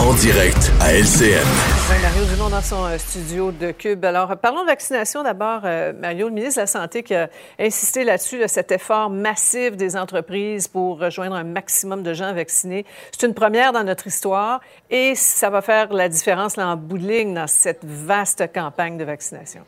En direct à LCN. Mario Dumont dans son euh, studio de Cube. Alors, parlons de vaccination d'abord. Euh, Mario, le ministre de la Santé qui a insisté là-dessus, cet effort massif des entreprises pour rejoindre un maximum de gens vaccinés. C'est une première dans notre histoire et ça va faire la différence là, en bout de ligne dans cette vaste campagne de vaccination.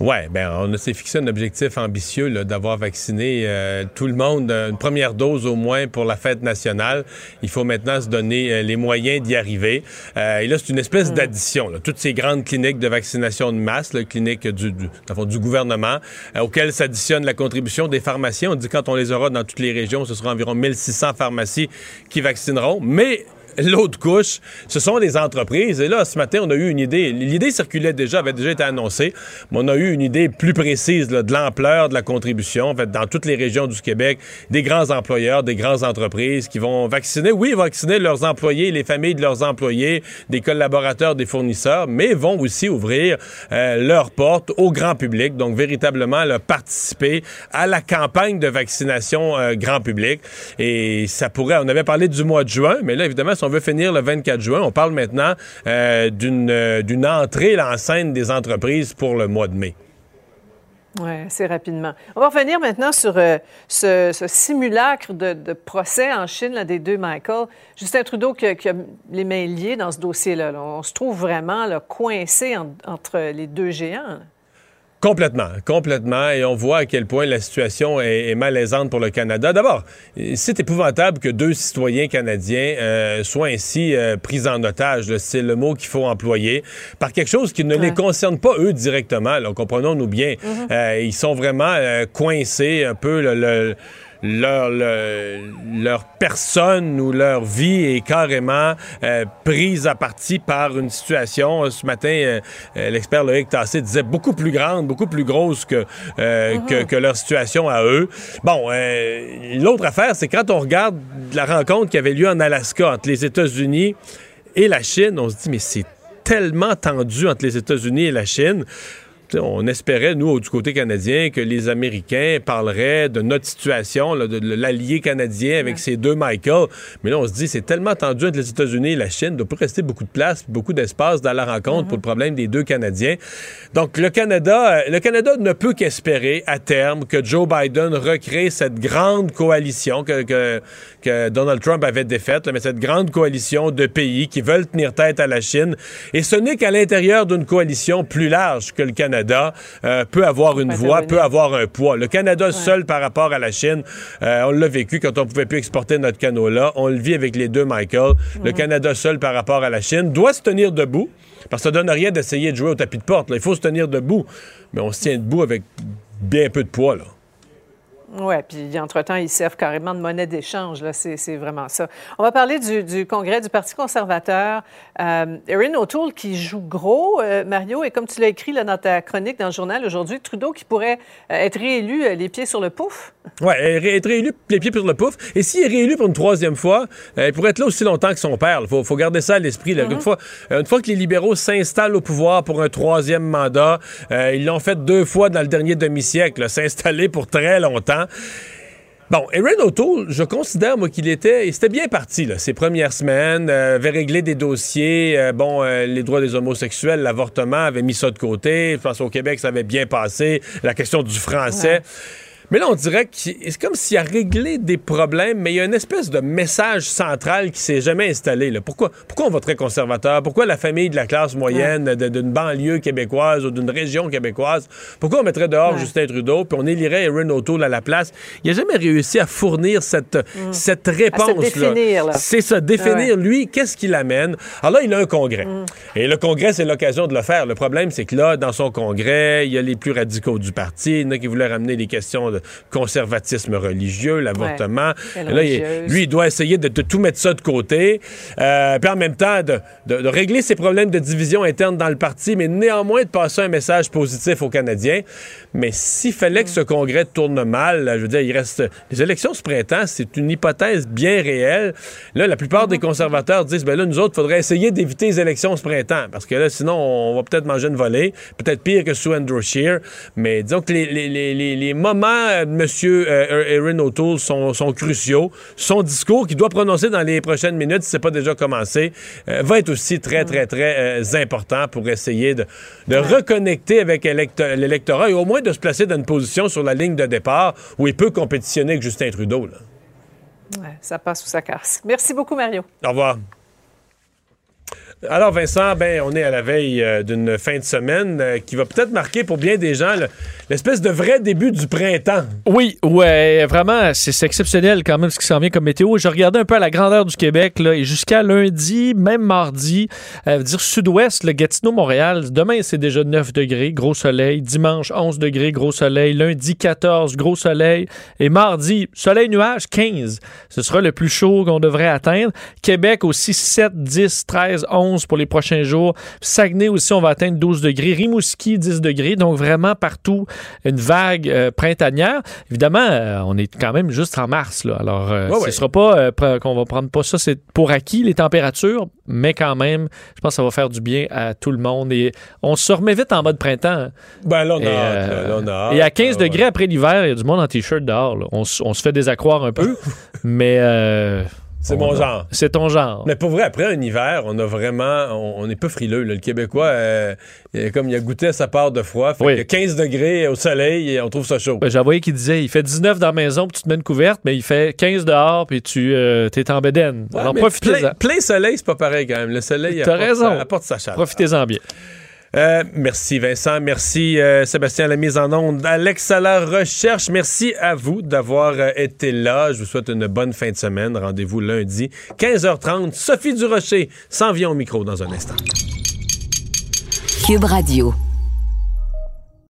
Oui, ben on s'est fixé un objectif ambitieux d'avoir vacciné euh, tout le monde, euh, une première dose au moins pour la fête nationale. Il faut maintenant se donner euh, les moyens d'y arriver. et là, c'est une espèce mm. d'addition. Toutes ces grandes cliniques de vaccination de masse, les cliniques du, du, du gouvernement, auxquelles s'additionne la contribution des pharmaciens. On dit quand on les aura dans toutes les régions, ce sera environ 1600 pharmacies qui vaccineront. Mais L'autre couche, ce sont les entreprises. Et là, ce matin, on a eu une idée. L'idée circulait déjà, avait déjà été annoncée, mais on a eu une idée plus précise de l'ampleur de la contribution. En fait, dans toutes les régions du Québec, des grands employeurs, des grandes entreprises qui vont vacciner, oui, vacciner leurs employés, les familles de leurs employés, des collaborateurs, des fournisseurs, mais vont aussi ouvrir euh, leurs portes au grand public. Donc, véritablement, participer à la campagne de vaccination euh, grand public. Et ça pourrait, on avait parlé du mois de juin, mais là, évidemment, on veut finir le 24 juin, on parle maintenant euh, euh, d'une entrée en scène des entreprises pour le mois de mai. Oui, assez rapidement. On va revenir maintenant sur euh, ce, simulacre de, procès en Chine des deux Michael. Justin Trudeau qui, a les mains liées dans ce dossier-là. On se trouve vraiment coincé entre les deux géants. Complètement, complètement. Et on voit à quel point la situation est, malaisante pour le Canada. D'abord, c'est épouvantable que deux citoyens canadiens euh, soient ainsi euh, pris en otage. C'est le mot qu'il faut employer par quelque chose qui ne les concerne pas eux directement. Comprenons-nous bien. Mm-hmm. Euh, ils sont vraiment coincés un peu le leur, leur, personne ou leur vie est carrément euh, prise à partie par une situation. Ce matin, euh, euh, l'expert Loïc Tassé disait beaucoup plus grande, beaucoup plus grosse que, mm-hmm. que, leur situation à eux. Bon, l'autre affaire, c'est quand on regarde la rencontre qui avait lieu en Alaska entre les États-Unis et la Chine, on se dit, mais c'est tellement tendu entre les États-Unis et la Chine on espérait, nous, du côté canadien, que les Américains parleraient de notre situation, de l'allié canadien avec ces deux Michael. Mais là, on se dit, c'est tellement tendu entre les États-Unis et la Chine, il ne doit pas rester beaucoup de place, beaucoup d'espace dans la rencontre pour le problème des deux Canadiens. Donc, le Canada, euh, le Canada ne peut qu'espérer, à terme, que Joe Biden recrée cette grande coalition que, que, Donald Trump avait défaite, mais cette grande coalition de pays qui veulent tenir tête à la Chine. Et ce n'est qu'à l'intérieur d'une coalition plus large que le Canada Canada euh, peut avoir une voix, peut avoir un poids. Le Canada seul par rapport à la Chine, on l'a vécu quand on pouvait plus exporter notre canot-là. On le vit avec les deux, Michael. Le Canada seul par rapport à la Chine doit se tenir debout. Parce que ça donne rien d'essayer de jouer au tapis de porte. Il faut se tenir debout. Mais on se tient debout avec bien peu de poids. Là. Oui, puis entre-temps, ils servent carrément de monnaie d'échange. Là, c'est vraiment ça. On va parler du, congrès du Parti conservateur. Euh, Erin O'Toole qui joue gros, euh, Mario, et comme tu l'as écrit là, dans ta chronique dans le journal aujourd'hui, Trudeau qui pourrait euh, être réélu les pieds sur le pouf. Oui, être réélu les pieds sur le pouf. Et s'il est réélu pour une troisième fois, il pourrait être là aussi longtemps que son père. Il faut, garder ça à l'esprit. Mm-hmm. une, fois, une fois que les libéraux s'installent au pouvoir pour un troisième mandat, ils l'ont fait deux fois dans le dernier demi-siècle, s'installer pour très longtemps. Bon, Erin O'Toole, je considère, moi, qu'il était, il bien parti, là, ses premières semaines, euh, avait réglé des dossiers, euh, bon, euh, les droits des homosexuels, l'avortement, avait mis ça de côté. Je pense au Québec, ça avait bien passé. La question du français. Mais là, on dirait que c'est comme s'il a réglé des problèmes, mais il y a une espèce de message central qui s'est jamais installé. Là. Pourquoi, pourquoi on très conservateur? Pourquoi la famille de la classe moyenne d'une banlieue québécoise ou d'une région québécoise? Pourquoi on mettrait dehors Justin Trudeau puis on élirait Erin O'Toole à la place? Il n'a jamais réussi à fournir cette, mm. cette réponse-là. C'est ça, définir, lui, qu'est-ce qu'il amène? Alors là, il a un congrès. Mm. Et le congrès, c'est l'occasion de le faire. Le problème, c'est que là, dans son congrès, il y a les plus radicaux du parti. Il y en a qui voulaient ramener les questions de conservatisme religieux, l'avortement. lui, il doit essayer de, tout mettre ça de côté, euh, puis en même temps de, régler ses problèmes de division interne dans le parti, mais néanmoins de passer un message positif aux Canadiens. Mais s'il fallait que ce congrès tourne mal, je veux dire, il reste... Les élections ce printemps, c'est une hypothèse bien réelle. Là, la plupart des conservateurs disent, ben là, nous autres, il faudrait essayer d'éviter les élections ce printemps, parce que là, sinon, on va peut-être manger une volée, peut-être pire que sous Andrew Scheer. Mais disons que les, les, les moments M. Euh, Erin O'Toole sont, cruciaux. Son discours, qu'il doit prononcer dans les prochaines minutes, si ce n'est pas déjà commencé, euh, va être aussi très, très, très important pour essayer de, reconnecter avec l'électorat et au moins de se placer dans une position sur la ligne de départ où il peut compétitionner avec Justin Trudeau. ça passe ou ça casse. Merci beaucoup, Mario. Au revoir. Alors, Vincent, ben, on est à la veille euh, d'une fin de semaine euh, qui va peut-être marquer pour bien des gens l'espèce de vrai début du printemps. Oui, ouais, vraiment, c'est exceptionnel quand même ce qui s'en vient comme météo. Je regardais un peu la grandeur du Québec, là, et jusqu'à lundi, même mardi, euh, dire sud-ouest, le Gatineau-Montréal, demain, c'est déjà 9 degrés, gros soleil. Dimanche, 11 degrés, gros soleil. Lundi, 14, gros soleil. Et mardi, soleil-nuage, 15. Ce sera le plus chaud qu'on devrait atteindre. Québec aussi, 7, 10, 13, 11 pour les prochains jours. Saguenay aussi, on va atteindre 12 degrés. Rimouski, 10 degrés. Donc, vraiment partout, une vague euh, printanière. Évidemment, euh, on est quand même juste en mars. Là. Alors, euh, ce ne sera pas qu'on va prendre pas ça c'est pour acquis, les températures, mais quand même, je pense que ça va faire du bien à tout le monde. Et on se remet vite en mode printemps. Hein. Ben là, on a, hâte, Et à 15 degrés après l'hiver, il y a du monde en T-shirt dehors. On, on, se fait désaccroire un peu, mais... C'est mon genre. C'est ton genre. Mais pour vrai, après un hiver, on a vraiment. On, est peu frileux. Le Québécois, euh, comme il a goûté à sa part de froid, fait il y a 15 degrés au soleil et on trouve ça chaud. Ben, J'avais qu'il disait il fait 19 dans la maison puis tu te mets une couverte, mais il fait 15 dehors puis tu euh, es en bédaine. Alors profitez-en. Plein, soleil, c'est pas pareil quand même. Le soleil apporte, raison. apporte sa chaleur. Profitez-en bien. Euh, merci Vincent, merci euh, Sébastien la mise en onde, Alex à la recherche. Merci à vous d'avoir euh, été là. Je vous souhaite une bonne fin de semaine. Rendez-vous lundi, 15h30. Sophie Durocher s'en vient au micro dans un instant. Cube Radio.